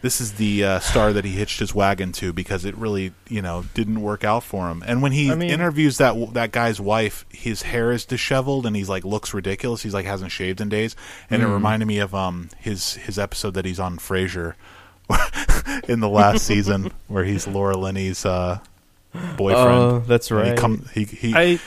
this is the uh, star that he hitched his wagon to because it really you know didn't work out for him. And when he I mean- interviews that that guy's wife, his hair is disheveled and he's like looks ridiculous. He's like hasn't shaved in days, and it reminded me of um his his episode that he's on Frasier in the last season where he's Laura Linney's uh, boyfriend. Oh, that's And He right. come, he, he, I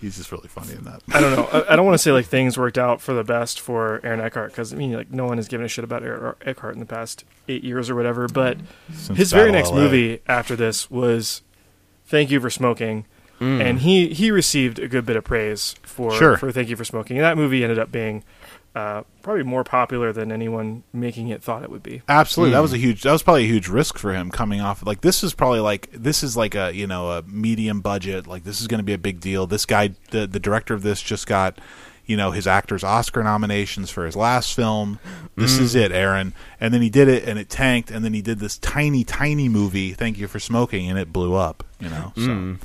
he's just really funny in that. I don't know. I, I don't want to say like things worked out for the best for Aaron Eckhart because I mean like no one has given a shit about Aaron Eckhart in the past eight years or whatever. But Since his very next LA. movie after this was "Thank You for Smoking," mm. and he he received a good bit of praise for Sure. for "Thank You for Smoking." And that movie ended up being uh, probably more popular than anyone making it thought it would be. Absolutely, that was a huge. That was probably a huge risk for him coming off. Like this is probably like this is like a you know a medium budget. Like this is going to be a big deal. This guy, the the director of this, just got you know his actors Oscar nominations for his last film. This is it, Aaron. And then he did it, and it tanked. And then he did this tiny, tiny movie. Thank you for smoking, and it blew up. You know. So.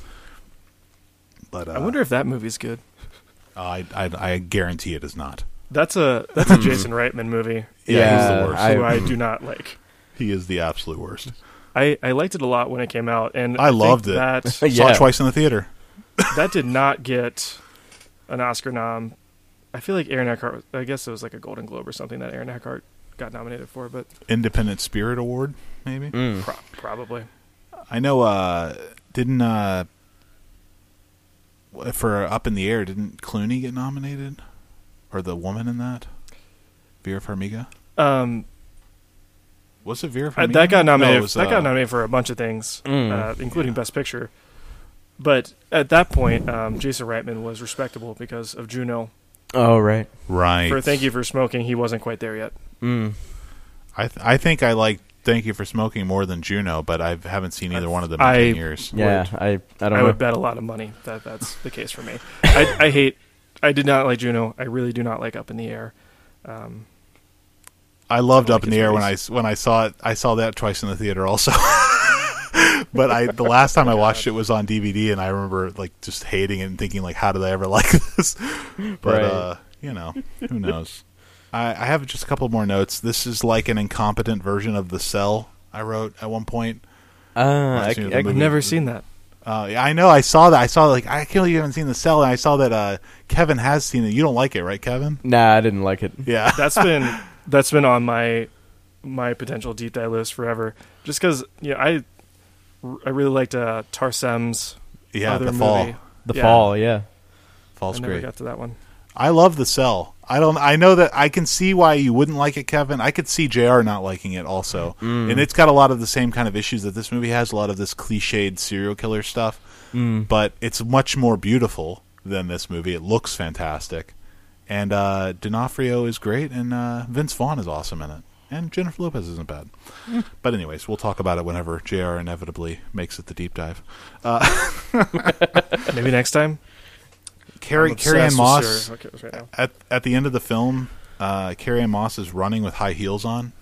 But uh, I wonder if that movie's good. I, I I guarantee it is not. That's a that's a Jason Reitman movie. Yeah, he's the worst. I- who I do not like. he is the absolute worst. I, I liked it a lot when it came out, and I think loved it. That Saw Yeah. it twice in the theater. that did not get an Oscar nom. I feel like Aaron Eckhart. I guess it was like a Golden Globe or something that Aaron Eckhart got nominated for, but Independent Spirit Award, maybe. Mm. pro- probably. I know. Uh, didn't uh, for Up in the Air? Didn't Clooney get nominated, or the woman in that? Vera Farmiga. Um, Was it Vera uh, Farmiga? that got nominated. it was, that uh, got nominated for a bunch of things, Mm. uh, including Yeah. Best Picture. But at that point, um, Jason Reitman was respectable because of Juno. Oh right. Right. For Thank You for Smoking, he wasn't quite there yet. Mm. I th- I think I like Thank You for Smoking more than Juno, but I haven't seen either one of them in I- 10 years. Yeah, I I don't I know. would bet a lot of money that that's the case for me. I, I hate. I did not like Juno. I really do not like Up in the Air. Um, I loved I don't Up in the his Air when I when I saw it. I saw that twice in the theater also. but I the last time I watched it was on DVD, and I remember like just hating it and thinking like, how did I ever like this? But Right. uh, you know, who knows? I, I have just a couple more notes. This is like an incompetent version of The Cell. I wrote at one point. uh, I, I've I- I've movie. never seen that. Uh, yeah, I know. I saw that. I saw like I can't believe you haven't seen The Cell, and I saw that uh, Kevin has seen it. You don't like it, right, Kevin? nah, I didn't like it. Yeah. That's been that's been on my my potential deep dive list forever. Just because you know, I I really liked uh, Tarsem's yeah. other The Fall. movie. The Yeah. fall, yeah. Fall's I never great. got to that one. I love the cell. I don't. I know that I can see why you wouldn't like it, Kevin. I could see Jr. not liking it also, and it's got a lot of the same kind of issues that this movie has. A lot of this cliched serial killer stuff, Mm. but it's much more beautiful than this movie. It looks fantastic, and uh, D'Onofrio is great, and uh, Vince Vaughn is awesome in it, and Jennifer Lopez isn't bad. But anyways, we'll talk about it whenever Jr. inevitably makes it the deep dive. Maybe next time. Carrie I'm Carrie-Anne Moss. serial right at at the end of the film, uh, Carrie-Anne Moss is running with high heels on.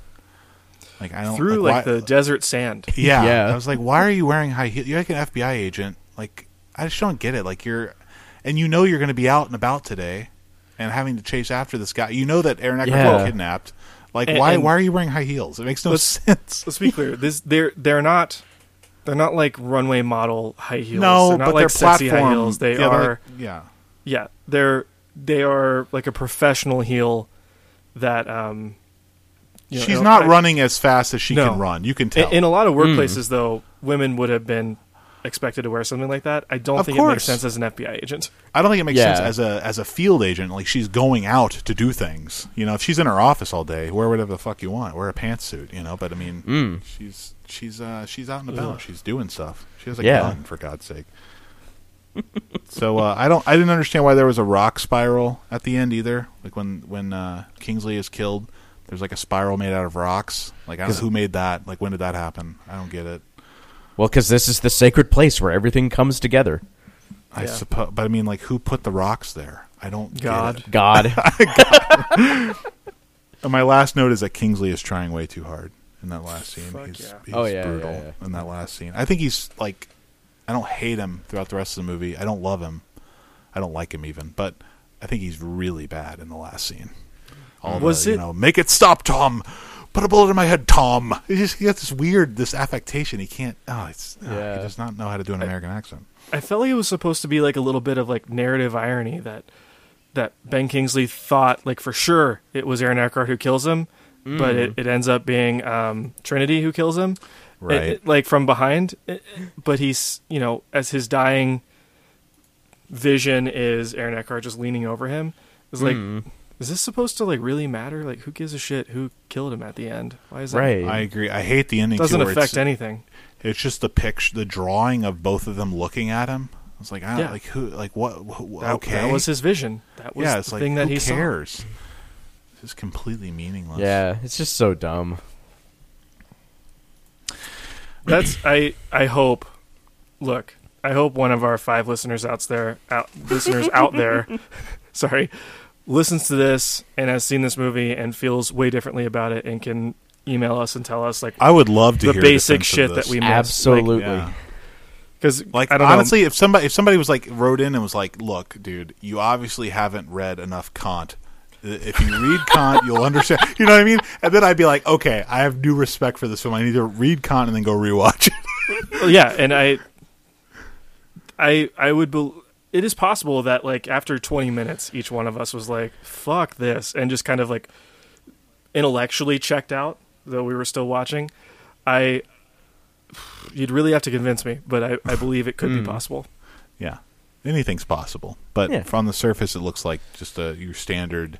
Like I don't Through like, why- the desert sand. yeah. Yeah. I was like, why are you wearing high heels? You're like an FBI agent. Like I just don't get it. Like you're, and you know you're going to be out and about today, and having to chase after this guy. You know that Aaron Eckhart Yeah. got kidnapped. Like And- why and- why are you wearing high heels? It makes no Let's- sense. Let's be clear. This they're they're not they're not like runway model high heels. No, they're not but like they're sexy platform. high heels. They yeah, they're like- yeah. yeah they're they are like a professional heel that um. you know, She's not I- running as fast as she No. can run. You can tell. In, in a lot of workplaces, though, women would have been expected to wear something like that. I don't Of think it makes sense as an FBI agent. I don't think it makes Yeah. sense as a as a field agent. Like she's going out to do things. You know, if she's in her office all day, wear whatever the fuck you want. Wear a pantsuit. You know, but I mean, Mm. she's she's uh, she's out and about. Ugh. She's doing stuff. She has a Yeah. gun for God's sake. so uh, I don't I didn't understand why there was a rock spiral at the end either. Like when when uh, Kingsley is killed, there's like a spiral made out of rocks. Like I don't know who made that. Like when did that happen? I don't get it. Well, because this is the sacred place where everything comes together. I Yeah. suppose, but I mean, like who put the rocks there? I don't. get God. it. God. And my last note is that Kingsley is trying way too hard in that last scene. Fuck he's yeah. he's Oh, yeah, brutal yeah, yeah. in that last scene. I think he's like, I don't hate him throughout the rest of the movie. I don't love him. I don't like him even, but I think he's really bad in the last scene. All Was the, you it- know, make it stop, Tom. Put a bullet in my head, Tom. He just he got this weird this affectation. He can't. Oh, it's oh, Yeah. he does not know how to do an American accent. I felt like it was supposed to be like a little bit of like narrative irony that that Ben Kingsley thought like for sure it was Aaron Eckhart who kills him, but it, it ends up being um, Trinity who kills him. Right. it- like from behind, It- but he's you know as his dying vision is Aaron Eckhart just leaning over him. It's like, is this supposed to like really matter? Like, who gives a shit who killed him at the end? Why is that? right. I agree. I hate the ending. doesn't affect it's- anything. It's just the picture, the drawing of both of them looking at him. I was like, I don't, Yeah. like who, like what? wh- That, okay, that was his vision. That was yeah, the like thing that who he saw. cares? This is completely meaningless. yeah, it's just so dumb. That's I I hope. Look, I hope one of our five listeners out there, out, listeners out there, sorry, listens to this and has seen this movie and feels way differently about it and can email us and tell us like I would love to the hear basic defense shit that we missed. Absolutely. Yeah. because Like I don't know. honestly, if somebody if somebody was like wrote in and was like, "Look, dude, you obviously haven't read enough Kant. If you read Kant, you'll understand." You know what I mean? And then I'd be like, "Okay, I have new respect for this film. I need to read Kant and then go rewatch it." Well, yeah, and I, I, I would. Be, it is possible that like after 20 minutes, each one of us was like, "Fuck this," and just kind of like intellectually checked out, though we were still watching. I, you'd really have to convince me, but I, I believe it could be Hmm. possible. Yeah, anything's possible. But Yeah. from the surface, it looks like just a your standard,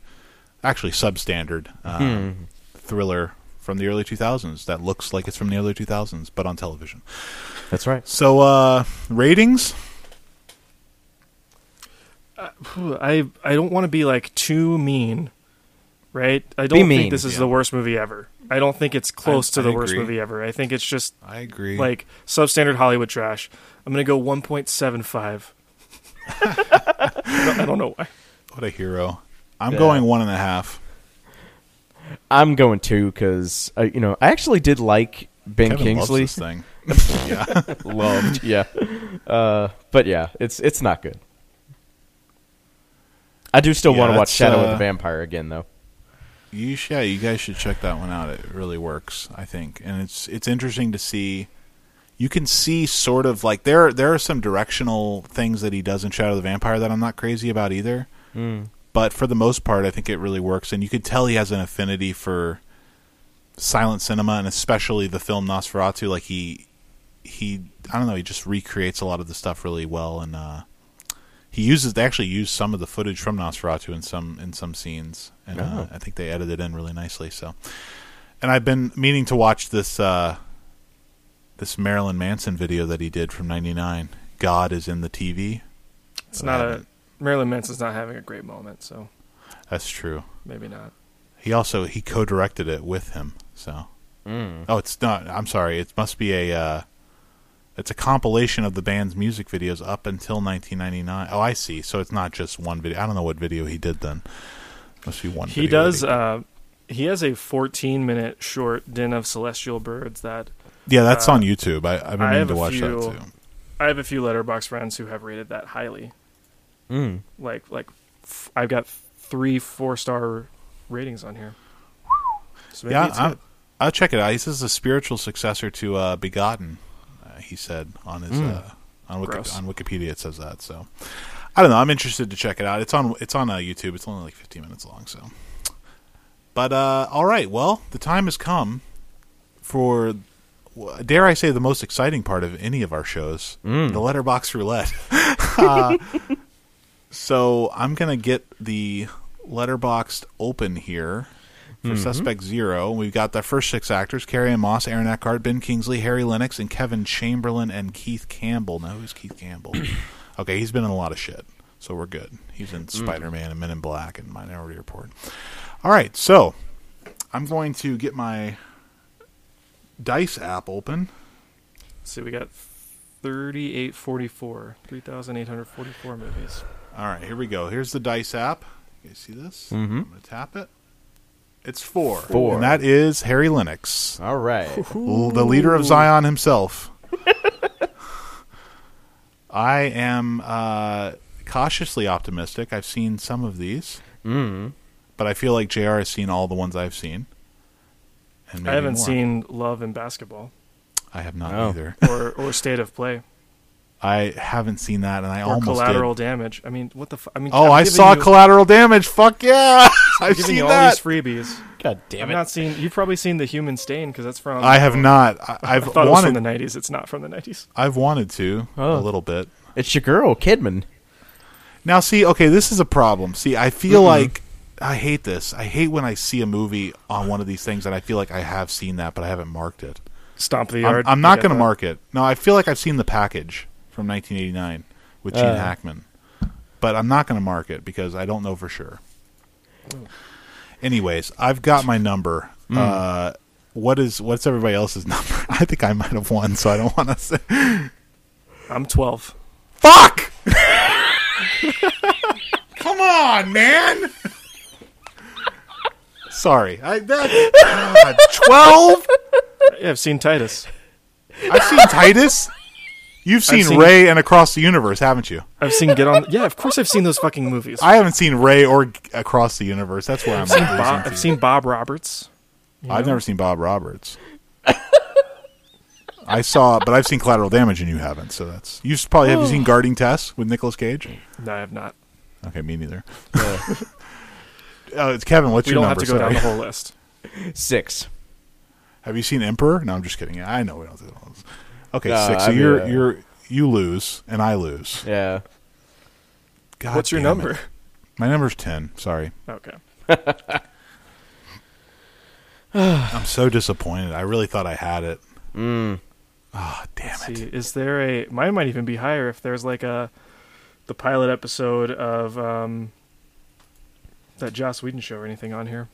actually substandard uh, Hmm. thriller from the early 2000s that looks like it's from the early 2000s, but on television. That's right. So, uh, ratings? I I don't want to be like too mean, right? I don't think this is yeah. the worst movie ever. I don't think it's close I- to the I worst agree. movie ever. I think it's just I agree. like substandard Hollywood trash. I'm gonna go 1.75. I don't- I don't know why. what a hero. I'm Yeah. going one and a half. I'm going two because you know I actually did like Ben Kevin Kingsley. loves this thing. yeah. Loved, yeah. Uh, but yeah, it's it's not good. I do still Yeah, want to watch Shadow of uh, the Vampire again, though. You sh- yeah, you guys should check that one out. It really works, I think, and it's it's interesting to see. You can see sort of like there there are some directional things that he does in Shadow of the Vampire that I'm not crazy about either. But for the most part, I think it really works, and you could tell he has an affinity for silent cinema, and especially the film Nosferatu. Like he he I don't know, he just recreates a lot of the stuff really well, and uh, he uses they actually use some of the footage from Nosferatu in some in some scenes, and uh, Oh. I think they edited it in really nicely. So, and I've been meaning to watch this uh, this Marilyn Manson video that he did from '99. God is in the TV. It's But not a. Marilyn Manson's not having a great moment, so That's true. maybe not. He also he co-directed it with him. So, Mm. oh, it's not. I'm sorry. It must be a. Uh, it's a compilation of the band's music videos up until 1999. Oh, I see. So it's not just one video. I don't know what video he did then. Must be one. He video that does. did. Uh, he has a 14 minute short "Din of Celestial Birds that yeah, that's uh, on YouTube. I, I've been meaning have to a watch few- that too. I have a few Letterboxd friends who have rated that highly. Mm. Like like f- I've got three four star ratings on here. So maybe Yeah, it's I'm, i'll check it out. This is a spiritual successor to uh, Begotten. He said on his Mm. uh, on, Wiki- on Wikipedia it says that. So I don't know. I'm interested to check it out. It's on it's on uh, YouTube. It's only like 15 minutes long. So, but uh, all right. Well, the time has come for dare I say the most exciting part of any of our shows, Mm. the Letterboxd roulette. Uh, so I'm gonna get the Letterboxd open here for Suspect Zero. We've got the first six actors: Carrie Moss, Aaron Eckhart, Ben Kingsley, Harry Lennix, and Kevin Chamberlin and Keith Campbell. Now, who's Keith Campbell? okay, he's been in a lot of shit, so we're good. He's in Spider Man and Men in Black and Minority Report. All right, so I'm going to get my Dice app open. So we got 3844, 3,844 movies. All right, here we go. Here's the Dice app. You see this? Mhm. I'm going to tap it. It's four. Four. And that is Harry Lennix, All right. l- the leader of Zion himself. I am uh, cautiously optimistic. I've seen some of these, Mm. but I feel like JR has seen all the ones I've seen. And I haven't more. seen Love and Basketball I have not Oh. either. or or State of Play I haven't seen that, and I or almost Collateral did. Damage. I mean, what the? F- I mean, Oh, I'm I saw you, Collateral Damage. Fuck yeah! I'm I've giving seen you all that. these freebies. God damn it! I've it. not seen. You've probably seen The Human Stain because that's from. I have not. I, I I've thought it was wanted. from the '90s. It's not from the '90s. I've wanted to Oh. a little bit. It's your girl, Kidman. Now, see, okay, this is a problem. See, I feel like I hate this. I hate when I see a movie on one of these things and I feel like I have seen that, but I haven't marked it. Stomp the I'm, yard. I'm You not get going to that? mark it. No, I feel like I've seen the package from 1989 with Gene Uh. Hackman, but I'm not going to mark it because I don't know for sure. Anyways, I've got my number. Uh, what is what's everybody else's number? I think I might have won, so I don't want to say. I'm 12. Fuck! Come on, man. Sorry, I that twelve. I've seen Titus. I've seen Titus. You've seen, seen- Ray and Across the Universe, haven't you? I've seen Get On. Yeah, of course I've seen those fucking movies. I haven't seen Ray or Across the Universe. That's where I'm. seen losing Bob. I've seen Bob Roberts. you I've know? never seen Bob Roberts. I saw, but I've seen Collateral Damage, and you haven't. So that's you probably have you seen Guarding Tess with Nicolas Cage? No, I have not. Okay, me neither. Oh, it's Kevin. What's we your don't have to go Sorry. down the whole list. Six. Have you seen Emperor? No, I'm just kidding. I know we don't do those. Okay, No, six. I So you're uh, you're you lose and I lose. Yeah. God What's your damn number? it. My number's ten. Sorry, Okay. I'm so disappointed. I really thought I had it. Mm. Oh, damn Let's it. see, is there a? Mine might even be higher if there's like a, the pilot episode of um, that Joss Whedon show or anything on here.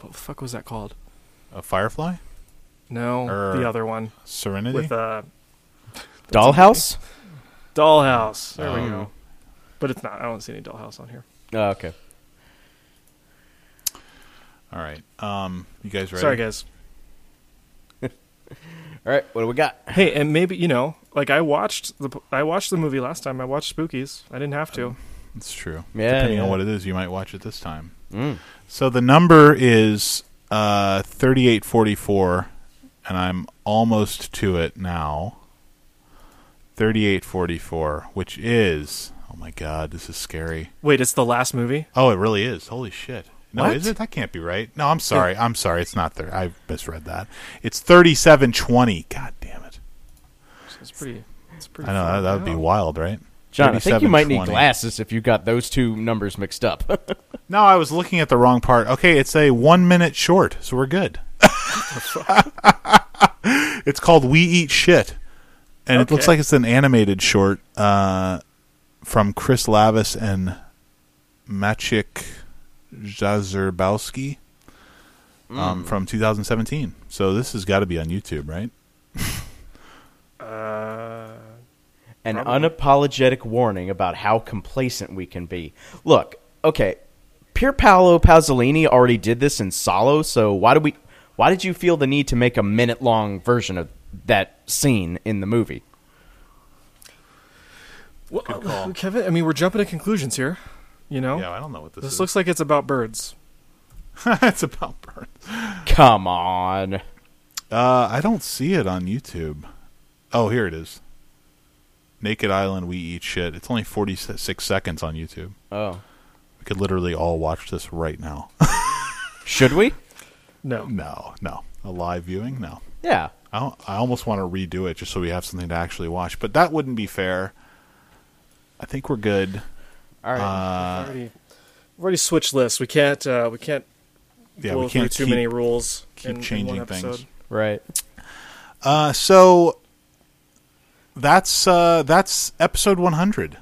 what the fuck was that called? A Firefly, No, Er, the other one Serenity. with uh, Dollhouse? Dollhouse. There we Um, go. But it's not. I don't see any Dollhouse on here. Oh, okay. All right. Um, you guys ready? Sorry, guys. All right, what do we got? Hey, and maybe you know, like I watched the I watched the movie last time. I watched Spookies. I didn't have to. It's true. Yeah, Depending on yeah. what it is, you might watch it this time. Mm. So the number is uh, 3844, and I'm almost to it now. 3844, which is. Oh my god, this is scary. Wait, it's the last movie. Oh, it really is. Holy shit. No, What? is it? That can't be right. No, I'm sorry. I'm sorry. It's not there. I misread that. It's 3720. God damn it. It's pretty. It's pretty. I know. That, that would be wild, right? John, I think you might need glasses if you got those two numbers mixed up. No, I was looking at the wrong part. Okay, it's a one minute short, so we're good. it's called We Eat Shit. And it looks like it's an animated short uh, from Chris Lavis and Maciek Szczerbowski um, from 2017. So this has got to be on YouTube, right? Uh, An Probably. unapologetic warning about how complacent we can be. Look, okay, Pier Paolo Pasolini already did this in Salò, so why do we? Why did you feel the need to make a minute long version of that scene in the movie? well, Good call. Kevin. I mean, we're jumping to conclusions here. You know, Yeah, I don't know what this, this is. This looks like it's about birds. it's about birds. Come on. Uh, I don't see it on YouTube. Oh, here it is. Naked Island, we eat shit. It's only 46 seconds on YouTube. Oh, We could literally all watch this right now. should we? No, no, no. A live viewing? No. Yeah. I, I almost want to redo it just so we have something to actually watch, but that wouldn't be fair. I think we're good. All right. Uh, we've already, we've already switched lists. We can't. Uh, we can't yeah, we can't too keep, many rules. keep in, in changing one things. right. Uh, so that's uh, that's episode 100.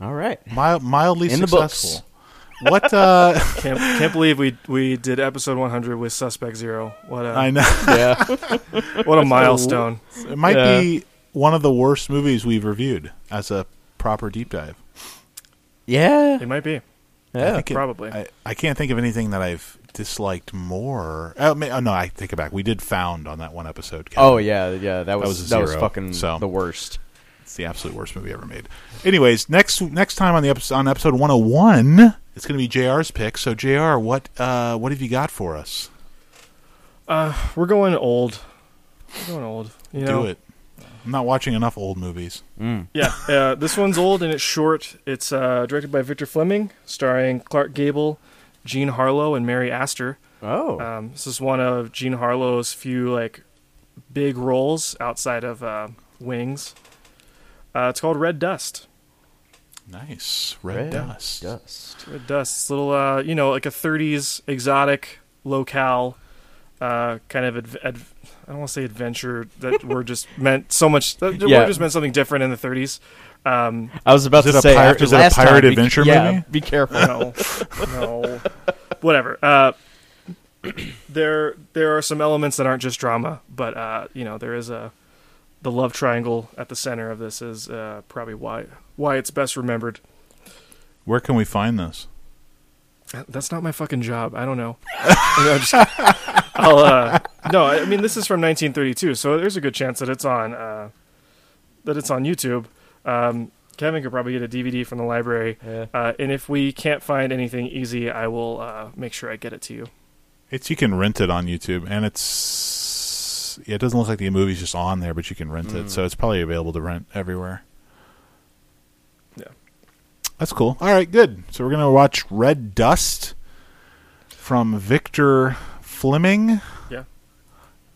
All right. Mild, mildly In the books. successful. What? Uh, Can't can't believe we we did episode 100 with Suspect Zero. What a I know. Yeah. what a milestone. It might Yeah. be one of the worst movies we've reviewed as a proper deep dive. yeah. It might be Yeah. think it- probably. I, I can't think of anything that I've disliked more. Oh, may, oh, no, I take it back. We did Found on that one episode. Kevin. Oh yeah, yeah. That was was that was, fucking so. the worst. It's the absolute worst movie ever made. Anyways, next next time on the episode on episode 101, it's going to be JR's pick. So JR, what uh what have you got for us? Uh, we're going old. We're going old. You know? Do it. I'm not watching enough old movies. Mm. Yeah, uh, this one's old and it's short. It's uh, directed by Victor Fleming, starring Clark Gable, Jean Harlow, and Mary Astor. Oh. Um, this is one of Jean Harlow's few like big roles outside of uh, Wings. Uh, it's called Red Dust. Nice. Red, Dust. Dust. Red Dust. It's a little, uh, you know, like a '30s exotic locale, uh, kind of. Adv- adv- I don't want to say adventure. That word just meant so much. That Yeah. word just meant something different in the '30s. Um, I was about to say pirate- after is it a pirate time, be- adventure yeah, movie? Be careful. no, no, whatever. Uh, there, there are some elements that aren't just drama, but uh, you know, there is a the love triangle at the center of this is uh, probably why why it's best remembered. Where can we find this? That's not my fucking job. I don't know. I mean, I'm just- I'll, uh, no, I mean this is from 1932, so there's a good chance that it's on uh, that it's on YouTube. Um, Kevin could probably get a DVD from the library, Yeah. uh, and if we can't find anything easy, I will uh, make sure I get it to you. It's you can rent it on YouTube, and it's yeah, it doesn't look like the movie's just on there, but you can rent it, Mm. so it's probably available to rent everywhere. Yeah. That's cool. All right, good. So we're gonna watch Red Dust from Victor Fleming. Yeah.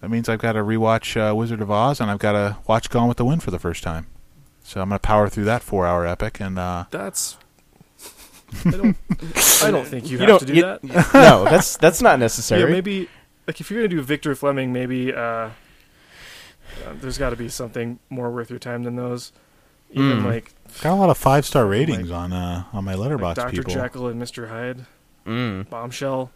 That means I've got to rewatch uh, Wizard of Oz, and I've got to watch Gone with the Wind for the first time. So I'm gonna power through that four-hour epic, and uh, That's. I don't. I don't think you, You have don't- to do you- that. no, that's that's not necessary. Yeah, maybe like if you're gonna do Victor Fleming, maybe uh, uh, there's got to be something more worth your time than those. Even Mm. like, got a lot of five-star ratings on uh, on my like Letterboxd Doctor people. Jekyll and Mister Hyde, Mm. Bombshell.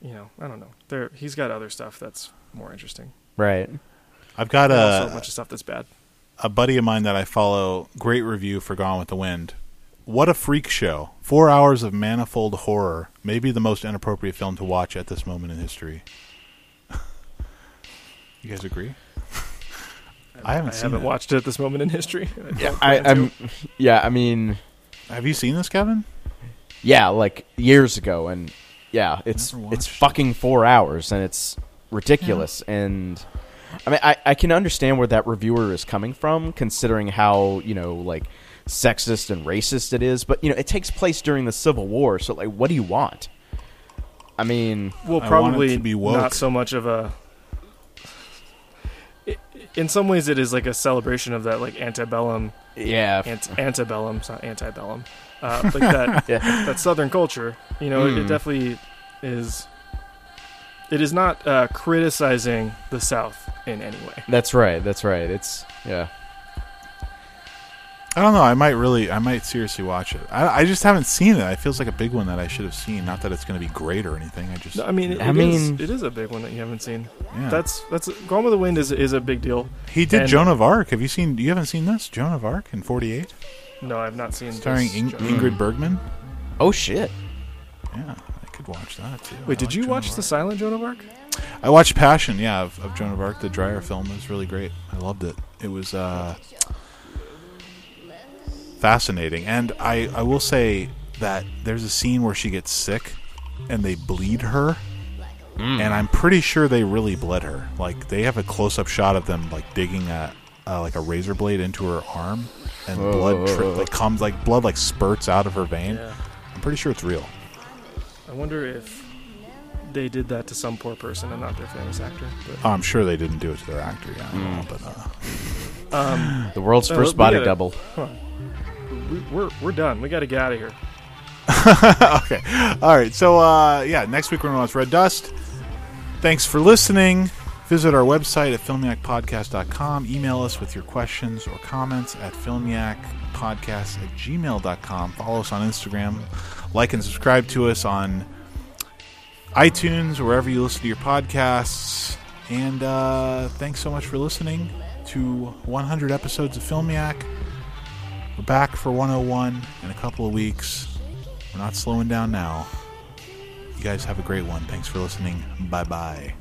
you know, I don't know. There, he's got other stuff that's more interesting. Right. I've got And also a a bunch of stuff that's bad. a buddy of mine that I follow. Great review for Gone with the Wind. What a freak show! Four hours of manifold horror. Maybe the most inappropriate film to watch at this moment in history. you guys agree? I haven't I seen haven't it. watched it at this moment in history. I Yeah, I, I'm. Yeah, I mean, Have you seen this, Kevin? yeah, like years ago, and yeah, it's it's fucking four hours, and it's ridiculous. And I mean, I I can understand where that reviewer is coming from, considering how you know like sexist and racist it is. But you know, it takes place during the Civil War, so like, what do you want? I mean, well, I want it probably to be woke. not so much of a. In some ways, it is like a celebration of that, like antebellum, yeah, ant- antebellum, it's not antebellum, uh, like that yeah, that Southern culture. You know, it, it Mm. definitely is. It is not uh, criticizing the South in any way. that's right, that's right. It's yeah. I don't know. I might really, I might seriously watch it. I, I just haven't seen it. It feels like a big one that I should have seen. Not that it's going to be great or anything. I just, No, I mean, it, I it is- mean- it is a big one that you haven't seen. yeah. That's that's Gone with the Wind is is a big deal. he did and- Joan of Arc. Have you seen? You haven't seen this Joan of Arc in '48, No, I've not seen. starring this In- show. Ingrid Bergman. Oh shit. Yeah, I could watch that too. I Wait, did like you Joan watch of the silent Joan of Arc? I watched Passion. Yeah, of, of Joan of Arc, the Dreyer film. It was really great. I loved it. It was uh, fascinating, and I I will say that there's a scene where she gets sick, and they bleed her. and I'm pretty sure they really bled her. Like they have a close-up shot of them like digging a uh, like a razor blade into her arm, and Whoa, blood whoa, tri- like comes like blood like spurts out of her vein. Yeah. I'm pretty sure it's real. I wonder if they did that to some poor person and not their famous actor. But, Oh, I'm sure they didn't do it to their actor. Yeah, I don't know, but uh, um, The world's first body double. come on. We, we're we're done. We got to get out of here. okay. All right. So, uh, yeah, next week we're going to watch Red Dust. Thanks for listening. Visit our website at filmiacpodcast.com. Email us with your questions or comments at filmiacpodcast at gmail.com. Follow us on Instagram. Like and subscribe to us on iTunes, wherever you listen to your podcasts. And uh, thanks so much for listening to 100 episodes of Filmiac. We're back for 101 in a couple of weeks. We're not slowing down now. You guys have a great one. Thanks for listening. Bye bye.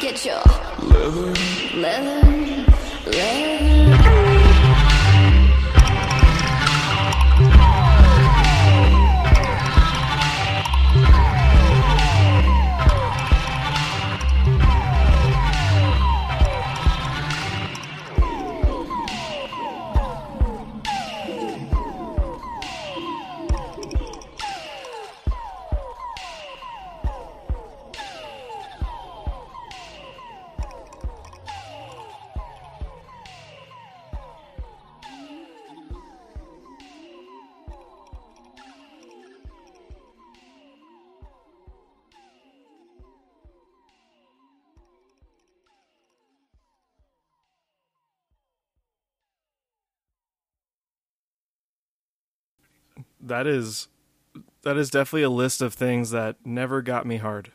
Get your leather, leather, leather. That is that is definitely a list of things that never got me hard.